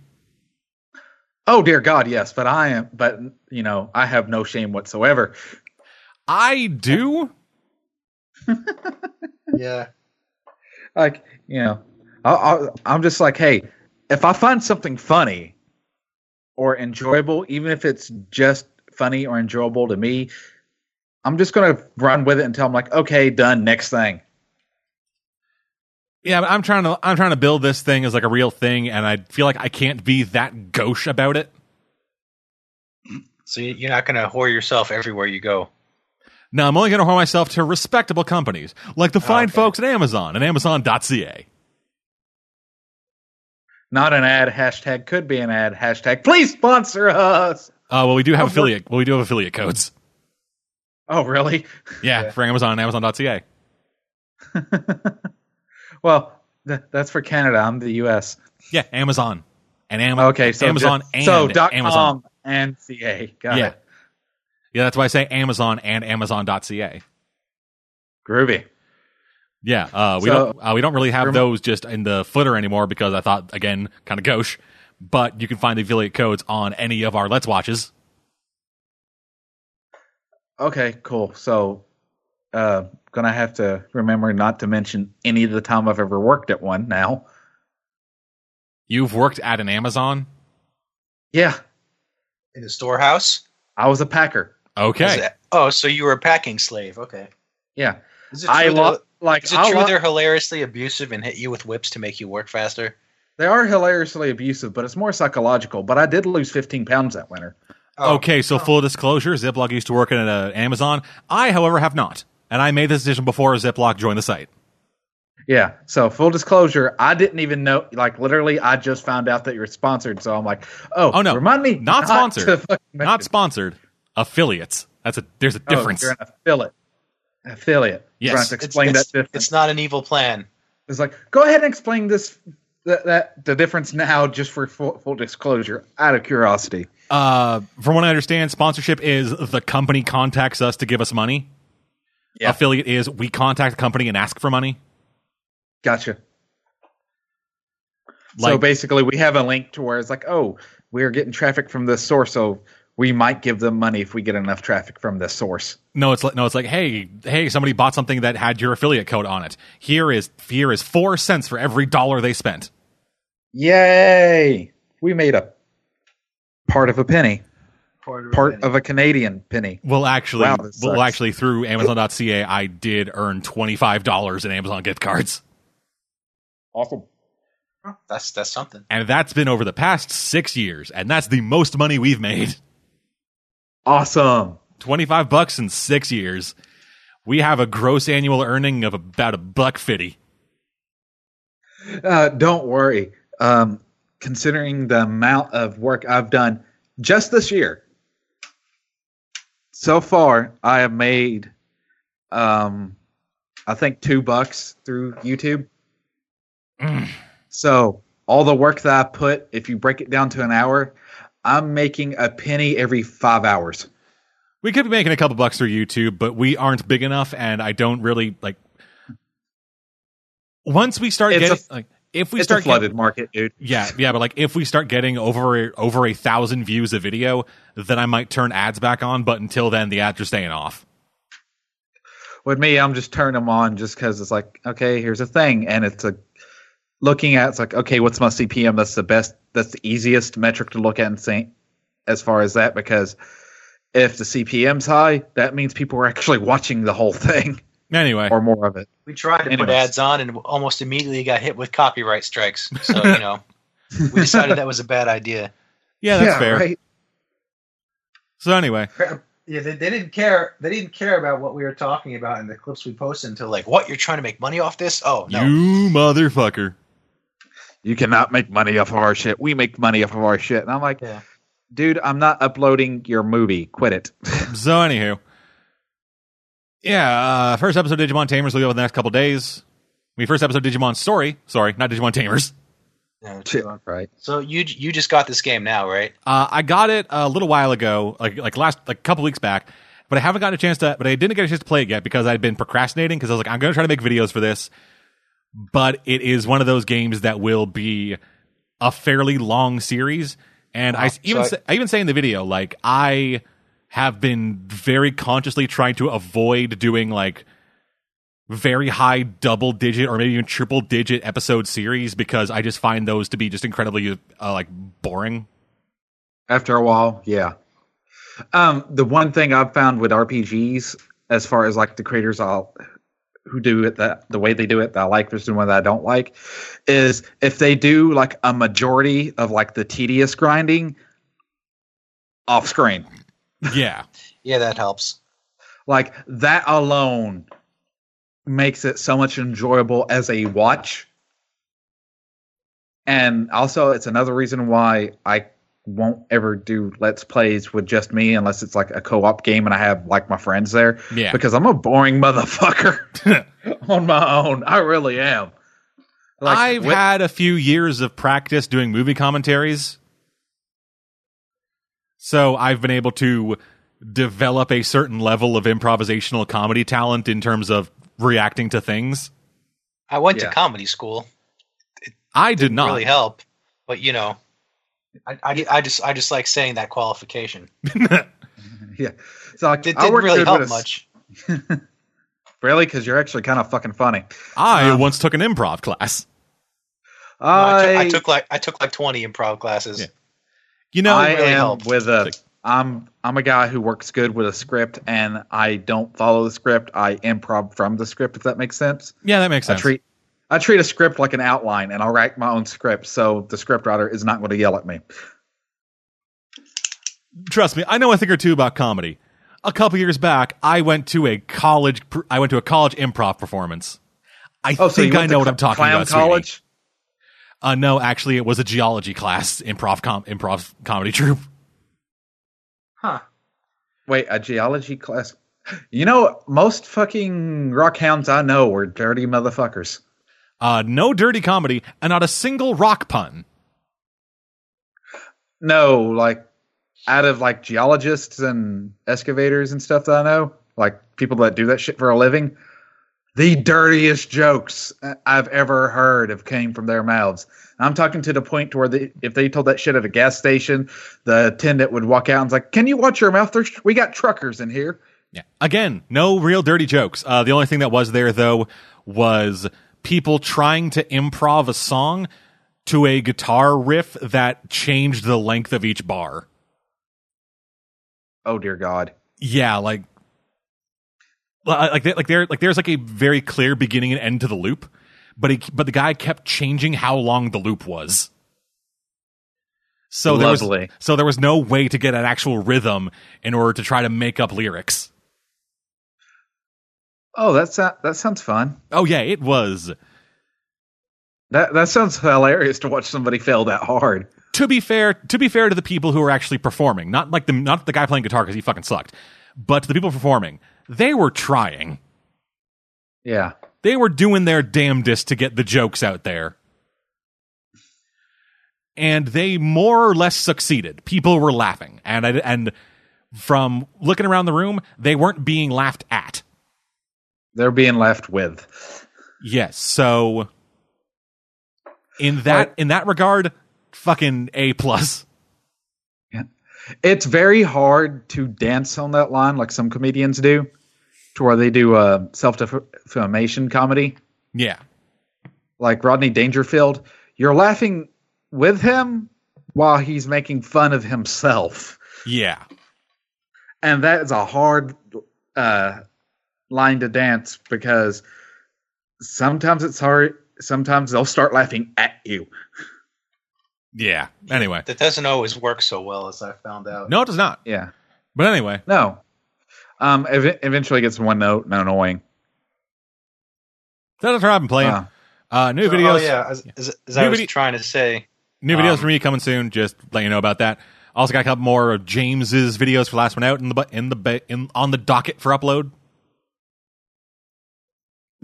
Oh dear God, yes, but I am, but you know, I have no shame whatsoever. I do. Yeah. like you know I, I, i'm just like hey if i find something funny or enjoyable even if it's just funny or enjoyable to me i'm just gonna run with it until i'm like okay done next thing Yeah, but I'm trying to, I'm trying to build this thing as like a real thing, and I feel like I can't be that gauche about it. So you- you're not going to whore yourself everywhere you go. No, I'm only going to whore myself to respectable companies like the fine okay. folks at Amazon and Amazon.ca. not an ad hashtag could be an ad hashtag please sponsor us Uh, well, we do have affiliate. Well, we do have affiliate codes. Oh really Yeah, Yeah. for Amazon and Amazon.ca. well th- that's for canada i'm the us Yeah, Amazon and Am- okay so Amazon just- and so dot Amazon. com and ca got Yeah. it Yeah, that's why I say Amazon and Amazon.ca. groovy Yeah, uh, we So- don't uh, we don't really have Rem- those just in the footer anymore because I thought again kind of gauche. But you can find the affiliate codes on any of our Let's Watches. Okay, cool. So, uh, gonna have to remember not to mention any of the time I've ever worked at one. Now, You've worked at an Amazon, yeah, In the storehouse? I was a packer. Okay? it- oh, so you were a packing slave. Okay. Yeah, Is it I true, lo- they're, like is it I true lo- they're hilariously abusive and hit you with whips to make you work faster? they are hilariously abusive, but it's more psychological. But I did lose 15 pounds that winter. Oh, Okay, so full disclosure, Ziploc used to work at uh, Amazon. I, however, have not, and I made this decision before Ziploc joined the site. Yeah. So full disclosure, I didn't even know. Like literally, I just found out that you're sponsored. So I'm like, oh, Oh, no. remind me, Not sponsored. Not sponsored. Affiliates. That's a there's a Oh, difference. you're an affiliate. Affiliate. Yes. You're gonna It's, explain it's, that difference. it's not an evil plan. It's like, go ahead and explain this, that, that the difference now, just for full, full disclosure, out of curiosity. uh, from what I understand, sponsorship is the company contacts us to give us money. Yeah. Affiliate is we contact the company and ask for money. Gotcha. so basically, we have a link to where it's like, oh, we're getting traffic from this source, so we might give them money if we get enough traffic from this source. No, it's like no, it's like hey, hey, somebody bought something that had your affiliate code on it. Here is here is four cents for every dollar they spent. Yay! We made a part of a penny, Part part of a Canadian penny. Well, actually, Wow, well, actually, through Amazon.ca, I did earn twenty five dollars in Amazon gift cards. Awesome. That's that's something. And that's been over the past six years. And that's the most money we've made. Awesome. 25 bucks in six years. We have a gross annual earning of about a buck fifty. Uh, don't worry. Um, considering the amount of work I've done just this year, so far I have made, um, I think two bucks through YouTube. Mm. So all the work that I put, if you break it down to an hour, I'm making a penny every five hours. We could be making a couple bucks through YouTube, but we aren't big enough, and I don't really like. Once we start It's getting a- like, if we it's start a flooded getting, market, dude. yeah, yeah, but like if we start getting over over a thousand views a video, then I might turn ads back on. But until then, the ads are staying off. With me, I'm just turning them on just because it's like, okay, here's a thing, and it's a looking at it's like, okay, what's my CPM? That's the best. That's the easiest metric to look at and say as far as that because if the CPM's high, that means people are actually watching the whole thing Anyway, or more of it. We tried to put ads on and almost immediately got hit with copyright strikes. So you know, we decided that was a bad idea. yeah, that's fair. Right? So anyway, Yeah, they, they didn't care. They didn't care about what we were talking about in the clips we posted until like, what? You're trying to make money off this? Oh no! you motherfucker. You cannot make money off of our shit. We make money off of our shit. And I'm like, Yeah. dude, I'm not uploading your movie. Quit it. So anywho, yeah, uh, first episode of Digimon Tamers will be over the next couple days. I mean, first episode of Digimon Story. Sorry, not Digimon Tamers. No, Shit, right. So you you just got this game now, right? Uh, I got it a little while ago, like like last like a couple weeks back, but I haven't gotten a chance to. But I didn't get a chance to play it yet because I'd been procrastinating because I was like, I'm going to try to make videos for this. But it is one of those games that will be a fairly long series, and I s- even so I- I even say in the video like I have been very consciously trying to avoid doing like very high double digit or maybe even triple digit episode series because I just find those to be just incredibly uh, like boring. After a while, yeah. Um, the one thing I've found with RPGs, as far as like the creators I'll, who do it that the way they do it that I like versus the one that I don't like, is if they do like a majority of like the tedious grinding off screen. Yeah. Yeah, that helps. Like that alone makes it so much enjoyable as a watch. And also it's another reason why I won't ever do let's plays with just me unless it's like a co-op game and I have like my friends there Yeah. because I'm a boring motherfucker on my own. I really am. Like, I've with- had a few years of practice doing movie commentaries. So I've been able to develop a certain level of improvisational comedy talent in terms of reacting to things. I went Yeah. to comedy school. I did not. Really help, but you know, I, I, I just I just like saying that qualification. yeah. So like, It I didn't work really help a- much. Really, because you're actually kind of fucking funny. I Um, once took an improv class. No, I, took, I, I took like I took like twenty improv classes. Yeah. You know, I really am helped. with a. I'm I'm a guy who works good with a script, and I don't follow the script. I improv from the script, if that makes sense. yeah, that makes sense. I sense. treat I treat a script like an outline, and I'll write my own script, so the script writer is not going to yell at me. Trust me, I know a thing or two about comedy. A couple years back, I went to a college. I went to a college improv performance. I Oh, so you think I know what I'm talking clown about. sweetie. College? Uh, no, actually, it was a geology class, improv com- improv comedy troupe. Huh. Wait, a geology class? You know, most fucking rock hounds I know were dirty motherfuckers. Uh, no dirty comedy, and not a single rock pun. No, like out of like geologists and excavators and stuff that I know, like people that do that shit for a living, the dirtiest jokes I've ever heard have came from their mouths. I'm talking to the point to where they, if they told that shit at a gas station, the attendant would walk out and was like, "Can you watch your mouth? There's, we got truckers in here." Yeah. Again, no real dirty jokes. Uh, the only thing that was there though was people trying to improv a song to a guitar riff that changed the length of each bar. Oh dear God. Yeah, like like like there like there's like a very clear beginning and end to the loop, but he but the guy kept changing how long the loop was. So there was Lovely. so there was no way to get an actual rhythm in order to try to make up lyrics. Oh, that's that sounds fun. Oh yeah, it was. That that sounds hilarious to watch somebody fail that hard. To be fair, to be fair to the people who are actually performing, not like the not the guy playing guitar because he fucking sucked, but to the people performing, they were trying. Yeah. They were doing their damnedest to get the jokes out there. And they more or less succeeded. People were laughing. And I, and from looking around the room, they weren't being laughed at. They're being left with. Yes. So in that Right. in that regard, fucking A plus. It's very hard to dance on that line like some comedians do, to where they do a self defamation comedy. Yeah. Like Rodney Dangerfield, you're laughing with him while he's making fun of himself. Yeah. And that is a hard uh, line to dance because sometimes it's hard. Sometimes they'll start laughing at you. Yeah. Anyway. That doesn't always work so well, as I found out. No, it does not. Yeah. But anyway. No. Um. Ev- eventually gets one note and annoying. That's what I've been playing. Uh, Uh, new Oh, videos. yeah, as, as, as New I was video- trying to say, New videos Um, for me coming soon. Just let you know about that. Also got a couple more of James's videos for last one out in the bu- in the ba- in on the docket for upload.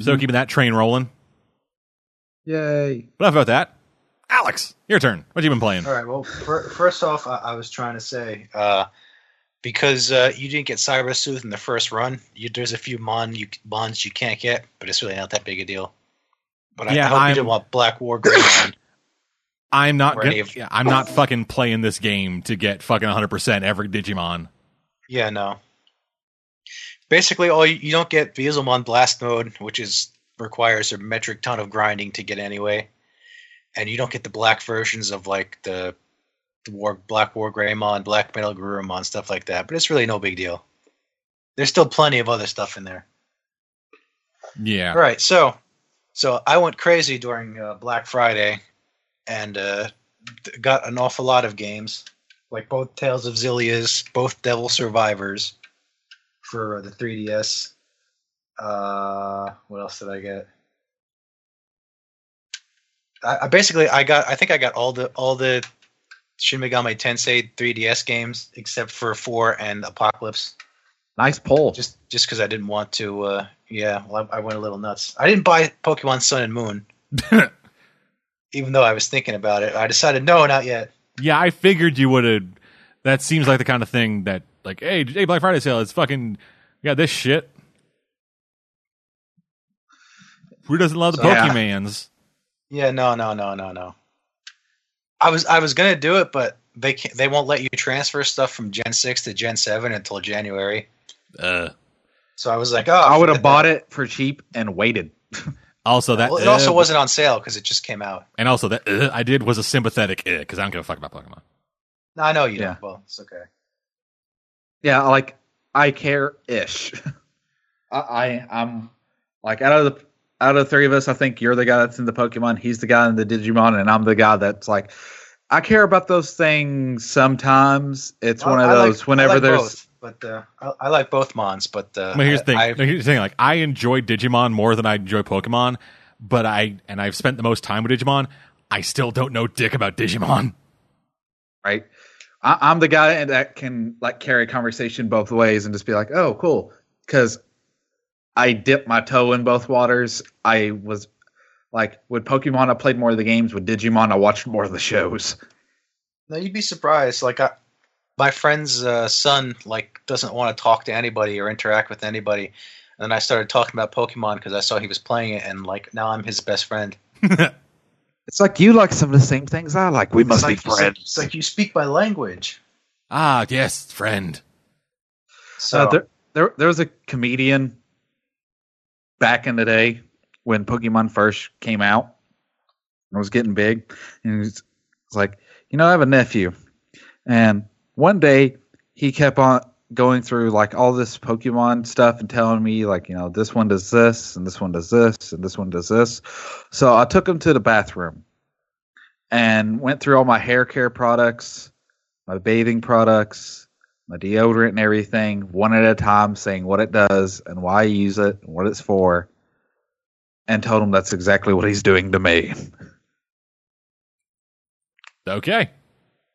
So Mhm. keeping that train rolling. yay. But enough about that. Alex, your turn. What you been playing? All right. Well, fir- first off, I, I was trying to say uh, because uh, you didn't get Cyber Sleuth in the first run, you, there's a few mon you, mons you can't get, but it's really not that big a deal. But I, Yeah, I hope I'm- you didn't want Black War Greymon. I'm not. Gonna, of- yeah, I'm not fucking playing this game to get fucking 100 percent every Digimon. yeah, no. Basically, all you, you don't get Beelzemon Blast Mode, which is requires a metric ton of grinding to get anyway, and you don't get the black versions of like the, the War Black War Greymon, Black Metal Garurumon, stuff like that. But it's really no big deal. There's still plenty of other stuff in there. Yeah. All right, so so I went crazy during uh, Black Friday, and uh, got an awful lot of games, like both Tales of Xillia's, both Devil Survivors, for the 3DS. Uh, what else did I get? I, I basically I got I think I got all the all the Shin Megami Tensei 3DS games except for four and Apocalypse Nice poll. just just because I didn't want to. Uh, yeah, well, I, I went a little nuts. I didn't buy Pokemon Sun and Moon, even though I was thinking about it. I decided no, not yet. Yeah, I figured you would have. That seems like the kind of thing that, like, hey, hey, Black Friday sale, it's fucking, yeah, this shit. Who doesn't love the So-. Pokemans? Yeah, no, no, no, no, no. I was I was gonna do it, but they can't, they won't let you transfer stuff from Gen six to Gen seven until January. Uh, So I was like, oh, I would have bought that. it for cheap and waited. also, that Well, it also uh, wasn't on sale because it just came out. and also that uh, I did was a sympathetic because I don't give a fuck about Pokemon. No, I know you Yeah. don't. Well, it's okay. Yeah, like I care ish. I, I I'm like out of the out of the three of us, I think you're the guy that's in the Pokemon. He's the guy in the Digimon, and I'm the guy that's like I care about those things. Sometimes it's one of I like- those. whenever I like there's both, but uh, I, I like both Mons, but uh, But here's the thing. I, No, here's the thing. Like, I enjoy Digimon more than I enjoy Pokemon, but I and I've spent the most time with Digimon. I still don't know dick about Digimon. right, I, I'm the guy that can like carry a conversation both ways and just be like, oh, cool, because I dipped my toe in both waters. I was like with Pokemon, I played more of the games. With Digimon, I watched more of the shows. No, you'd be surprised. Like, I, my friend's uh, son like doesn't want to talk to anybody or interact with anybody, and then I started talking about Pokemon because I saw he was playing it, and like now I'm his best friend. It's like you like some of the same things I like. We It's must like, be it's like- friends. It's like you speak my language. ah, yes, friend. So Uh, there, there, there was a comedian back in the day when Pokemon first came out and was getting big, and he's it's like, you know, I have a nephew, and one day he kept on going through like all this Pokemon stuff and telling me like you know this one does this and this one does this and this one does this. So I took him to the bathroom and went through all my hair care products, my bathing products, my deodorant and everything one at a time, saying what it does and why I use it and what it's for, and told him that's exactly what he's doing to me. Okay.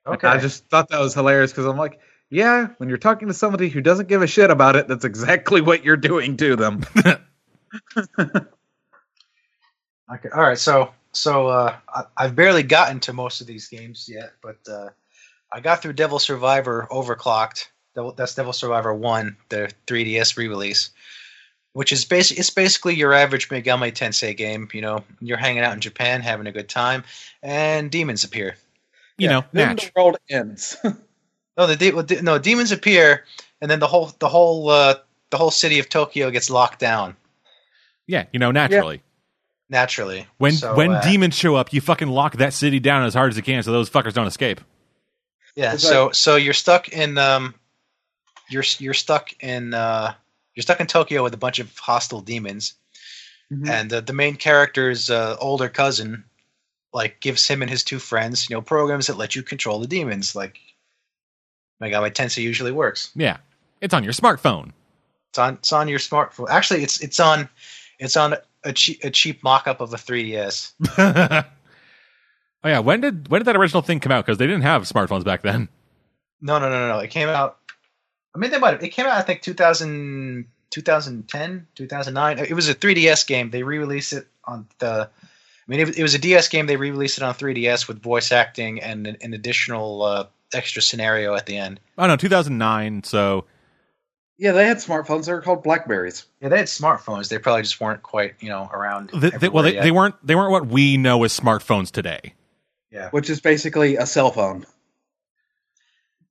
Okay. I just thought that was hilarious because I'm like, yeah, when you're talking to somebody who doesn't give a shit about it, that's exactly what you're doing to them. Okay. All right. So so uh, I, I've barely gotten to most of these games yet, but uh, I got through Devil Survivor Overclocked. That's Devil Survivor One, the 3DS re-release, which is basically it's basically your average Megami Tensei game. You know, you're hanging out in Japan, having a good time, and demons appear. You know, then match. the world ends. No, the de- no demons appear, and then the whole the whole uh, the whole city of Tokyo gets locked down Yeah, you know, naturally. naturally. When So, when uh, demons show up, you fucking lock that city down as hard as you can so those fuckers don't escape. Yeah, so so you're stuck in um you're you're stuck in uh you're stuck in Tokyo with a bunch of hostile demons Mhm. and uh, the main character's uh, older cousin like gives him and his two friends, you know, programs that let you control the demons like my God, my Tensei usually works. Yeah. It's on your smartphone. It's on it's on your smartphone. Actually, it's it's on it's on a cheap a cheap mock-up of a 3DS. oh yeah, when did when did that original thing come out? Because they didn't have smartphones back then. No, no, no, no, no. It came out. I mean, they might have. It came out, I think, 2000, 2010, 2009. It was a 3DS game. They re-released it on the. I mean, it, it was a DS game. They re-released it on 3DS with voice acting and an, an additional uh, extra scenario at the end. Oh no, 2009. So yeah, they had smartphones. They were called Blackberries. Yeah, they had smartphones. They probably just weren't quite, you know, around. they, they, well, they, yet. they weren't they weren't what we know as smartphones today. Yeah. which is basically a cell phone.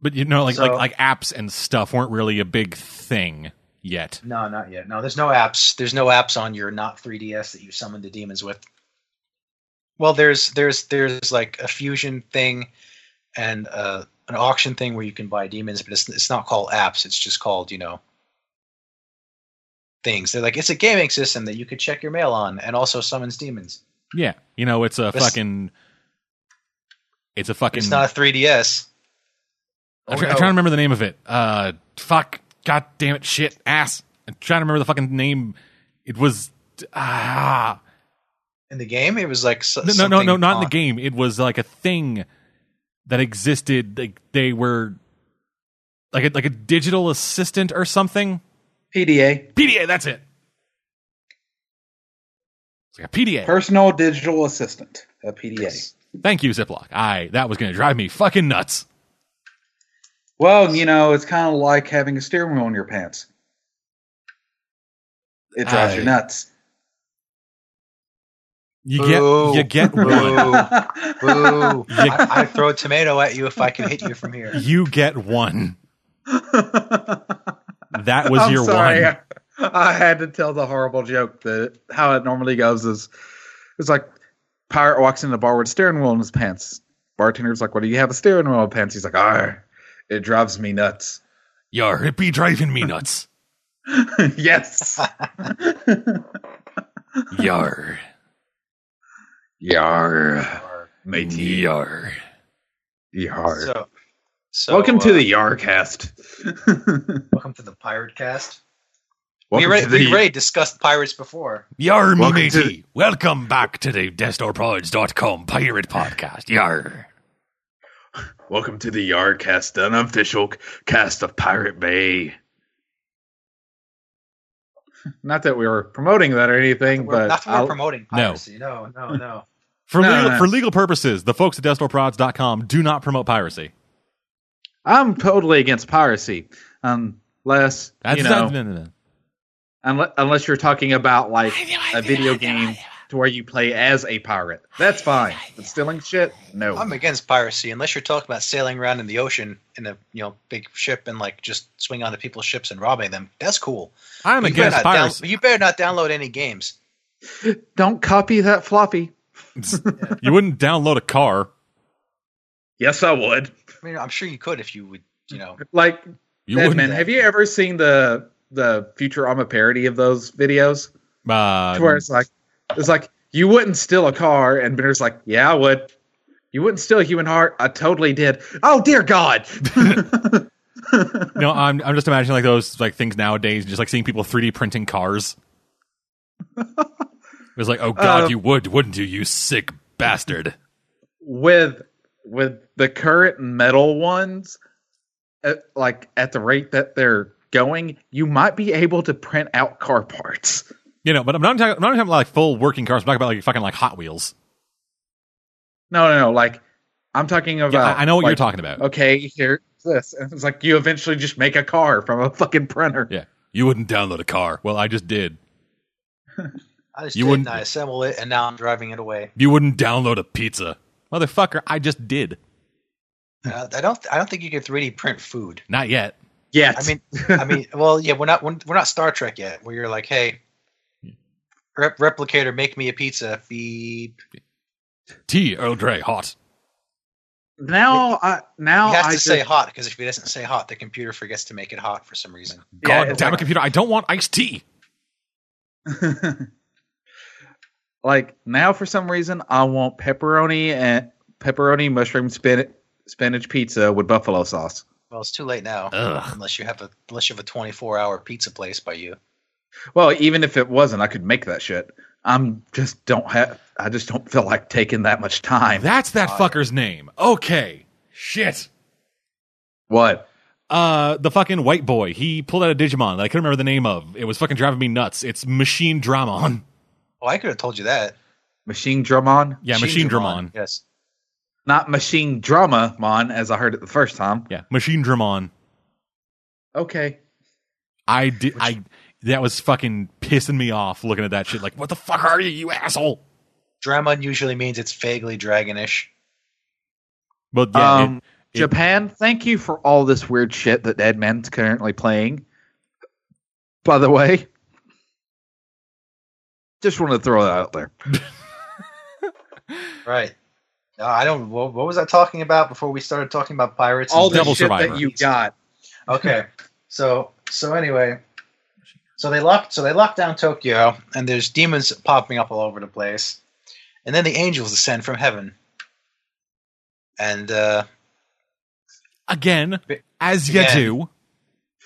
But you know, like like So- like apps and stuff weren't really a big thing yet. No, not yet. No, there's no apps. There's no apps on your not 3DS that you summon the demons with. Well, there's there's there's like a fusion thing and uh, an auction thing where you can buy demons, but it's it's not called apps. It's just called you know things. They're like it's a gaming system that you could check your mail on and also summons demons. Yeah, you know, it's a This- fucking. It's a fucking. It's not a 3DS. I'm, Oh, try- I'm no. trying to remember the name of it. Uh, fuck, god damn it, shit, ass. I'm trying to remember the fucking name. It was ah In the game, it was like so, no no no, no something not in the game. It was like a thing that existed. Like they were like a, like a digital assistant or something. PDA, PDA, that's it. It's like a PDA. personal digital assistant, a PDA. Yes. Thank you, Ziploc. I that was going to drive me fucking nuts. Well, you know, it's kind of like having a steering wheel in your pants. It drives I- you nuts. You Boo. get you get Boo. one. Boo! I, I'd throw a tomato at you if I could hit you from here. You get one. That was I'm your sorry. one. I had to tell the horrible joke that how it normally goes is it's like pirate walks in the bar with a steering wheel in his pants. Bartender's like, "What do you have a steering wheel in pants?" He's like, "Ah, it drives me nuts." Yar, it be driving me nuts. yes. Yar. Yar, matey. Yar. Yar. So, so welcome to uh, the Yarcast. welcome to the Pirate Cast. We welcome already, to the we already discussed pirates before. Yar, me Welcome to matey. Welcome back to the DestorProds.com pirate podcast. Yar. welcome to the Yarcast, the unofficial cast of Pirate Bay. Not that we were promoting that or anything, We're, but not that we're I'll- promoting No. piracy. No, no, no. For No, legal no. for legal purposes, the folks at DestorProds.com do not promote piracy. I'm totally against piracy, unless That's you know, no, no, no. Unless, unless you're talking about like a video game to where you play as a pirate. That's fine. But stealing shit, no. I'm against piracy unless you're talking about sailing around in the ocean in a you know big ship and like just swing onto people's ships and robbing them. That's cool. I'm But you, better against not down, piracy. you better not download any games. Don't copy that floppy. you wouldn't download a car. Yes, I would. I mean, I'm sure you could if you would, you know. Like You wouldn't. Edmund, have you ever seen the the Futurama parody of those videos? Uh, To where it's like it's like you wouldn't steal a car, and Bender's like, yeah, I would. You wouldn't steal a human heart. I totally did. Oh dear God! no, I'm I'm just imagining like those like things nowadays, just like seeing people 3D printing cars. It was like, oh god, Uh, you would, wouldn't you, you sick bastard? with with the current metal ones, at, like at the rate that they're going, you might be able to print out car parts. You know, but I'm not talking, I'm not talking about like full working cars. I'm talking about like fucking like Hot Wheels. No, no, no. Like I'm talking about. Yeah, I, I know what like, you're talking about. Okay, here's this. And it's like you eventually just make a car from a fucking printer. Yeah, you wouldn't download a car. Well, I just did. I just You did, wouldn't- and I assemble it, and now I'm driving it away. You wouldn't download a pizza, motherfucker. I just did. Uh, I don't. I don't think you can 3D print food. Not yet. Yes. I mean, I mean, well, yeah, we're not we're, we're not Star Trek yet, where you're like, hey, rep- replicator, make me a pizza. Beep. Tea Earl Grey hot. now, I now He has I to just, say hot because if he doesn't say hot, the computer forgets to make it hot for some reason. God it's damn like- it, computer! I don't want iced tea. like now for some reason I want pepperoni and pepperoni mushroom spinach spinach pizza with buffalo sauce. Well, it's too late now, Ugh. unless you have a unless you have a 24 hour pizza place by you. Well, even if it wasn't, I could make that shit. I'm just don't have. I just don't feel like taking that much time. That's that Fire. fucker's name. Okay. Shit. What? Uh, the fucking white boy. He pulled out a Digimon that I couldn't remember the name of. It was fucking driving me nuts. It's Machine Dramon. Oh, I could have told you that. Machine Dramon? Yeah, Machine Dramon. Yes. Not machine drama mon, as I heard it the first time. Yeah, Machine Dramon. Okay. I did. I that was fucking pissing me off looking at that shit. Like, what the fuck are you, you asshole? Dramon usually means it's vaguely dragonish. But yeah, um, it- Japan, thank you for all this weird shit that Deadman's currently playing. By the way, just wanted to throw that out there. Right. No, I don't. What, what was I talking about before we started talking about pirates? and All the Devil shit Survivor. that you got. okay so so anyway so they locked so they locked down tokyo and there's demons popping up all over the place and then the angels descend from heaven and uh again, as you Again. do.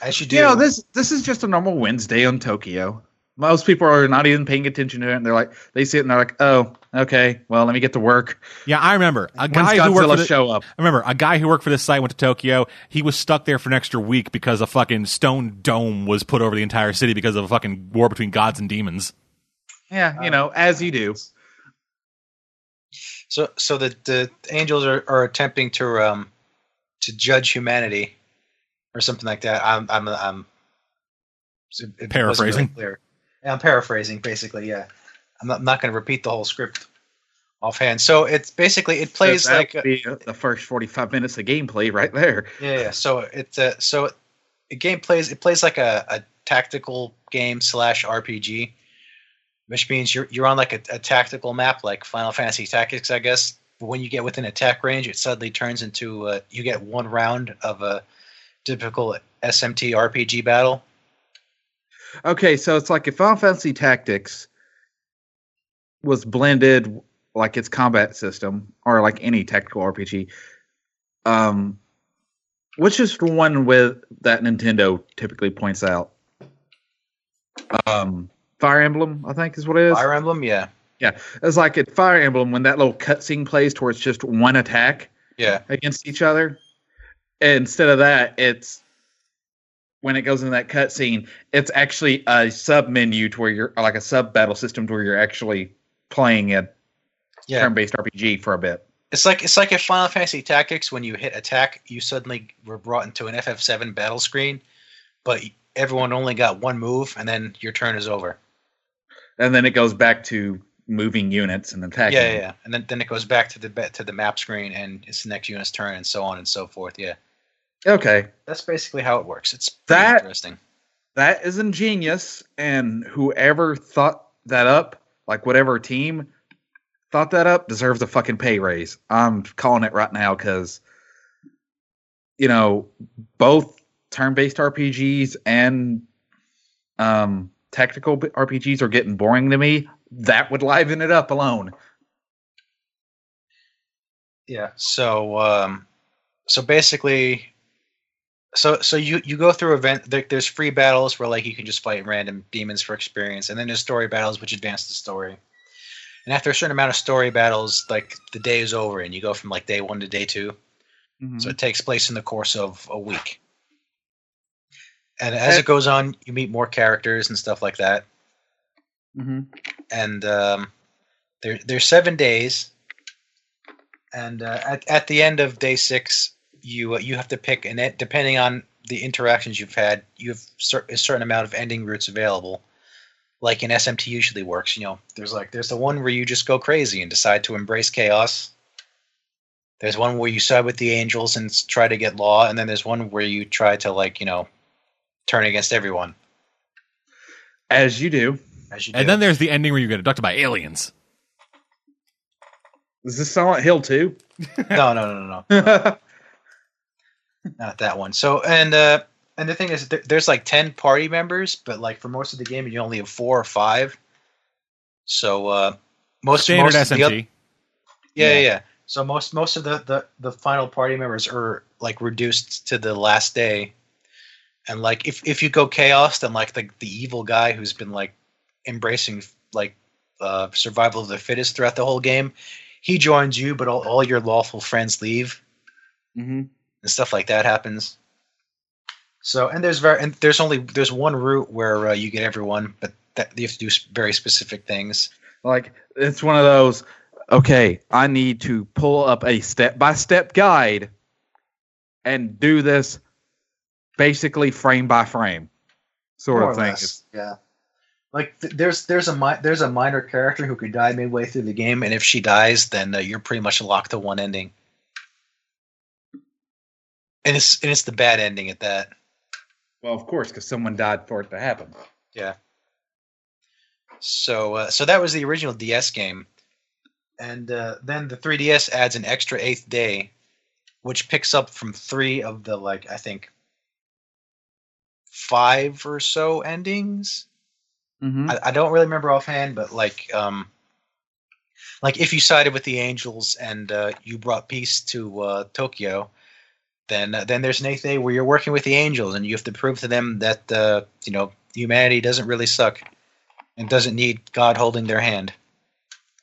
as you do You know, this this is just a normal Wednesday on Tokyo. Most people are not even paying attention to it, and they're like, they see it and they're like, "Oh, okay, well, let me get to work." Yeah, I remember a When's guy who worked for the, show up? I remember a guy who worked for this site went to Tokyo. He was stuck there for an extra week because a fucking stone dome was put over the entire city because of a fucking war between gods and demons. Yeah, you know, as you do. so so the the angels are, are attempting to um to judge humanity or something like that i'm i'm i'm it wasn't really Paraphrasing. clear. Yeah, i'm paraphrasing basically yeah i'm not, I'm not going to repeat the whole script offhand so it's basically it plays So like would be the first forty-five minutes of gameplay right there. Yeah, yeah. So it's uh, so the game plays it plays like a, a tactical game slash RPG, which means you're you're on like a, a tactical map like Final Fantasy Tactics, I guess. But when you get within attack range, it suddenly turns into uh, you get one round of a typical SMT RPG battle. Okay, so it's like if Final Fantasy Tactics was blended like its combat system, or like any tactical RPG. Um, which is the one with that Nintendo typically points out? Um, Fire Emblem, I think is what it is. Fire Emblem, yeah, Yeah. It's like at Fire Emblem when that little cutscene plays towards just one attack yeah, against each other. Instead of that, it's when it goes into that cutscene, it's actually a sub menu to where you're like a sub battle system to where you're actually playing a yeah. turn-based RPG for a bit. It's like it's like if Final Fantasy Tactics, when you hit attack, you suddenly were brought into an FF7 battle screen, but everyone only got one move, and then your turn is over. And then it goes back to moving units and attacking. Yeah, yeah, yeah. And then, then it goes back to the to the map screen, and it's the next unit's turn, and so on and so forth. Yeah, Okay. that's basically how it works. It's pretty That- interesting. That is ingenious, and whoever thought that up, like whatever team thought that up, deserves a fucking pay raise. I'm calling it right now because, you know, both turn-based RPGs and um, tactical RPGs are getting boring to me, that would liven it up alone. Yeah. So um, so basically, so so you you go through event. There, there's free battles where like you can just fight random demons for experience, and then there's story battles which advance the story. And after a certain amount of story battles, like the day is over, and you go from like day one to day 2 So it takes place in the course of a week. And as it goes on, you meet more characters and stuff like that. hmm and um, there there's seven days, and uh, at at the end of day six, you uh, you have to pick, and it, depending on the interactions you've had, you have cer- a certain amount of ending routes available. Like in SMT usually works, you know. There's like there's the one where you just go crazy and decide to embrace chaos. There's one where you side with the angels and try to get law, and then there's one where you try to like you know turn against everyone As you do. as you do. And then there's the ending where you get abducted by aliens. Is this Silent Hill too? no, no, no, no, no. not that one. So and uh and the thing is, there, there's like ten party members, but like for most of the game, you only have four or five. So uh, most Standard most of the oth- SMT. yeah, yeah, Yeah. So most most of the, the the final party members are like reduced to the last day, and like if if you go chaos, then like the the evil guy who's been like embracing like uh, survival of the fittest throughout the whole game, he joins you, but all, all your lawful friends leave hmm and stuff like that happens. So and there's very and there's only there's one route where uh, you get everyone, but that you have to do very specific things. Like it's one of those. Okay, I need to pull up a step-by-step guide and do this basically frame by frame sort More of thing. less, Yeah. Like th- there's there's a mi- there's a minor character who could die midway through the game, and if she dies, then uh, you're pretty much locked to one ending. And it's and it's the bad ending at that. Well, of course, because someone died for it to happen. Yeah. So uh, so that was the original DS game, and uh, then the 3DS adds an extra eighth day, which picks up from three of the like I think five or so endings. Mm-hmm. I, I don't really remember offhand, but like um, like if you sided with the Angels and uh, you brought peace to uh, Tokyo, then uh, then there's an eighth day where you're working with the Angels and you have to prove to them that uh, you know humanity doesn't really suck and doesn't need God holding their hand.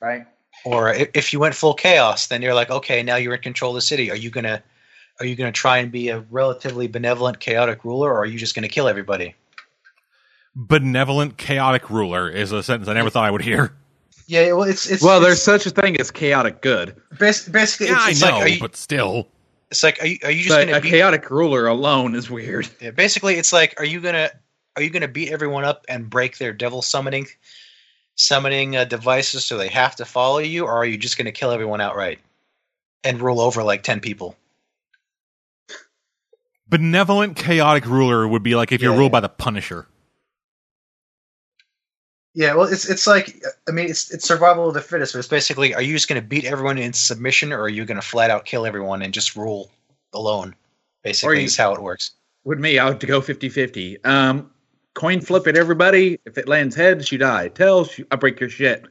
Right. Or i- if you went full chaos, then you're like, okay, now you're in control of the city. Are you gonna are you gonna try and be a relatively benevolent, chaotic ruler, or are you just gonna kill everybody? Benevolent, chaotic ruler is a sentence I never thought I would hear. Yeah, well, it's it's Well, it's- there's such a thing as chaotic good, bas- basically Yeah, it's, I it's know, like you, but still. It's like are you are you just gonna a beat chaotic ruler alone is weird. Yeah, basically, it's like, are you gonna are you gonna beat everyone up and break their devil summoning summoning uh, devices so they have to follow you, or are you just gonna kill everyone outright and rule over like ten people? Benevolent, chaotic ruler would be like if you're Yeah, ruled yeah. by the Punisher. Yeah, well, it's it's like I mean, it's it's survival of the fittest. But it's basically, are you just gonna beat everyone in submission, or are you gonna flat out kill everyone and just rule alone? Basically, you- is how it works. With me, I would go 50-50. Um, coin flip at everybody. If it lands heads, you die. Tails, you, I break your shit.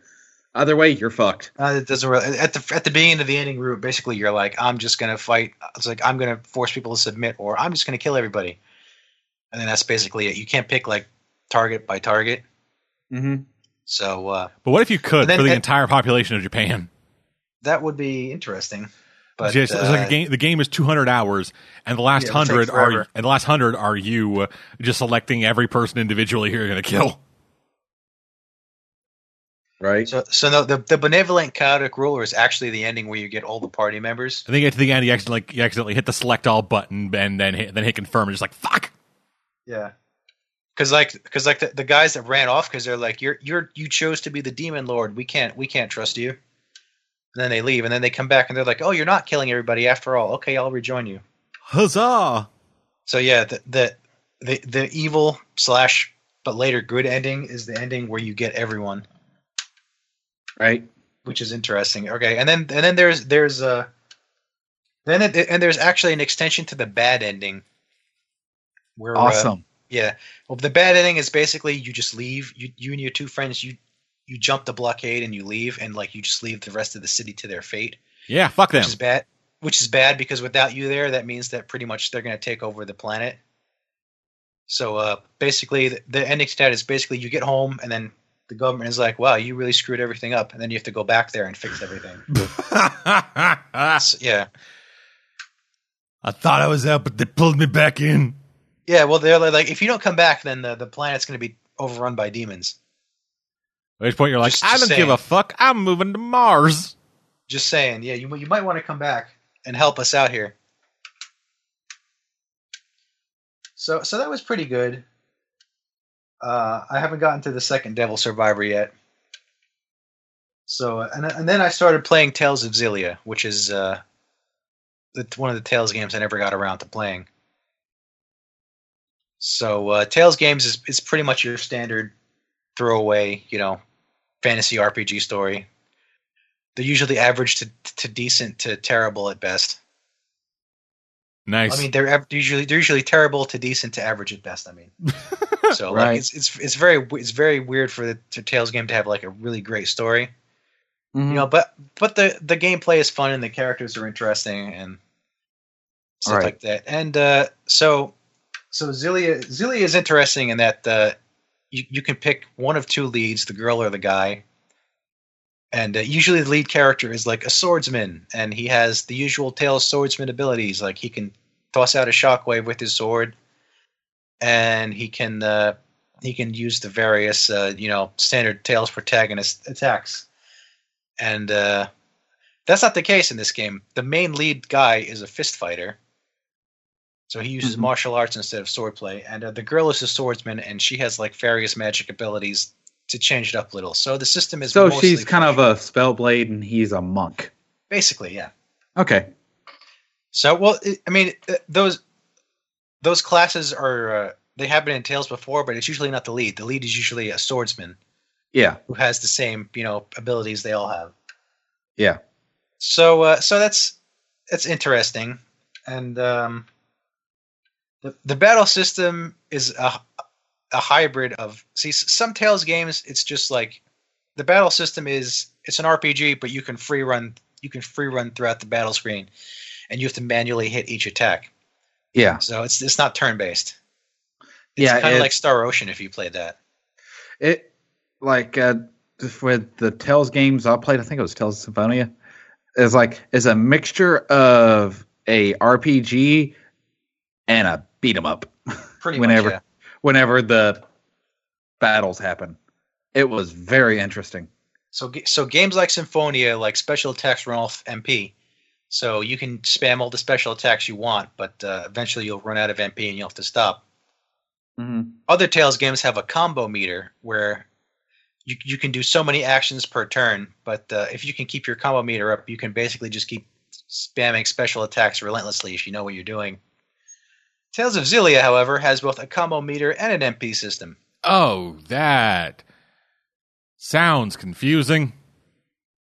Either way, you're fucked. Uh, it doesn't really at the at the beginning of the ending route. Basically, you're like, I'm just gonna fight. It's like I'm gonna force people to submit, or I'm just gonna kill everybody. And then that's basically it. You can't pick like target by target. Mm-hmm. So uh, But what if you could then- for the and- entire population of Japan? that would be interesting. But Just- it's like uh, a game, the game is 200 hours, and the last Yeah, hundred are and the last hundred are you uh, just selecting every person individually who you're going to kill. Right. so so no, the the benevolent chaotic ruler is actually the ending where you get all the party members. And then you get to the end, you accidentally, you accidentally hit the select all button, and then hit, then hit confirm, and just like fuck. Yeah. Cause like, cause like the, the guys that ran off, cause they're like, you're you're you chose to be the demon lord. We can't we can't trust you. And then they leave, and then they come back, and they're like, oh, you're not killing everybody after all. Okay, I'll rejoin you. Huzzah! So yeah, the the the, the evil slash but later good ending is the ending where you get everyone, Right. which is interesting. Okay, and then and then there's there's uh then it, and there's actually an extension to the bad ending. Where, uh, Awesome. Yeah. Well, the bad ending is basically you just leave. You you and your two friends you you jump the blockade and you leave, and like you just leave the rest of the city to their fate, Yeah, fuck them. which is bad. Which is bad because without you there, that means that pretty much they're going to take over the planet. So uh, basically, the, the ending to that is basically you get home and then the government is like, "Wow, you really screwed everything up," and then you have to go back there and fix everything. So, yeah, I thought I was out, but they pulled me back in. Yeah. Well, they're like, if you don't come back, then the, the planet's going to be overrun by demons. At which point you're like, Just- I don't saying. give a fuck. I'm moving to Mars. Just saying, yeah, you you might want to come back and help us out here. So so that was pretty good. Uh, I haven't gotten to the second Devil Survivor yet. So and and then I started playing Tales of Xillia, which is uh, the, one of the Tales games I never got around to playing. So uh, Tales games is is pretty much your standard throwaway, you know, fantasy RPG story. They're usually average to, to decent to terrible at best. Nice. I mean, they're usually they're usually terrible to decent to average at best. I mean, so Right. like it's it's it's very it's very weird for the to Tales game to have like a really great story, Mhm. you know. But but the the gameplay is fun and the characters are interesting and stuff Right. like that. And uh, so so Xillia Xillia is interesting in that uh, you you can pick one of two leads, the girl or the guy. And uh, usually the lead character is like a swordsman, and he has the usual Tales swordsman abilities. Like he can toss out a shockwave with his sword, and he can uh, he can use the various uh, you know standard Tales protagonist attacks. And uh, that's not the case in this game. The main lead guy is a fist fighter, so he uses Mhm. martial arts instead of swordplay. And uh, the girl is a swordsman, and she has like various magic abilities to change it up a little. So the system is So mostly she's kind of a spellblade and he's a monk. basically yeah. Okay. So well, it, I mean uh, those those classes are uh, they have been in Tales before, but it's usually not the lead. The lead is usually a swordsman Yeah. who has the same you know abilities they all have. Yeah. So uh, so that's that's interesting, and um, the the battle system is a a hybrid of see some Tales games. It's just like the battle system is it's an RPG, but you can free run you can free run throughout the battle screen, and you have to manually hit each attack. Yeah. So it's it's not turn based. It's Yeah, kind of like Star Ocean if you played that. It like uh with the Tales games I played, I think it was Tales of Symphonia, is like is a mixture of a RPG and a beat 'em up Pretty Whenever. much. Yeah. whenever the battles happen. It was very interesting. So so games like Symphonia, like special attacks run off MP. So you can spam all the special attacks you want, but uh, eventually you'll run out of MP and you'll have to stop. Mm-hmm. Other Tales games have a combo meter where you you can do so many actions per turn, but uh, if you can keep your combo meter up, you can basically just keep spamming special attacks relentlessly if you know what you're doing. Tales of Xillia, however, has both a combo meter and an MP system. oh, that sounds confusing.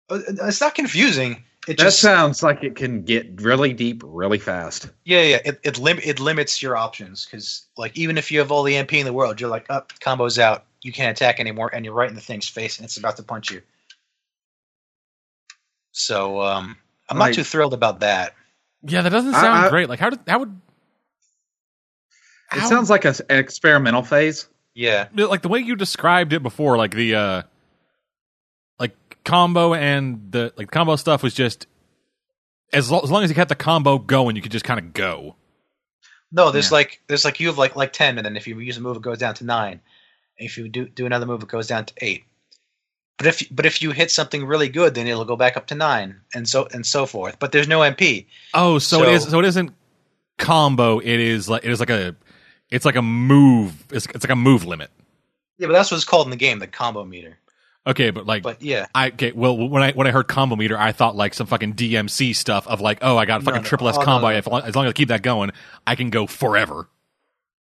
Uh, It's not confusing. It That just sounds like it can get really deep really fast. Yeah, yeah. It it, lim- it limits your options because like even if you have all the MP in the world, you're like, up combos out. You can't attack anymore, and you're right in the thing's face, and it's about to punch you. So um, I'm Right. not too thrilled about that. Yeah, that doesn't I- sound I- great. Like how did how would It how- sounds like a, an experimental phase. Yeah, like the way you described it before, like the uh like combo and the like combo stuff was just as, lo- as long as you kept the combo going, you could just kind of go. no, there's Yeah. like there's like you have like like ten, and then if you use a move, it goes down to nine. And If you do do another move, it goes down to eight. But if but if you hit something really good, then it'll go back up to nine, and so and so forth. But there's no MP. Oh, so, it So- is. So it isn't combo. It is like it is like a. It's like a move. It's, it's like a move limit. Yeah, but that's what it's called in the game, the combo meter. Okay, but like. But yeah, I okay. Well, when I when I heard combo meter, I thought like some fucking DMC stuff of like, oh, I got a fucking no. triple S Oh, combo. no. If, as long as I keep that going, I can go forever.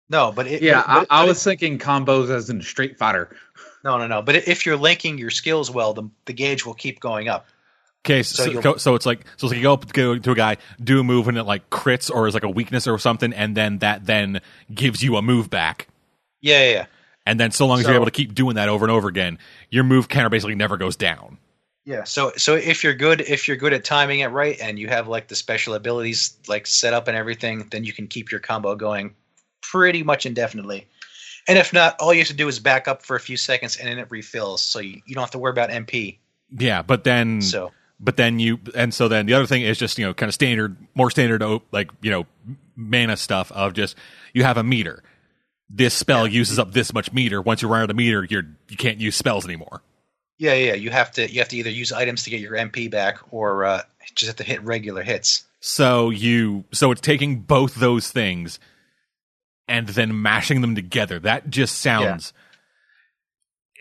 no, but it, Yeah, but- but- I, I but was thinking combos as in Street Fighter. No, no, no. But if you're linking your skills well, the, the gauge will keep going up. Okay, so, So you'll- so, so it's like so it's like you go up go to a guy, do a move, and it like crits or is like a weakness or something, and then that then gives you a move back. Yeah, yeah, yeah. And then so long as you're able to keep doing that over and over again, your move counter basically never goes down. Yeah. So so if you're good if you're good at timing it right and you have like the special abilities like set up and everything, then you can keep your combo going pretty much indefinitely. And if not, all you have to do is back up for a few seconds and then it refills, so you, you don't have to worry about MP. Yeah, but then So but then you and so then the other thing is just you know kind of standard more standard oh, like you know mana stuff of just you have a meter. This spell uses up this much meter. Once you run out of meter you're you can't use spells anymore. Yeah, yeah, you have to you have to either use items to get your MP back or uh, just have to hit regular hits. so you so it's taking both those things and then mashing them together. That just sounds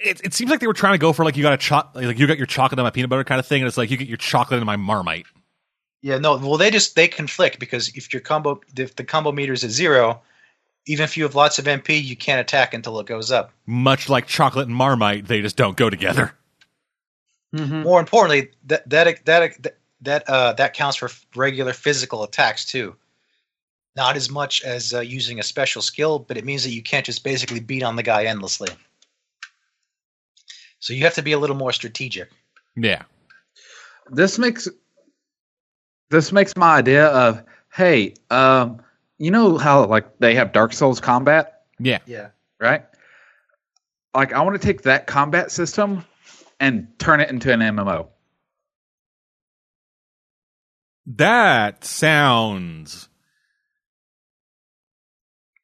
it, it seems like they were trying to go for like you got a cho- like you got your chocolate and my peanut butter kind of thing and it's like you get your chocolate and my marmite Yeah, no, well they just they conflict because if your combo if the combo meter is at zero, even if you have lots of MP, you can't attack until it goes up. much like chocolate and marmite they just don't go together Mhm. More importantly, that that that that uh, that counts for regular physical attacks too. Not as much as uh, using a special skill, but it means that you can't just basically beat on the guy endlessly. So you have to be a little more strategic. yeah This makes this makes my idea of hey, um, you know how like they have Dark Souls combat, yeah Yeah. right? Like I want to take that combat system and turn it into an MMO. That sounds.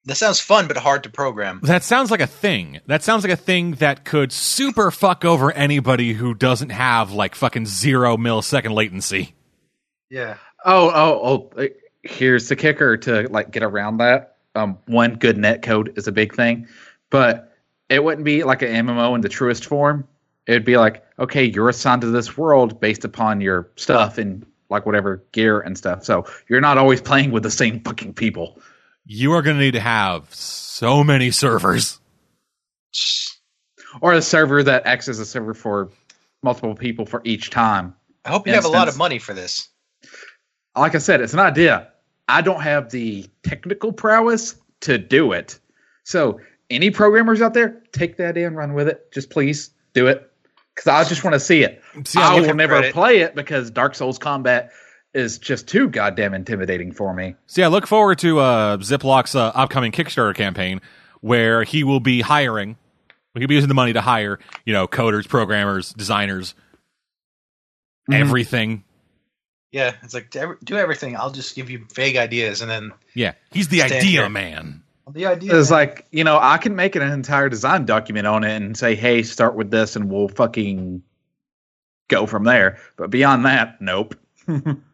That sounds fun, but hard to program. That sounds like a thing. That sounds like a thing that could super fuck over anybody who doesn't have like fucking zero millisecond latency. Yeah. Oh, oh, oh! uh, Here's the kicker to like get around that. Um, one good net code is a big thing, but it wouldn't be like an MMO in the truest form. It'd be like, okay, you're assigned to this world based upon your stuff and like whatever gear and stuff. So you're not always playing with the same fucking people. You are going to need to have so many servers. or a server that acts as a server for multiple people for each time. I hope you have a lot of money for this. Like I said, it's an idea. I don't have the technical prowess to do it. So, any programmers out there, take that in, run with it. Just please do it. Because I just want to see it. See, I I will never credit. play it because Dark Souls combat is just too goddamn intimidating for me. So yeah, look forward to uh, Ziplock's uh, upcoming Kickstarter campaign where he will be hiring. He'll be using the money to hire, you know, coders, programmers, designers, Mhm. everything. Yeah, it's like do everything. I'll just give you vague ideas, and then Yeah, he's the idea here. man. the idea. is like, you know, I can make an entire design document on it and say, hey, start with this and we'll fucking go from there. But beyond that, nope.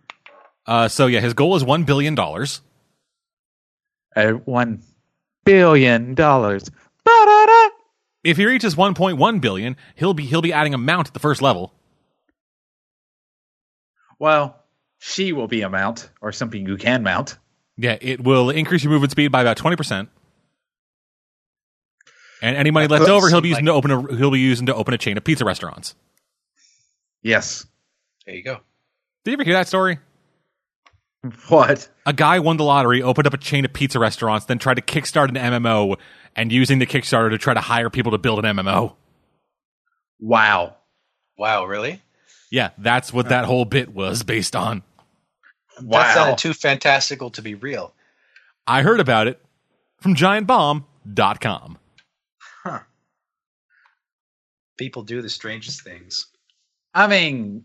Uh, so yeah, his goal is one billion dollars. Uh, one billion dollars. Ba-da-da. If he reaches 1.1 billion, he'll be he'll be adding a mount at the first level. Well, she will be a mount or something you can mount. Yeah, it will increase your movement speed by about 20%. And any money left over, he'll be using to open a he'll be using to open a chain of pizza restaurants. Yes. there you go. Did you ever hear that story? What? A guy won the lottery, opened up a chain of pizza restaurants, then tried to kickstart an MMO, and using the Kickstarter to try to hire people to build an MMO. Wow. Wow, really? Yeah, that's what that whole bit was based on. Wow. That Wow. sounded too fantastical to be real. I heard about it from giantbomb.com. Huh. People do the strangest things. I mean,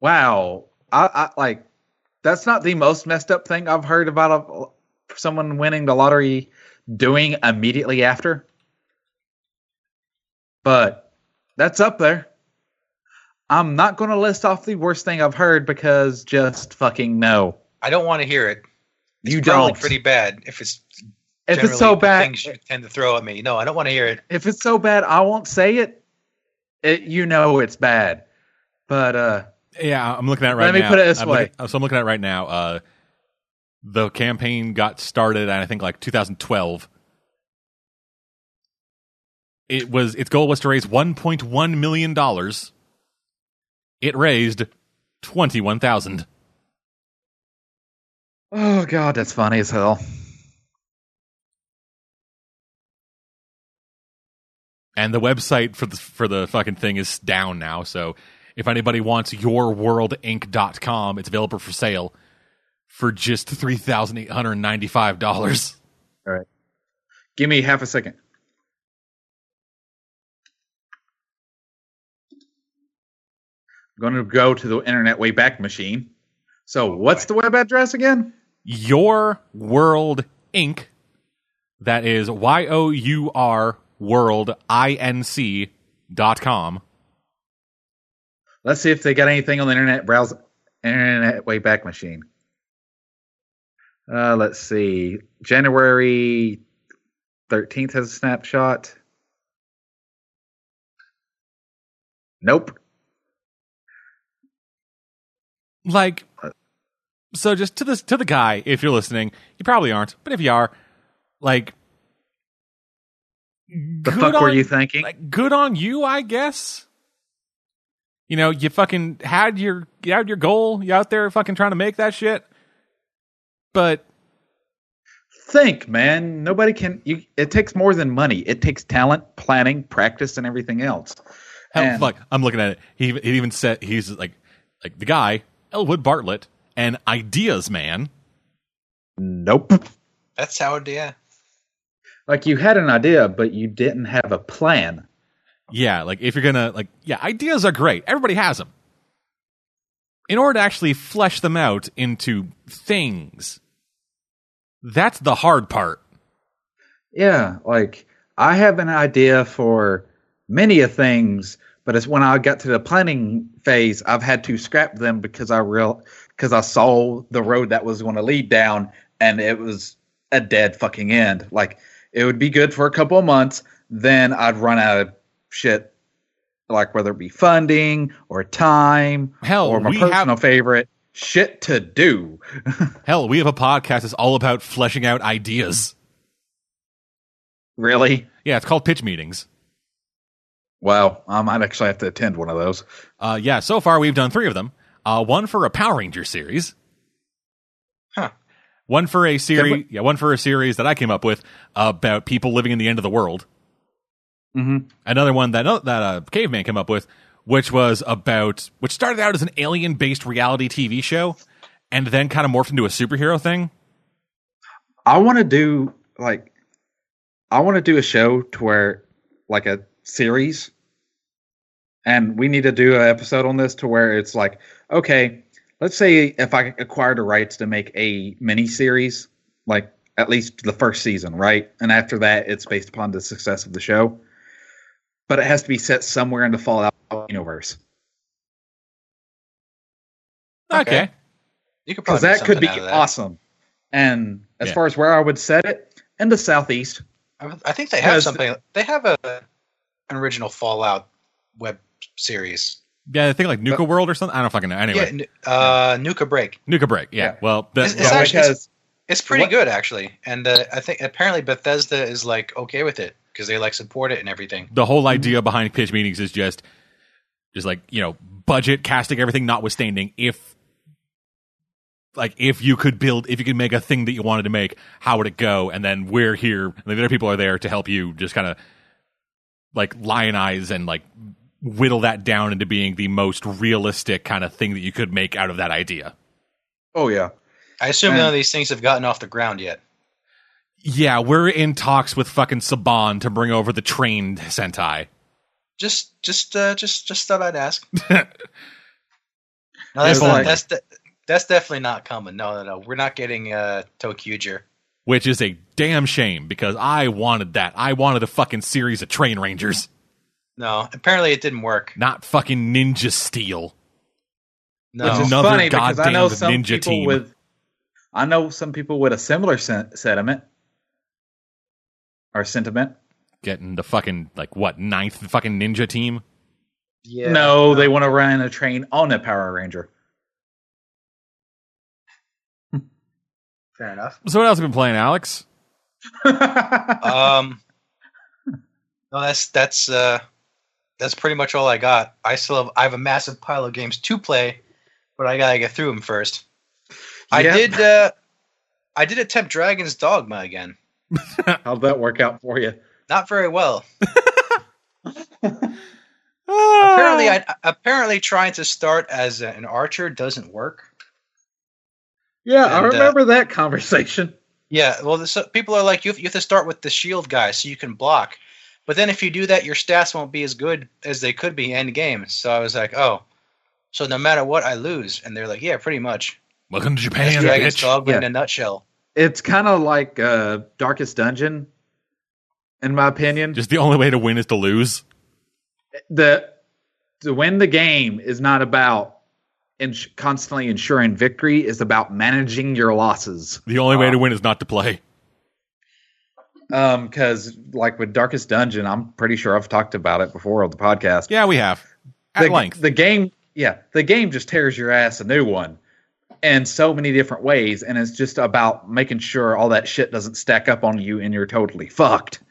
wow. I, I like that's not the most messed up thing I've heard about a, someone winning the lottery doing immediately after. But that's up there. I'm not going to list off the worst thing I've heard because just fucking no. I don't want to hear it. It's You don't. pretty bad. If it's If it's so bad, things you tend to throw at me. No, I don't want to hear it. if it's so bad, I won't say it. It you know it's bad. But uh Yeah, I'm looking at it right now. Let me now. put it this I'm way. looking- so I'm looking at it right now. Uh, the campaign got started, I think, like 2012. It was its goal was to raise 1.1 million dollars. It raised 21,000. Oh god, that's funny as hell. And the website for the for the fucking thing is down now, so if anybody wants yourworldinc.com, it's available for sale for just $3,895. All right. Give me half a second. I'm going to go to the Internet Wayback Machine. So, what's the web address again? Your World Inc. That is Y O U R World I N C dot com. Let's see if they got anything on the Internet browse Internet Wayback Machine. Uh, let's see. January 13th has a snapshot. Nope. Like, so just to this to the guy, if you're listening, you probably aren't, but if you are, like, The fuck were you thinking? Like, good on you, I guess. You know, you fucking had your you had your goal. You out there fucking trying to make that shit. But think, man. Nobody can. You. It takes more than money. It takes talent, planning, practice, and everything else. hell, And- fuck, I'm looking at it. He even- he even said he's like like the guy Elwood Bartlett and ideas man. Nope. That's how it. Yeah. Like you had an idea, but you didn't have a plan. Yeah, like if you're gonna like, yeah, ideas are great. Everybody has them. In order to actually flesh them out into things, that's the hard part. Yeah, like I have an idea for many of things, but it's when I got to the planning phase, I've had to scrap them because I real because I saw the road that was going to lead down, and it was a dead fucking end. Like it would be good for a couple of months, then I'd run out of shit. Like whether it be funding or time Hell, or my personal have favorite shit to do. hell, we have a podcast that's all about fleshing out ideas. really? Yeah, it's called pitch meetings. Wow, I might actually have to attend one of those. Uh, yeah, so far we've done three of them. Uh, one for a Power Ranger series. Huh. One for a series, yeah, one for a series that I came up with about people living in the end of the world. Mm-hmm. Another one that that uh, caveman came up with, which was about which started out as an alien-based reality TV show, and then kind of morphed into a superhero thing. I want to do like I want to do a show to where like a series and we need to do an episode on this to where it's like okay let's say if I acquired the rights to make a mini series like at least the first season right and after that it's based upon the success of the show but it has to be set somewhere in the Fallout universe Okay, Okay. You could because that could be something out of that. awesome and as Yeah. far as where I would set it in the southeast I I think they have something. They have a an original Fallout web series. yeah, I think like Nuka World or something. I don't fucking know. Anyway, Yeah, n- uh, Nuka Break. Nuka Break. Yeah, Yeah. well, the, It's- it's Yeah, actually- because It's pretty What- good actually, and uh, I think apparently Bethesda is like okay with it because they like support it and everything. the whole idea behind pitch meetings is just just like you know budget casting everything notwithstanding if like if you could build if you could make a thing that you wanted to make how would it go and then we're here and the other people are there to help you just kind of like lionize and like whittle that down into being the most realistic kind of thing that you could make out of that idea oh yeah I assume And- none of these things have gotten off the ground yet. Yeah we're in talks with fucking saban to bring over the trained sentai Just, just, uh, just, just thought I'd ask. No, that's not, that's de- that's definitely not coming. No, no, no. We're not getting uh, ToQger. which is a damn shame because I wanted that. I wanted a fucking series of train rangers, No, apparently it didn't work. not fucking Ninja Steel. No, Which is Another funny because I know goddamn some ninja people team. with I know some people with a similar sen- sentiment or sentiment. Getting the fucking like what ninth fucking ninja team. yeah, no, they want to run a train on a Power Ranger. fair enough. So what else have you been playing, Alex? Um, no, that's that's uh, that's pretty much all I got. I still have I have a massive pile of games to play, but I gotta get through them first. I did. Uh, I did attempt Dragon's Dogma again. How'd that work out for you? Not very well. Apparently, I apparently trying to start as an archer doesn't work. Yeah, I And, uh, remember that conversation. Yeah, well, this, people are like you have, you have to start with the shield guy so you can block. But then if you do that, your stats won't be as good as they could be end game. So I was like, oh, so no matter what, I lose. And they're like, yeah, pretty much. Welcome to That's Japan, Dragon's bitch. Dogma in a nutshell. It's kind of like uh, Darkest Dungeon, in my opinion. Just the only way to win is to lose. the to win the game is not about ins- constantly ensuring victory; is about managing your losses. The only way Uh, to win is not to play. Um, because like with Darkest Dungeon, I'm pretty sure I've talked about it before on the podcast. Yeah, we have at the, length. The game, yeah, the game just tears your ass a new one in so many different ways, and it's just about making sure all that shit doesn't stack up on you and you're totally fucked.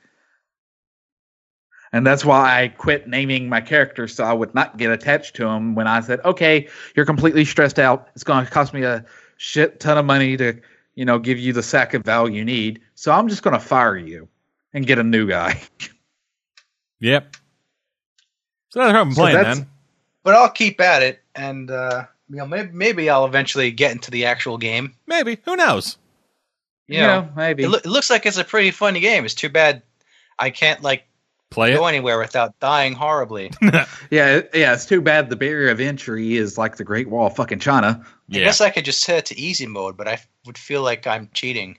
And that's why I quit naming my characters so I would not get attached to them when I said, "Okay, you're completely stressed out. It's going to cost me a shit ton of money to, you know, give you the sack of value you need. So I'm just going to fire you and get a new guy." yep. So that's how I'm So playing that's- then. But I'll keep at it, and uh, you know, maybe, maybe I'll eventually get into the actual game. Maybe. Who knows? You know, maybe. it, loo- it looks like it's a pretty funny game. It's too bad I can't like Play go it. anywhere without dying horribly. Yeah, yeah, it's too bad the barrier of entry is like the Great Wall of fucking China. I guess I could just set it to easy mode, but I f- would feel like I'm cheating.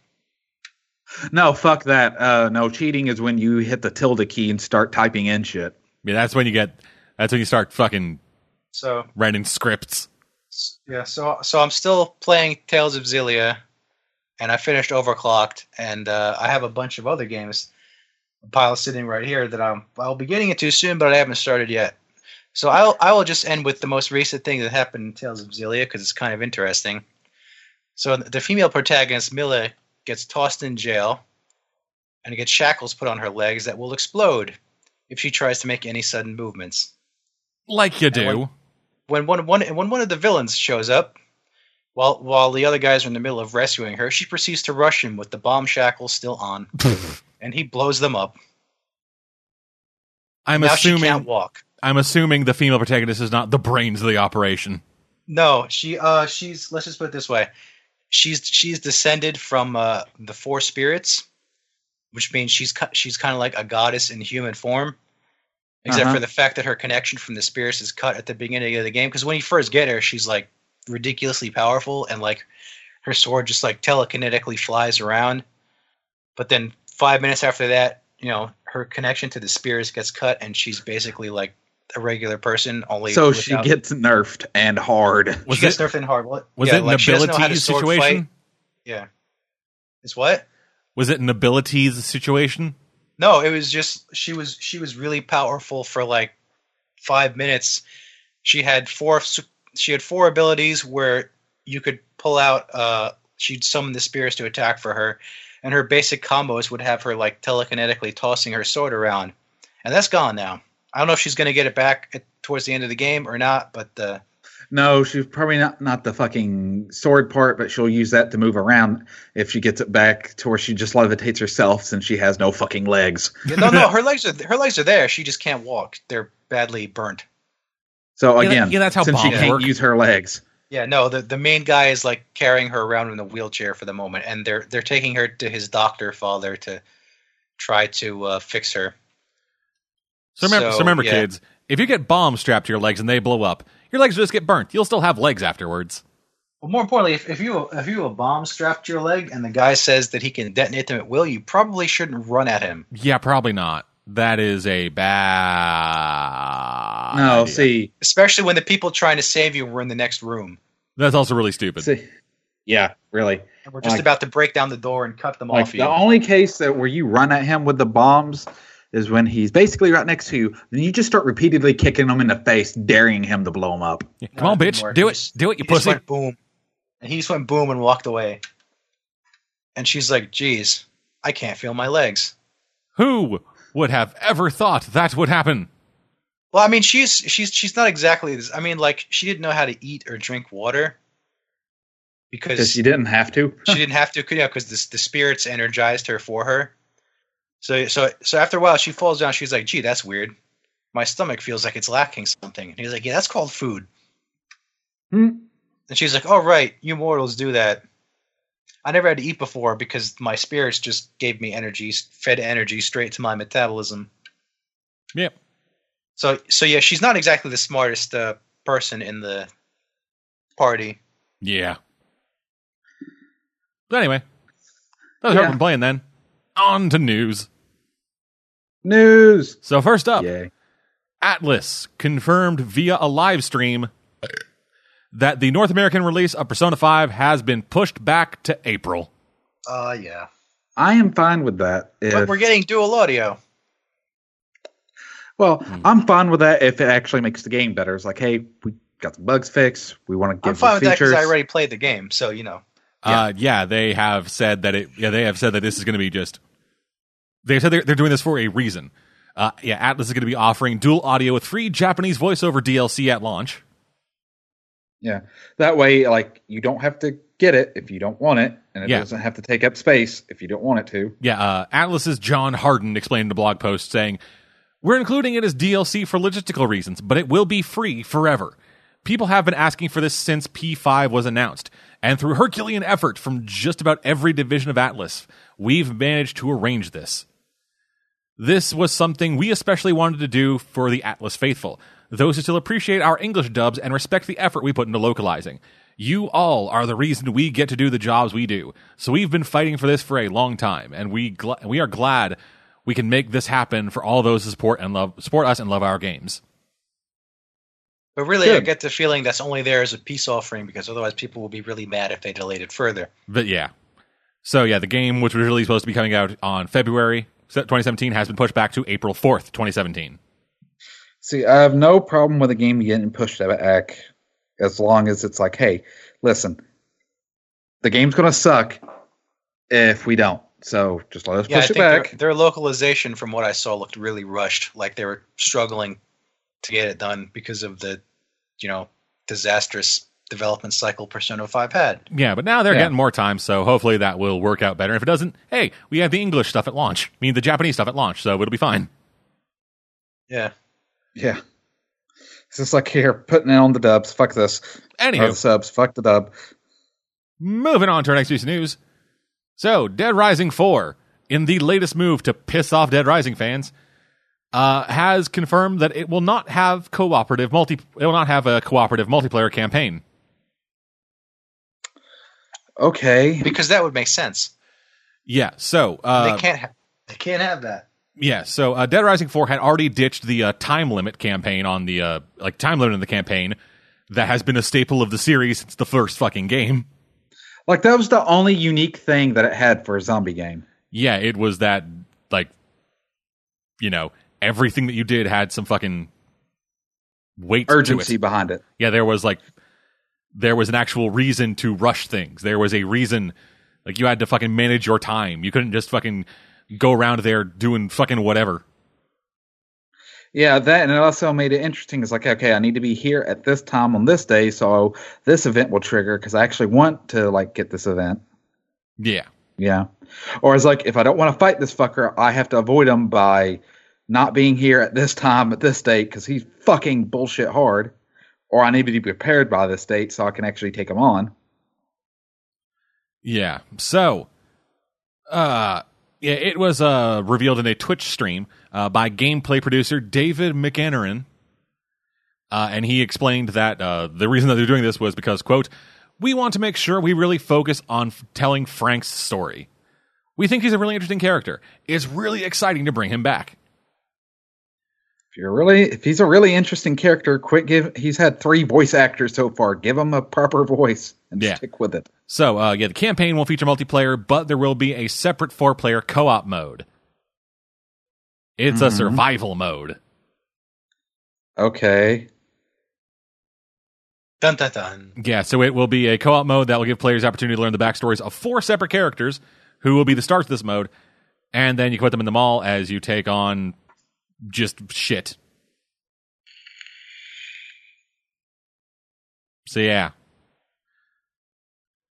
No, fuck that. Uh, no, cheating is when you hit the tilde key and start typing in shit. yeah. That's when you get. That's when you start fucking So writing scripts. Yeah, so so I'm still playing Tales of Xillia, and I finished Overclocked, and uh, I have a bunch of other games, a pile sitting right here that I'm I'll be getting into soon, but I haven't started yet. So I'll I will just end with the most recent thing that happened in Tales of Xillia because it's kind of interesting. So the female protagonist Milla gets tossed in jail, and gets shackles put on her legs that will explode if she tries to make any sudden movements Like you do. when one, one when one of the villains shows up, while while the other guys are in the middle of rescuing her, she proceeds to rush him with the bomb shackles still on, and he blows them up. I'm now she assuming. can't walk. I'm assuming the female protagonist is not the brains of the operation. No, she uh she's let's just put it this way, she's she's descended from uh, the four spirits, which means she's she's kind of like a goddess in human form, except Uh-huh. for the fact that her connection from the spirits is cut at the beginning of the game. Because when you first get her, she's like ridiculously powerful, and like her sword just like telekinetically flies around. But then five minutes after that, you know, her connection to the spirits gets cut, and she's basically like a regular person. Only So she without- gets nerfed and hard. Was she gets it? nerfed in hard. What? Was yeah, it an like, she doesn't know how to abilities situation? fight. Yeah. It's what? Was it an abilities situation? No, it was just she was she was really powerful for like five minutes. She had four she had four abilities where you could pull out. Uh, she'd summon the spirits to attack for her, and her basic combos would have her like telekinetically tossing her sword around, and that's gone now. I don't know if she's going to get it back at, towards the end of the game or not, but uh, No, she's probably not not the fucking sword part, but she'll use that to move around if she gets it back to where she just levitates herself since she has no fucking legs. yeah, no, no, her legs are her legs are there. She just can't walk. They're badly burnt. So Yeah, that- again, yeah, that's how since she bombs can't work. use her legs. Yeah, no, the the main guy is like carrying her around in a wheelchair for the moment, and they're they're taking her to his doctor father to try to uh, fix her. So remember, so, So, remember, yeah. kids, if you get bombs strapped to your legs and they blow up, your legs just get burnt. You'll still have legs afterwards. Well, more importantly, if, if you if you have a bomb strapped to your leg and the guy says that he can detonate them at will, you probably shouldn't run at him. Yeah, probably not. That is a bad. No, idea. see, Especially when the people trying to save you were in the next room. that's also really stupid. see, yeah, really. And we're just Like- about to break down the door and cut them Like off the you. only case that where you run at him with the bombs is when he's basically right next to you. Then you just start repeatedly kicking him in the face, daring him to blow him up. Yeah, come on, No, it didn't bitch, work. do it, just- do it, you he just pussy. went boom, and he just went boom and walked away. And she's like, "Geez, I can't feel my legs." Who would have ever thought that would happen? Well, I mean, she's she's she's not exactly this. I mean, like she didn't know how to eat or drink water Because because you didn't have to. she didn't have to. Yeah, because the the spirits energized her for her. So so so after a while, she falls down. She's like, "Gee, that's weird. My stomach feels like it's lacking something." And he's like, "Yeah, that's called food." Hmm. And she's like, "Oh right, you mortals do that. I never had to eat before because my spirits just gave me energy, fed energy straight to my metabolism." Yep. So so yeah, she's not exactly the smartest uh, person in the party. Yeah. But anyway, that's what Yeah. we're playing then. On to news. News. So first up, Yay. Atlus confirmed via a live stream that the North American release of Persona 5 has been pushed back to April. Uh yeah. I am fine with that. But we're getting dual audio. well, Hmm. I'm fine with that if it actually makes the game better. It's like, hey, we got some bugs fixed. We want to give I'm fine with the that because features. I already played the game, so you know. Yeah. Uh, yeah, they have said that it. Yeah, they have said that this is going to be just. They said they're, they're doing this for a reason. Uh, yeah, Atlus is going to be offering dual audio with free Japanese voiceover DLC at launch. Yeah. That way, like, you don't have to get it if you don't want it, and it Yeah. doesn't have to take up space if you don't want it to. Yeah, uh, Atlus's John Hardin explained in a blog post saying, "We're including it as DLC for logistical reasons, but it will be free forever. People have been asking for this since P5 was announced, and through Herculean effort from just about every division of Atlus, we've managed to arrange this." This was something we especially wanted to do for the Atlus faithful, those who still appreciate our English dubs and respect the effort we put into localizing. You all are the reason we get to do the jobs we do. So we've been fighting for this for a long time, and we gl- we are glad we can make this happen for all those who support and love support us and love our games. But really, I get the feeling that's only there as a peace offering because otherwise people will be really mad if they delayed it further. But yeah, so yeah, the game which was really supposed to be coming out on February 2017 has been pushed back to April 4th, 2017. See, I have no problem with a game getting pushed back as long as it's like, hey, listen, the game's going to suck if we don't. So just let us Yeah, push think it their, back. their localization, from what I saw, looked really rushed. Like they were struggling to get it done because of the, you know, disastrous development cycle Persona Five had. Yeah, but now they're Yeah. getting more time, so hopefully that will work out better. If it doesn't, hey, we have the English stuff at launch. I mean, the Japanese stuff at launch, so it'll be fine. Yeah. Yeah. It's just like here, putting it on the dubs. Fuck this. Or the subs. Fuck the dub. moving on to our next piece of news. So, Dead Rising 4, in the latest move to piss off Dead Rising fans, uh, has confirmed that it will not have cooperative multi. It will not have a cooperative multiplayer campaign. Okay. Because that would make sense. Yeah. So, uh, they can't. Ha- they can't have that. Yeah, so uh, Dead Rising 4 had already ditched the uh, time limit campaign on the uh, like time limit in the campaign that has been a staple of the series since the first fucking game. Like that was the only unique thing that it had for a zombie game. Yeah, it was that like you know, everything that you did had some fucking weight to Urgency it. behind it. Yeah, there was like there was an actual reason to rush things. There was a reason like you had to fucking manage your time. You couldn't just fucking go around there doing fucking whatever. Yeah, that and it also made it interesting. It's like, okay, I need to be here at this time on this day, so this event will trigger because I actually want to like get this event. Yeah. Yeah, or it's like if I don't want to fight this fucker, I have to avoid him by not being here at this time at this date because he's fucking bullshit hard. Or I need to be prepared by this date so I can actually take them on. Yeah. So, uh, yeah, it was uh, revealed in a Twitch stream uh, by gameplay producer David McEnerin. Uh, and he explained that uh, the reason that they're doing this was because, quote, we want to make sure we really focus on f- telling Frank's story. We think he's a really interesting character. It's really exciting to bring him back. If you're really, if he's a really interesting character, quit give. He's had three voice actors so far. Give him a proper voice and Yeah. stick with it. So, uh, yeah, the campaign won't feature multiplayer, but there will be a separate four player co op mode. It's a Mhm. survival mode. Okay. Dun dun dun. Yeah, so it will be a co op mode that will give players opportunity to learn the backstories of four separate characters who will be the stars of this mode. And then you can put them in the mall as you take on just shit. So yeah.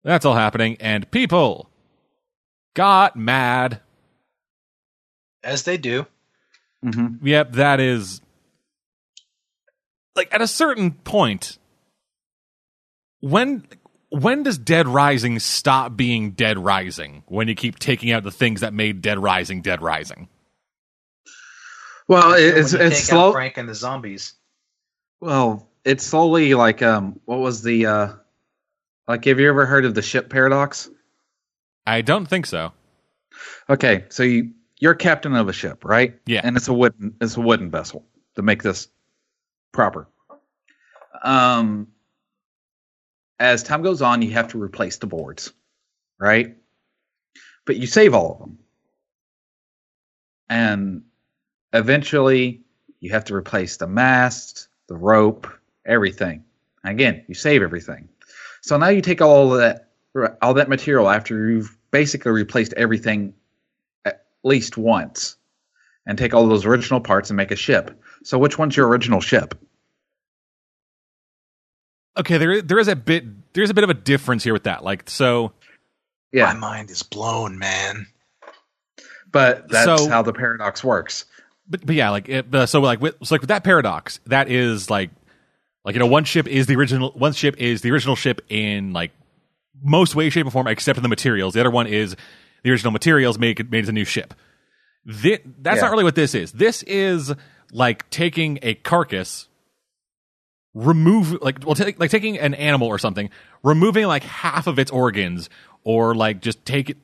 That's all happening and people got mad as they do. Mm-hmm. Yep, that is like at a certain point when when does Dead Rising stop being Dead Rising when you keep taking out the things that made Dead Rising Dead Rising? Well, When it's it's take slow. out Frank and the zombies. Well, it's slowly like um, what was the uh, like? Have you ever heard of the ship paradox? I don't think so. Okay, so you you're captain of a ship, right? Yeah. and it's a wooden it's a wooden vessel to make this proper. Um, as time goes on, you have to replace the boards, right? But you save all of them, and eventually you have to replace the mast, the rope, everything. Again, you save everything. So now you take all of that all that material after you've basically replaced everything at least once and take all those original parts and make a ship. So which one's your original ship? Okay, there there is a bit there's a bit of a difference here with that. Like so Yeah, My mind is blown, man. but that's So- how the paradox works. But, but yeah, like it, uh, so like with so like with that paradox, that is like like you know one ship is the original one ship is the original ship in like most way, shape, or form except in the materials. The other one is the original materials make it made as a new ship. Thi- that's Yeah. not really what this is. This is like taking a carcass, remove like well, take like taking an animal or something, removing like half of its organs, or like just take it,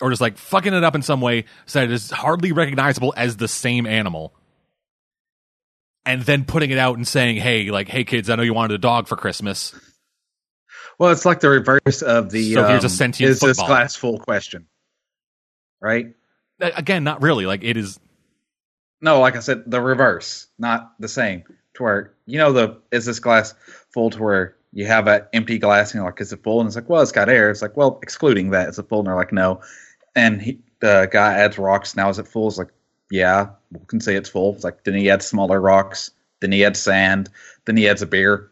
or just like fucking it up in some way so that it is hardly recognizable as the same animal. And then putting it out and saying, "Hey, like, hey kids, I know you wanted a dog for Christmas. Well, it's like the reverse of the So here's a um, sentient is this glass full question, right? Uh, Again, not really. Like, it is No, like I said, the reverse, not the same. To where you know the is this glass full to where you have an empty glass and you're like, is it full? And it's like, well, it's got air. It's like, well, excluding that, it's a full? And they're like, no. And he, the guy adds rocks. Now is it full? It's like, yeah, we can say it's full. It's like, then he adds smaller rocks. Then he adds sand. Then he adds a beer.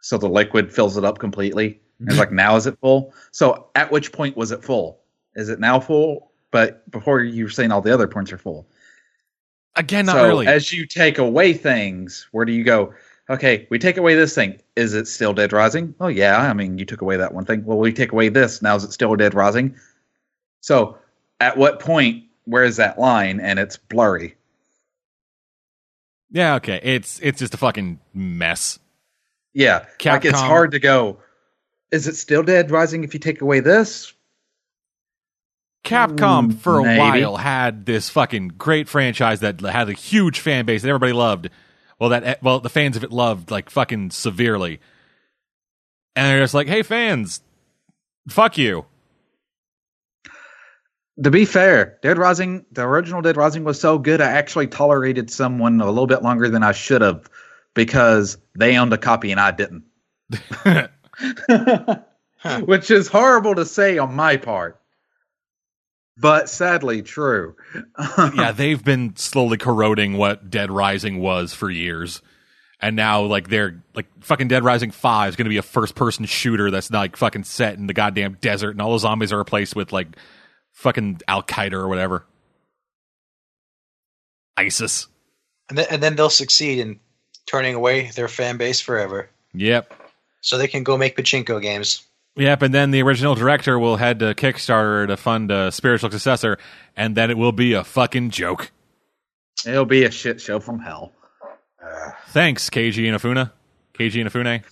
So the liquid fills it up completely. And it's like, now is it full? So at which point was it full? Is it now full? But before you were saying all the other points are full. again not so really. as you take away things, where do you go? Okay, we take away this thing. Is it still Dead Rising? Oh yeah, I mean you took away that one thing. Well, we take away this. Now is it still Dead Rising? So at what point where is that line? And it's blurry. yeah, okay. It's it's just a fucking mess. Yeah, like it's hard to go. Is it still Dead Rising if you take away this? Capcom Mm, for a maybe. while had this fucking great franchise that had a huge fan base that everybody loved. Well, that well the fans of it loved like fucking severely, and they're just like, "Hey, fans, fuck you." To be fair, Dead Rising, the original Dead Rising was so good, I actually tolerated someone a little bit longer than I should have because they owned a copy and I didn't. Which is horrible to say on my part, but sadly true. yeah, they've been slowly corroding what Dead Rising was for years. And now, like, they're like fucking Dead Rising 5 is going to be a first person shooter that's not like fucking set in the goddamn desert, and all the zombies are replaced with like fucking Al Qaeda or whatever. ISIS. And then, and then they'll succeed in turning away their fan base forever. Yep. So they can go make pachinko games. Yep, and then the original director will head to Kickstarter to fund a spiritual successor, and then it will be a fucking joke. It'll be a shit show from hell. Thanks, Keiji Inafuna. Keiji Inafune.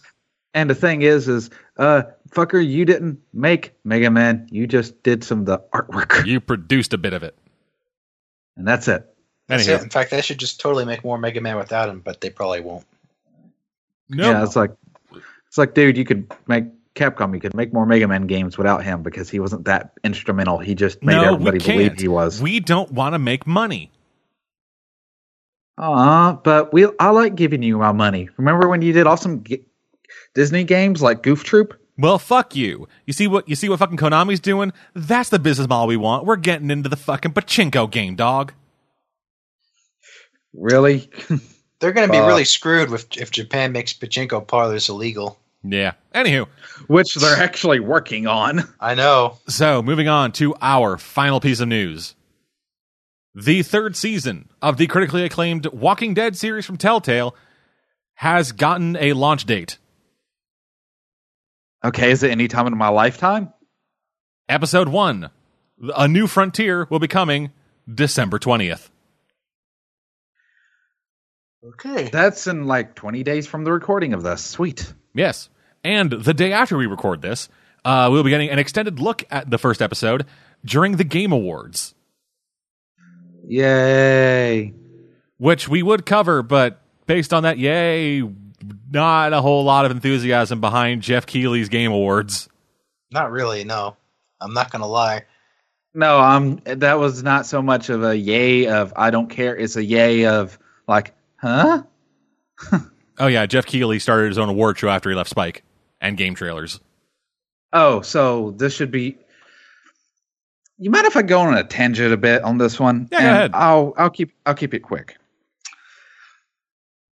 And the thing is, is uh, fucker, you didn't make Mega Man. You just did some of the artwork, You produced a bit of it. and that's it. That's Anywho. it. In fact, they should just totally make more Mega Man without him, but they probably won't. No. Yeah, it's like, it's like, dude, you could make Capcom. You could make more Mega Man games without him because he wasn't that instrumental. He just made no, everybody believe he was. We don't want to make money. Aw, but we I like giving you my money. Remember when you did awesome g- Disney games like Goof Troop? Well, fuck you. You see what you see what fucking Konami's doing? That's the business model we want. We're getting into the fucking pachinko game, dog. Really? They're going to be Uh, really screwed with if Japan makes pachinko parlors illegal. Yeah. Anywho, which they're actually working on. I know. so moving on to our final piece of news. The third season of the critically acclaimed Walking Dead series from Telltale has gotten a launch date. Okay, is it any time in my lifetime? Episode 1, A New Frontier, will be coming December 20th. Okay. That's in like 20 days from the recording of this. Sweet. Yes. And the day after we record this, uh, we'll be getting an extended look at the first episode during the Game Awards, Yay. which we would cover, but based on that, yay, not a whole lot of enthusiasm behind Geoff Keighley's Game Awards. Not really. No, I'm not gonna lie. No, um, that was not so much of a yay of I don't care. It's a yay of like, huh? Oh, yeah, Geoff Keighley started his own award show after he left Spike and game trailers. Oh, so this should be. You mind if I go on a tangent a bit on this one? Yeah, go ahead. I'll I'll keep I'll keep it quick.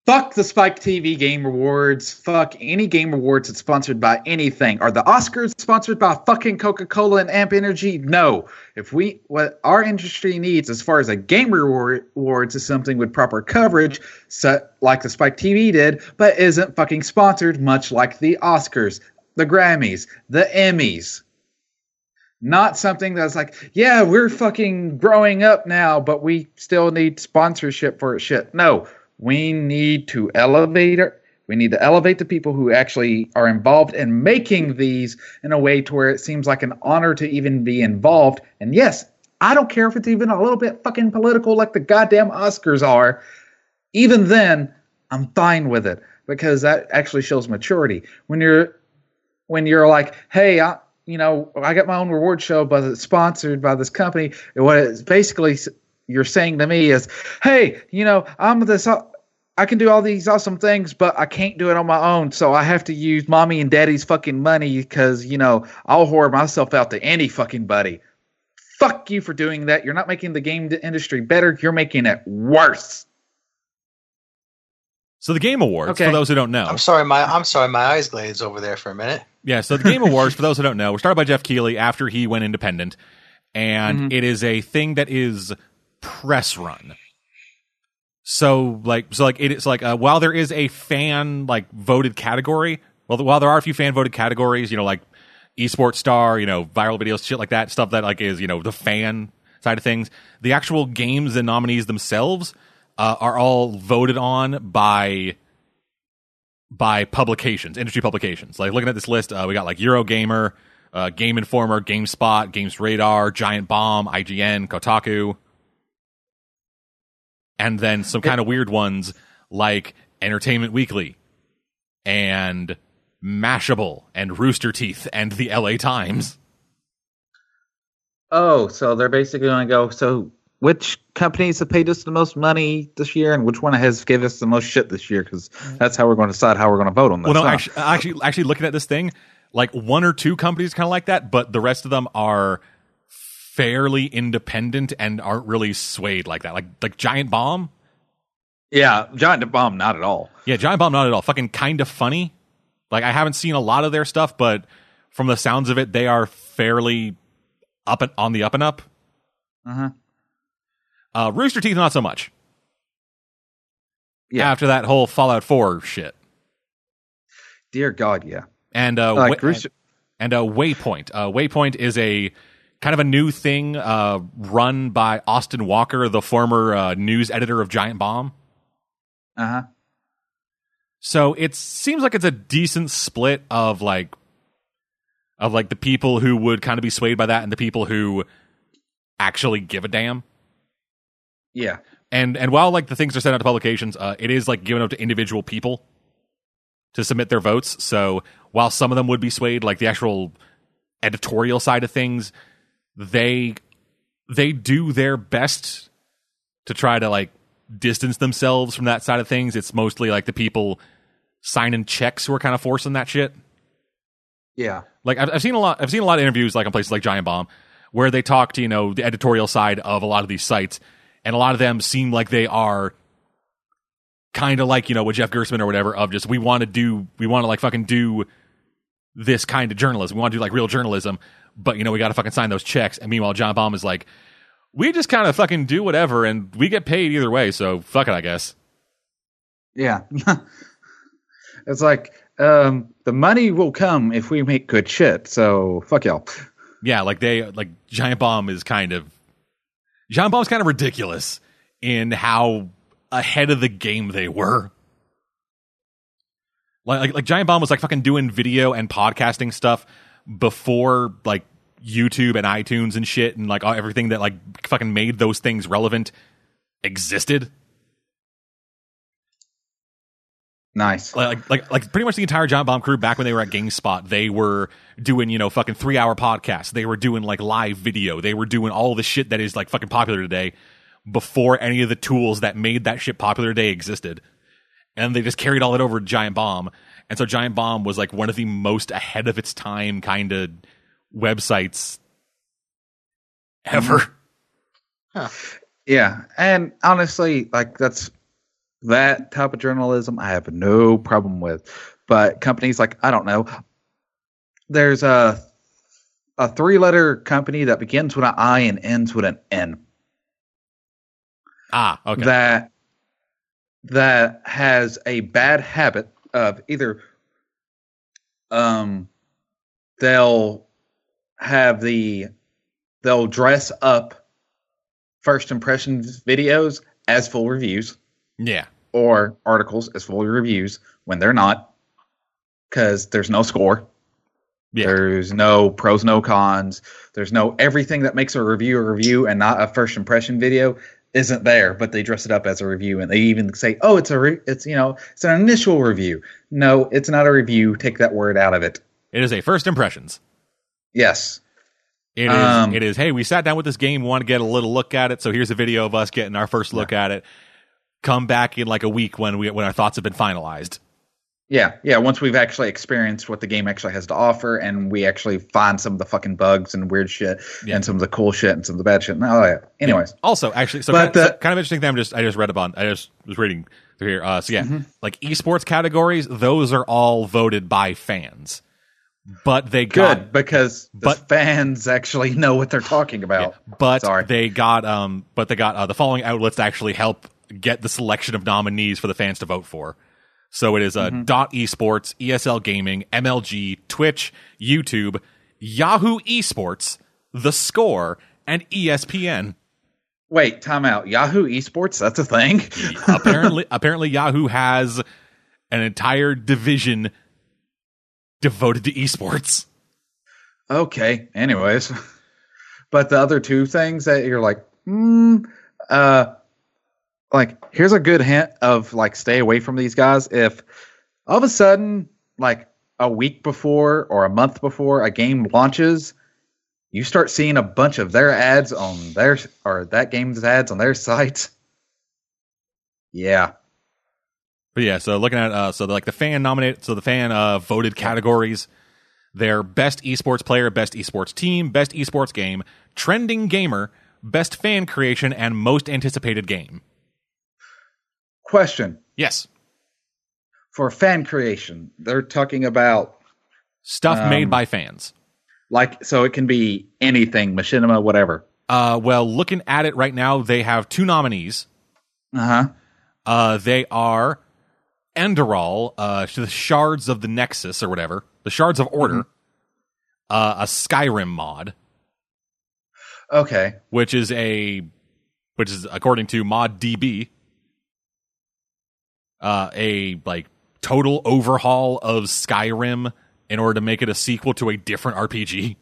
Fuck the Spike TV Game Awards. Fuck any Game Awards that's sponsored by anything. Are the Oscars sponsored by fucking Coca Cola and Amp Energy? No. If we what our industry needs as far as a Game Award- Awards is something with proper coverage, like the Spike TV did, but isn't fucking sponsored, much like the Oscars, the Grammys, the Emmys. Not something that's like, yeah, we're fucking growing up now, but we still need sponsorship for. Shit. No, we need to elevate it. We need to elevate the people who actually are involved in making these in a way to where it seems like an honor to even be involved. And yes, I don't care if it's even a little bit fucking political like the goddamn Oscars are. Even then, I'm fine with it because that actually shows maturity. When you're when you're like, hey, I, you know, I got my own reward show, but it's sponsored by this company. And what it's basically you're saying to me is, hey, you know, I'm this, uh, I can do all these awesome things, but I can't do it on my own. So I have to use mommy and daddy's fucking money because, you know, I'll whore myself out to any fucking buddy. Fuck you for doing that. You're not making the game industry better. You're making it worse. So the Game Awards, Okay. for those who don't know, I'm sorry. My I'm sorry. My eyes glazed over there for a minute. Yeah, so the Game Awards, for those who don't know, were started by Geoff Keighley after he went independent, and it is a thing that is press run. So like, so like it is like uh, while there is a fan like voted category, well, while there are a few fan voted categories, you know, like esports star, you know, viral videos, shit like that, stuff that like is you know the fan side of things. The actual games and nominees themselves uh, are all voted on by by publications, industry publications. Like looking at this list, uh, we got like Eurogamer, uh, Game Informer, GameSpot, Games Radar, Giant Bomb, IGN, Kotaku, and then some kind of weird ones like Entertainment Weekly and Mashable and Rooster Teeth and the LA Times. Oh, so they're basically going to go. So, which companies have paid us the most money this year, and which one has given us the most shit this year? Because that's how we're going to decide how we're going to vote on this. Well, no, huh? actually, actually, actually, looking at this thing, like one or two companies kind of like that, but the rest of them are fairly independent and aren't really swayed like that. Like like Giant Bomb, yeah, Giant Bomb, not at all. yeah, Giant Bomb, not at all. Fucking kind of funny. Like I haven't seen a lot of their stuff, but from the sounds of it, they are fairly up and on the up and up. Uh-huh. Uh, Rooster Teeth, not so much. Yeah. After that whole Fallout Four shit, Dear God, yeah. and uh, Like Wa- Rooster- and uh, Waypoint. Uh, Waypoint is a kind of a new thing uh, run by Austin Walker, the former uh, news editor of Giant Bomb. Uh-huh. So it seems like it's a decent split of like of like the people who would kind of be swayed by that and the people who actually give a damn. Yeah. And and while like the things are sent out to publications, uh, it is like given up to individual people to submit their votes. So while some of them would be swayed, like the actual editorial side of things, they they do their best to try to like distance themselves from that side of things. It's mostly like the people signing checks who are kind of forcing that shit. Yeah. Like I've, I've seen a lot. I've seen a lot of interviews like on places like Giant Bomb, where they talk to you know the editorial side of a lot of these sites, and a lot of them seem like they are kind of like you know with Jeff Gerstmann or whatever of just we want to do we want to like fucking do this kind of journalism. We want to do like real journalism, but you know, we got to fucking sign those checks. And meanwhile, Giant Bomb is like, we just kind of fucking do whatever and we get paid either way. So fuck it, I guess. Yeah. it's like um, the money will come if we make good shit. So fuck y'all. Yeah, like they like Giant Bomb is kind of Giant Bomb's kind of ridiculous in how ahead of the game they were. Like, like like Giant Bomb was like fucking doing video and podcasting stuff before like YouTube and iTunes and shit and like everything that like fucking made those things relevant existed. Nice. like like like pretty much the entire Giant Bomb crew back when they were at GameSpot, they were doing you know fucking three hour podcasts. They were doing like live video. They were doing all the shit that is like fucking popular today before any of the tools that made that shit popular today existed. And they just carried all that over to Giant Bomb. And so Giant Bomb was like one of the most ahead of its time kind of websites ever. Yeah, and honestly, like that's that type of journalism I have no problem with. But companies like I don't know, there's a a three letter company that begins with an I and ends with an N Ah, okay. that that has a bad habit of either um they'll have the they'll dress up first impressions videos as full reviews yeah. or articles as full reviews when they're not because there's no score Yeah. there's no pros no cons there's no everything that makes a review a review and not a first impression video isn't there but they dress it up as a review and they even say oh it's a re- it's you know it's an initial review no it's not a review take that word out of it It is a first impressions. yes It is. Um, it is. Hey, we sat down with this game. Want to get a little look at it. So here's a video of us getting our first look at it. Come back in like a week when we when our thoughts have been finalized. Yeah yeah once we've actually experienced what the game actually has to offer and we actually find some of the fucking bugs and weird shit Yeah. and some of the cool shit and some of the bad shit oh yeah anyways Also, actually, so, But kind, so kind of interesting thing. I'm just I just read about. I just was reading through here. Uh, so yeah, Mm-hmm. like esports categories, those are all voted by fans, but they got good because the but- fans actually know what they're talking about but Sorry. they got um but they got uh, the following outlets to actually help get the selection of nominees for the fans to vote for so it is uh, Mm-hmm. dot esports esl gaming mlg twitch youtube yahoo esports the score and espn Wait, time out. Yahoo Esports, that's a thing. apparently apparently yahoo has an entire division devoted to esports okay. Anyways, but the other two things that you're like, hmm, uh, like here's a good hint of like stay away from these guys. If all of a sudden, like a week before or a month before a game launches, you start seeing a bunch of their ads on their or that game's ads on their site. Yeah. But yeah, so looking at uh, so the, like the fan nominated, so the fan uh, voted categories: their best esports player, best esports team, best esports game, trending gamer, best fan creation, and most anticipated game. Question Yes, for fan creation, they're talking about stuff Um, made by fans. like so it can be anything, machinima, whatever. Uh, well, looking at it right now, they have two nominees. Uh huh. Uh, they are Enderal, uh, the Shards of the Nexus or whatever, the Shards of Order, uh, a Skyrim mod. Okay. which is a which is according to ModDB uh a like total overhaul of Skyrim in order to make it a sequel to a different RPG.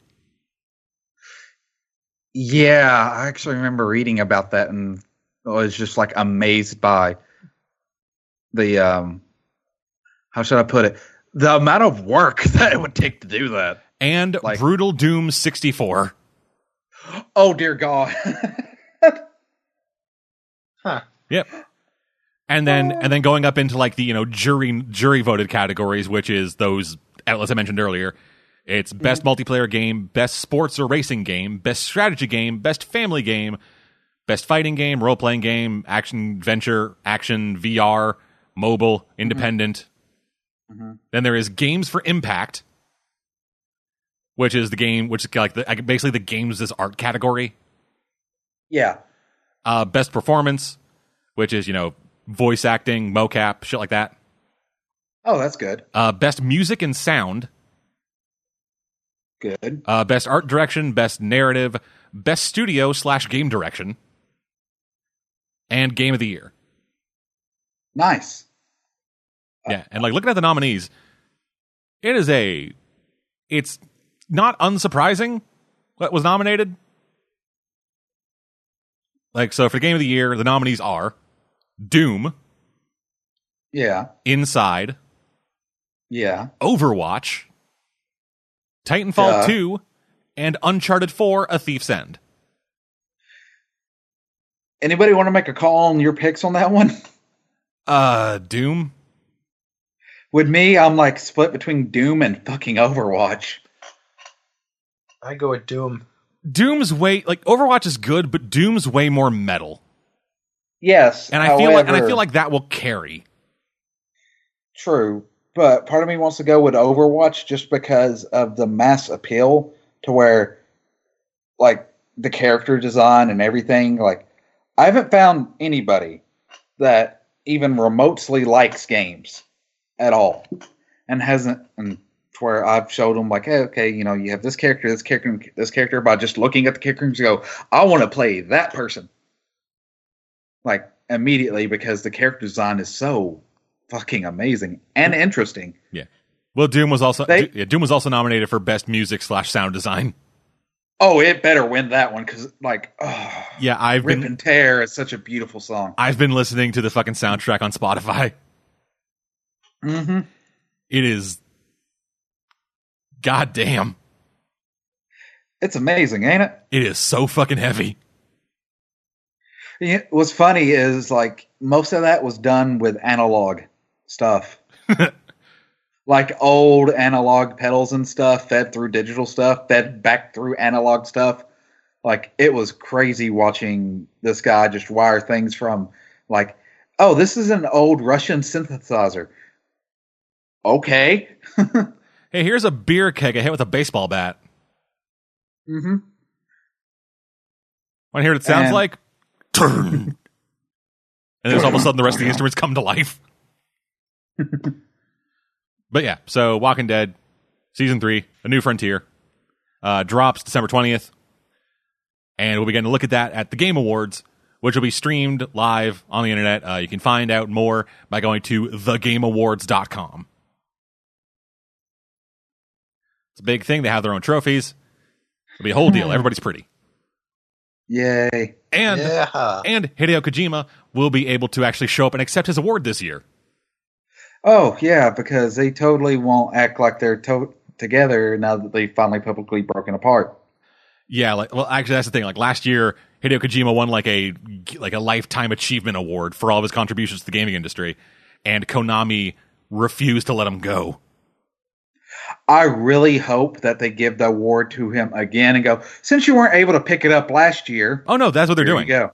Yeah, I actually remember reading about that and I was just like amazed by the um how should I put it? The amount of work that it would take to do that. And Like- Brutal Doom 64. Oh dear God. Huh. Yep. And then and then going up into like the, you know, jury jury voted categories, which is those as I mentioned earlier. It's mm-hmm. best multiplayer game, best sports or racing game, best strategy game, best family game, best fighting game, role playing game, action adventure, action VR, mobile, mm-hmm. independent. Mm-hmm. Then there is games for impact, which is the game, which is like the, basically the games as art category. Yeah. Uh, best performance, which is you know voice acting, mocap, shit like that. Oh, that's good. Uh, best music and sound, Good. uh, best art direction, best narrative, best studio slash game direction, and game of the year. Nice. Yeah, and like looking at the nominees, it is a, it's not unsurprising what was nominated. Like so, for game of the year, the nominees are Doom, Yeah. Inside, Yeah. Overwatch, Titanfall Duh. 2, and Uncharted 4: A Thief's End. Anybody want to make a call on your picks on that one? Uh, Doom. With me, I'm like split between Doom and fucking Overwatch. I go with Doom. Doom's way like Overwatch is good, but Doom's way more metal, Yes. and I feel like and I feel like that will carry. True, but part of me wants to go with Overwatch just because of the mass appeal to where, like, the character design and everything. Like, I haven't found anybody that even remotely likes games at all and hasn't. And to where I've showed them, like, hey, okay, you know, you have this character, this character, this character, by just looking at the character and go, I want to play that person. Like, immediately because the character design is so fucking amazing and interesting. Yeah. Well, Doom was also They- yeah, Doom was also nominated for best music slash sound design. Oh, it better win that one because, like, oh, Yeah, I've Rip been and Tear is such a beautiful song. I've been listening to the fucking soundtrack on Spotify. Mm-hmm. It is God damn. It's amazing, ain't it? It is so fucking heavy. What's funny is like most of that was done with analog stuff, like old analog pedals and stuff, fed through digital stuff, fed back through analog stuff. Like it was crazy watching this guy just wire things from like, oh, this is an old Russian synthesizer. Okay. Hey, here's a beer keg I hit with a baseball bat. mm-hmm. Want to hear what it sounds And- like? Turn. and then all of a sudden the rest of the instruments come to life. but yeah, so Walking Dead, season three, A New Frontier, uh, drops December 20th. And we'll begin to look at that at the Game Awards, which will be streamed live on the internet. Uh, you can find out more by going to thegameawards.com. It's a big thing. They have their own trophies. It'll be a whole deal. Everybody's pretty. Yay. And yeah. and Hideo Kojima will be able to actually show up and accept his award this year. Oh yeah, because they totally won't act like they're to- together now that they've finally publicly broken apart. Yeah, like well, actually, that's the thing. Like last year, Hideo Kojima won like a like a lifetime achievement award for all of his contributions to the gaming industry, and Konami refused to let him go. I really hope that they give the award to him again and go, since you weren't able to pick it up last year, Oh no, that's what they're doing. you go.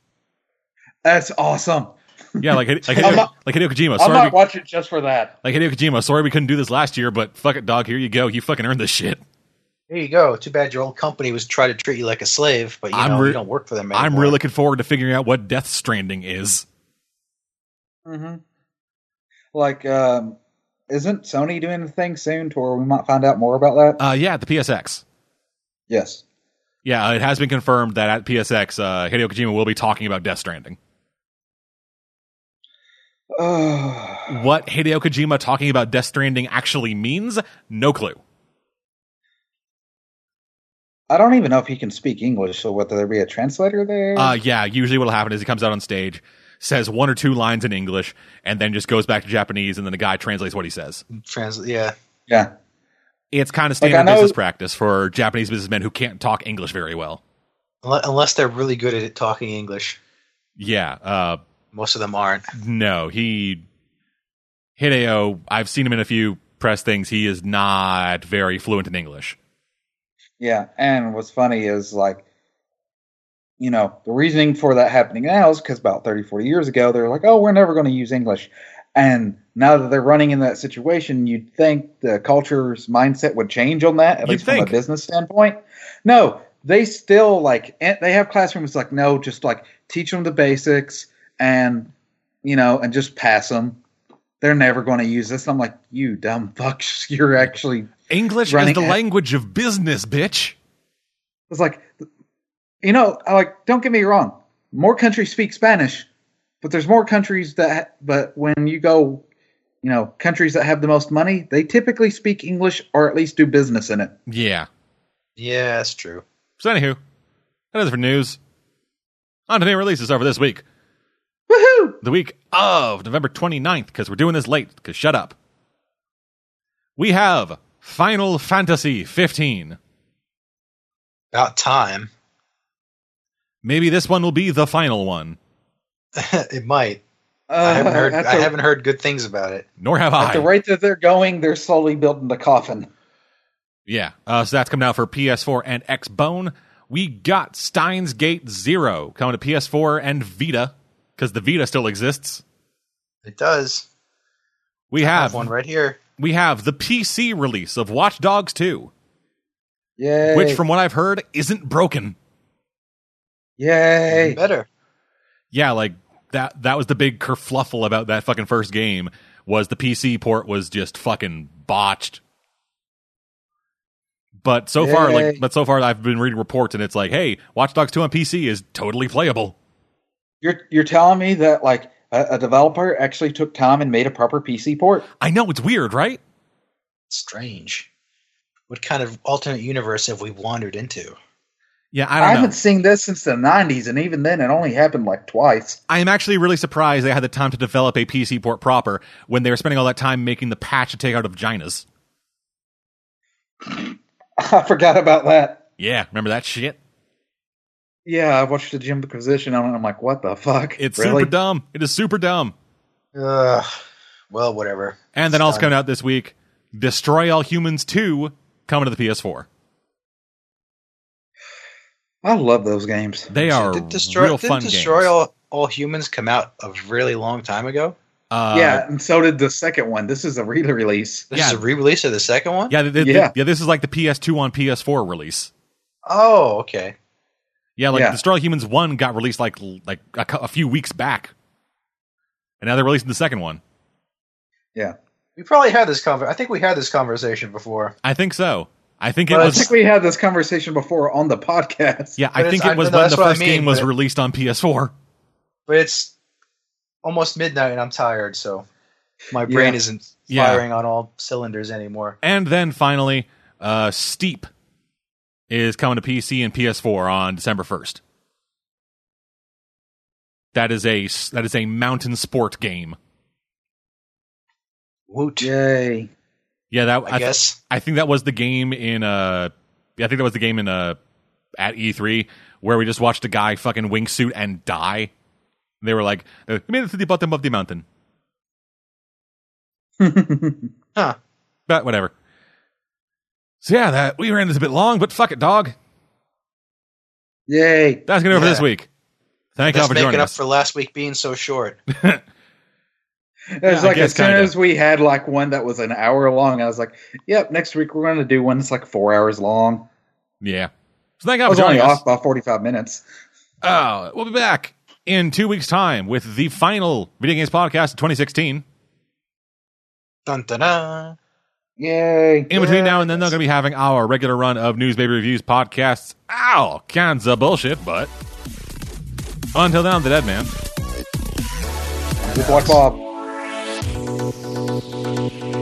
That's awesome. Yeah, like like Hideo, not- like Hideo Kojima. I Sorry, might we, watch it just for that. like Hideo Kojima. Sorry, we couldn't do this last year, but fuck it, dog. Here you go. You fucking earned this shit. There you go. Too bad your old company was trying to treat you like a slave, but you I'm know re- you don't work for them anymore. I'm really looking forward to figuring out what Death Stranding is. Mm-hmm. Like, um, isn't Sony doing a thing soon to where we might find out more about that? Uh, yeah, the PSX. yes. Yeah, it has been confirmed that at PSX, uh, Hideo Kojima will be talking about Death Stranding. What Hideo Kojima talking about Death Stranding actually means, no clue. I don't even know if he can speak English, so whether there be a translator there? Uh, yeah, usually what'll happen is he comes out on stage, says one or two lines in English, and then just goes back to Japanese, and then the guy translates what he says. Trans- yeah. yeah. It's kind of standard I know- business practice for Japanese businessmen who can't talk English very well. Unless they're really good at talking English. Yeah, uh, Most of them aren't. no, he Hideo. I've seen him in a few press things. He is not very fluent in English. Yeah, and what's funny is like, you know, the reasoning for that happening now is because about 30, 40 years ago, they're like, oh, we're never going to use English. And now that they're running in that situation, you'd think the culture's mindset would change on that, at You'd least from a business standpoint. No, they still like they have classrooms like no, just like teach them the basics and you know and just pass them. They're never going to use this. I'm like, you dumb fucks. You're actually English is the language of business, bitch. It's like, you know, like. Don't get me wrong. More countries speak Spanish, but there's more countries that. But when you go, you know, countries that have the most money, they typically speak English or at least do business in it. Yeah. Yeah, that's true. So anywho, that is it for news. On to new releases over this week. Woohoo! The week of November 29th, because we're doing this late, because shut up. We have Final Fantasy 15. About time. Maybe this one will be the final one. it might. Uh, I haven't heard. At I haven't heard good things about it. Nor have at the rate that they're going, they're slowly building the coffin. Yeah. Uh, so that's coming out for PS4 and Xbone. We got Steins Gate Zero coming to PS4 and Vita, because the Vita still exists. It does. We I have have one right here. we have the PC release of Watch Dogs 2, Yay! which from what I've heard isn't broken. Yay! Better. Yeah, like that that was the big kerfluffle about that fucking first game was the PC port was just fucking botched. But so far like but so far I've been reading reports and it's like, "Hey, Watch Dogs 2 on PC is totally playable." You're you're telling me that like a, a developer actually took time and made a proper PC port? I know it's weird, right? Strange. What kind of alternate universe have we wandered into? Yeah, I I, haven't seen this since the '90s, and even then, it only happened like twice. I am actually really surprised they had the time to develop a PC port proper when they were spending all that time making the patch to take out of vaginas. I forgot about that. Yeah, remember that shit? Yeah, I watched the Jimquisition on it. I'm like, what the fuck? It's really? super dumb. It is super dumb. Ugh. Well, whatever. And then It's also done. coming out this week, Destroy All Humans 2 coming to the PS4. I love those games. They are Did destroy, real didn't fun destroy games. all, all humans come out a really long time ago? uh, yeah, and so did the second one. This is a re-release. This Yeah. is a re-release of the second one. yeah, th- th- Yeah. yeah. This is like the PS2 on PS4 release. Oh, okay. Yeah, like Yeah. Destroy All Humans 1 got released like like a, a few weeks back, and now they're releasing the second one. Yeah, We probably had this conver- I think we had this conversation before. I think so. I think it Well, I think we had this conversation before on the podcast. yeah, I think it was I- no, when the what I first mean, game was but- released on PS4. But it's almost midnight and I'm tired, so my brain Yeah. isn't Yeah. firing on all cylinders anymore. And then finally, uh, Steep is coming to PC and PS4 on December first. That is a that is a mountain sport game. Woot. Yay! Yeah, that I, I, th- guess. I think that was the game in uh I think that was the game in uh at E3 where we just watched a guy fucking wingsuit and die. They were like, uh, "We made it to the bottom of the mountain," Huh. but whatever. So yeah, that we ran this a bit long, but fuck it, dog. Yay! That's gonna do it for this week. Thank you all That's for joining making up us. for last week being so short. It's I like guess as soon kinda. as we had like one that was an hour long, I was like, "Yep, next week we're going to do one that's like four hours long." Yeah. So thank you I all for was only us. off by forty-five minutes. Oh, we'll be back in two weeks' time with the final video games podcast of 2016. Dun, dun, dun. Yay! In between now and then, they're going to be having our regular run of news, baby reviews, podcasts, all kinds of bullshit. But until then, I'm the dead man. Good luck, Bob.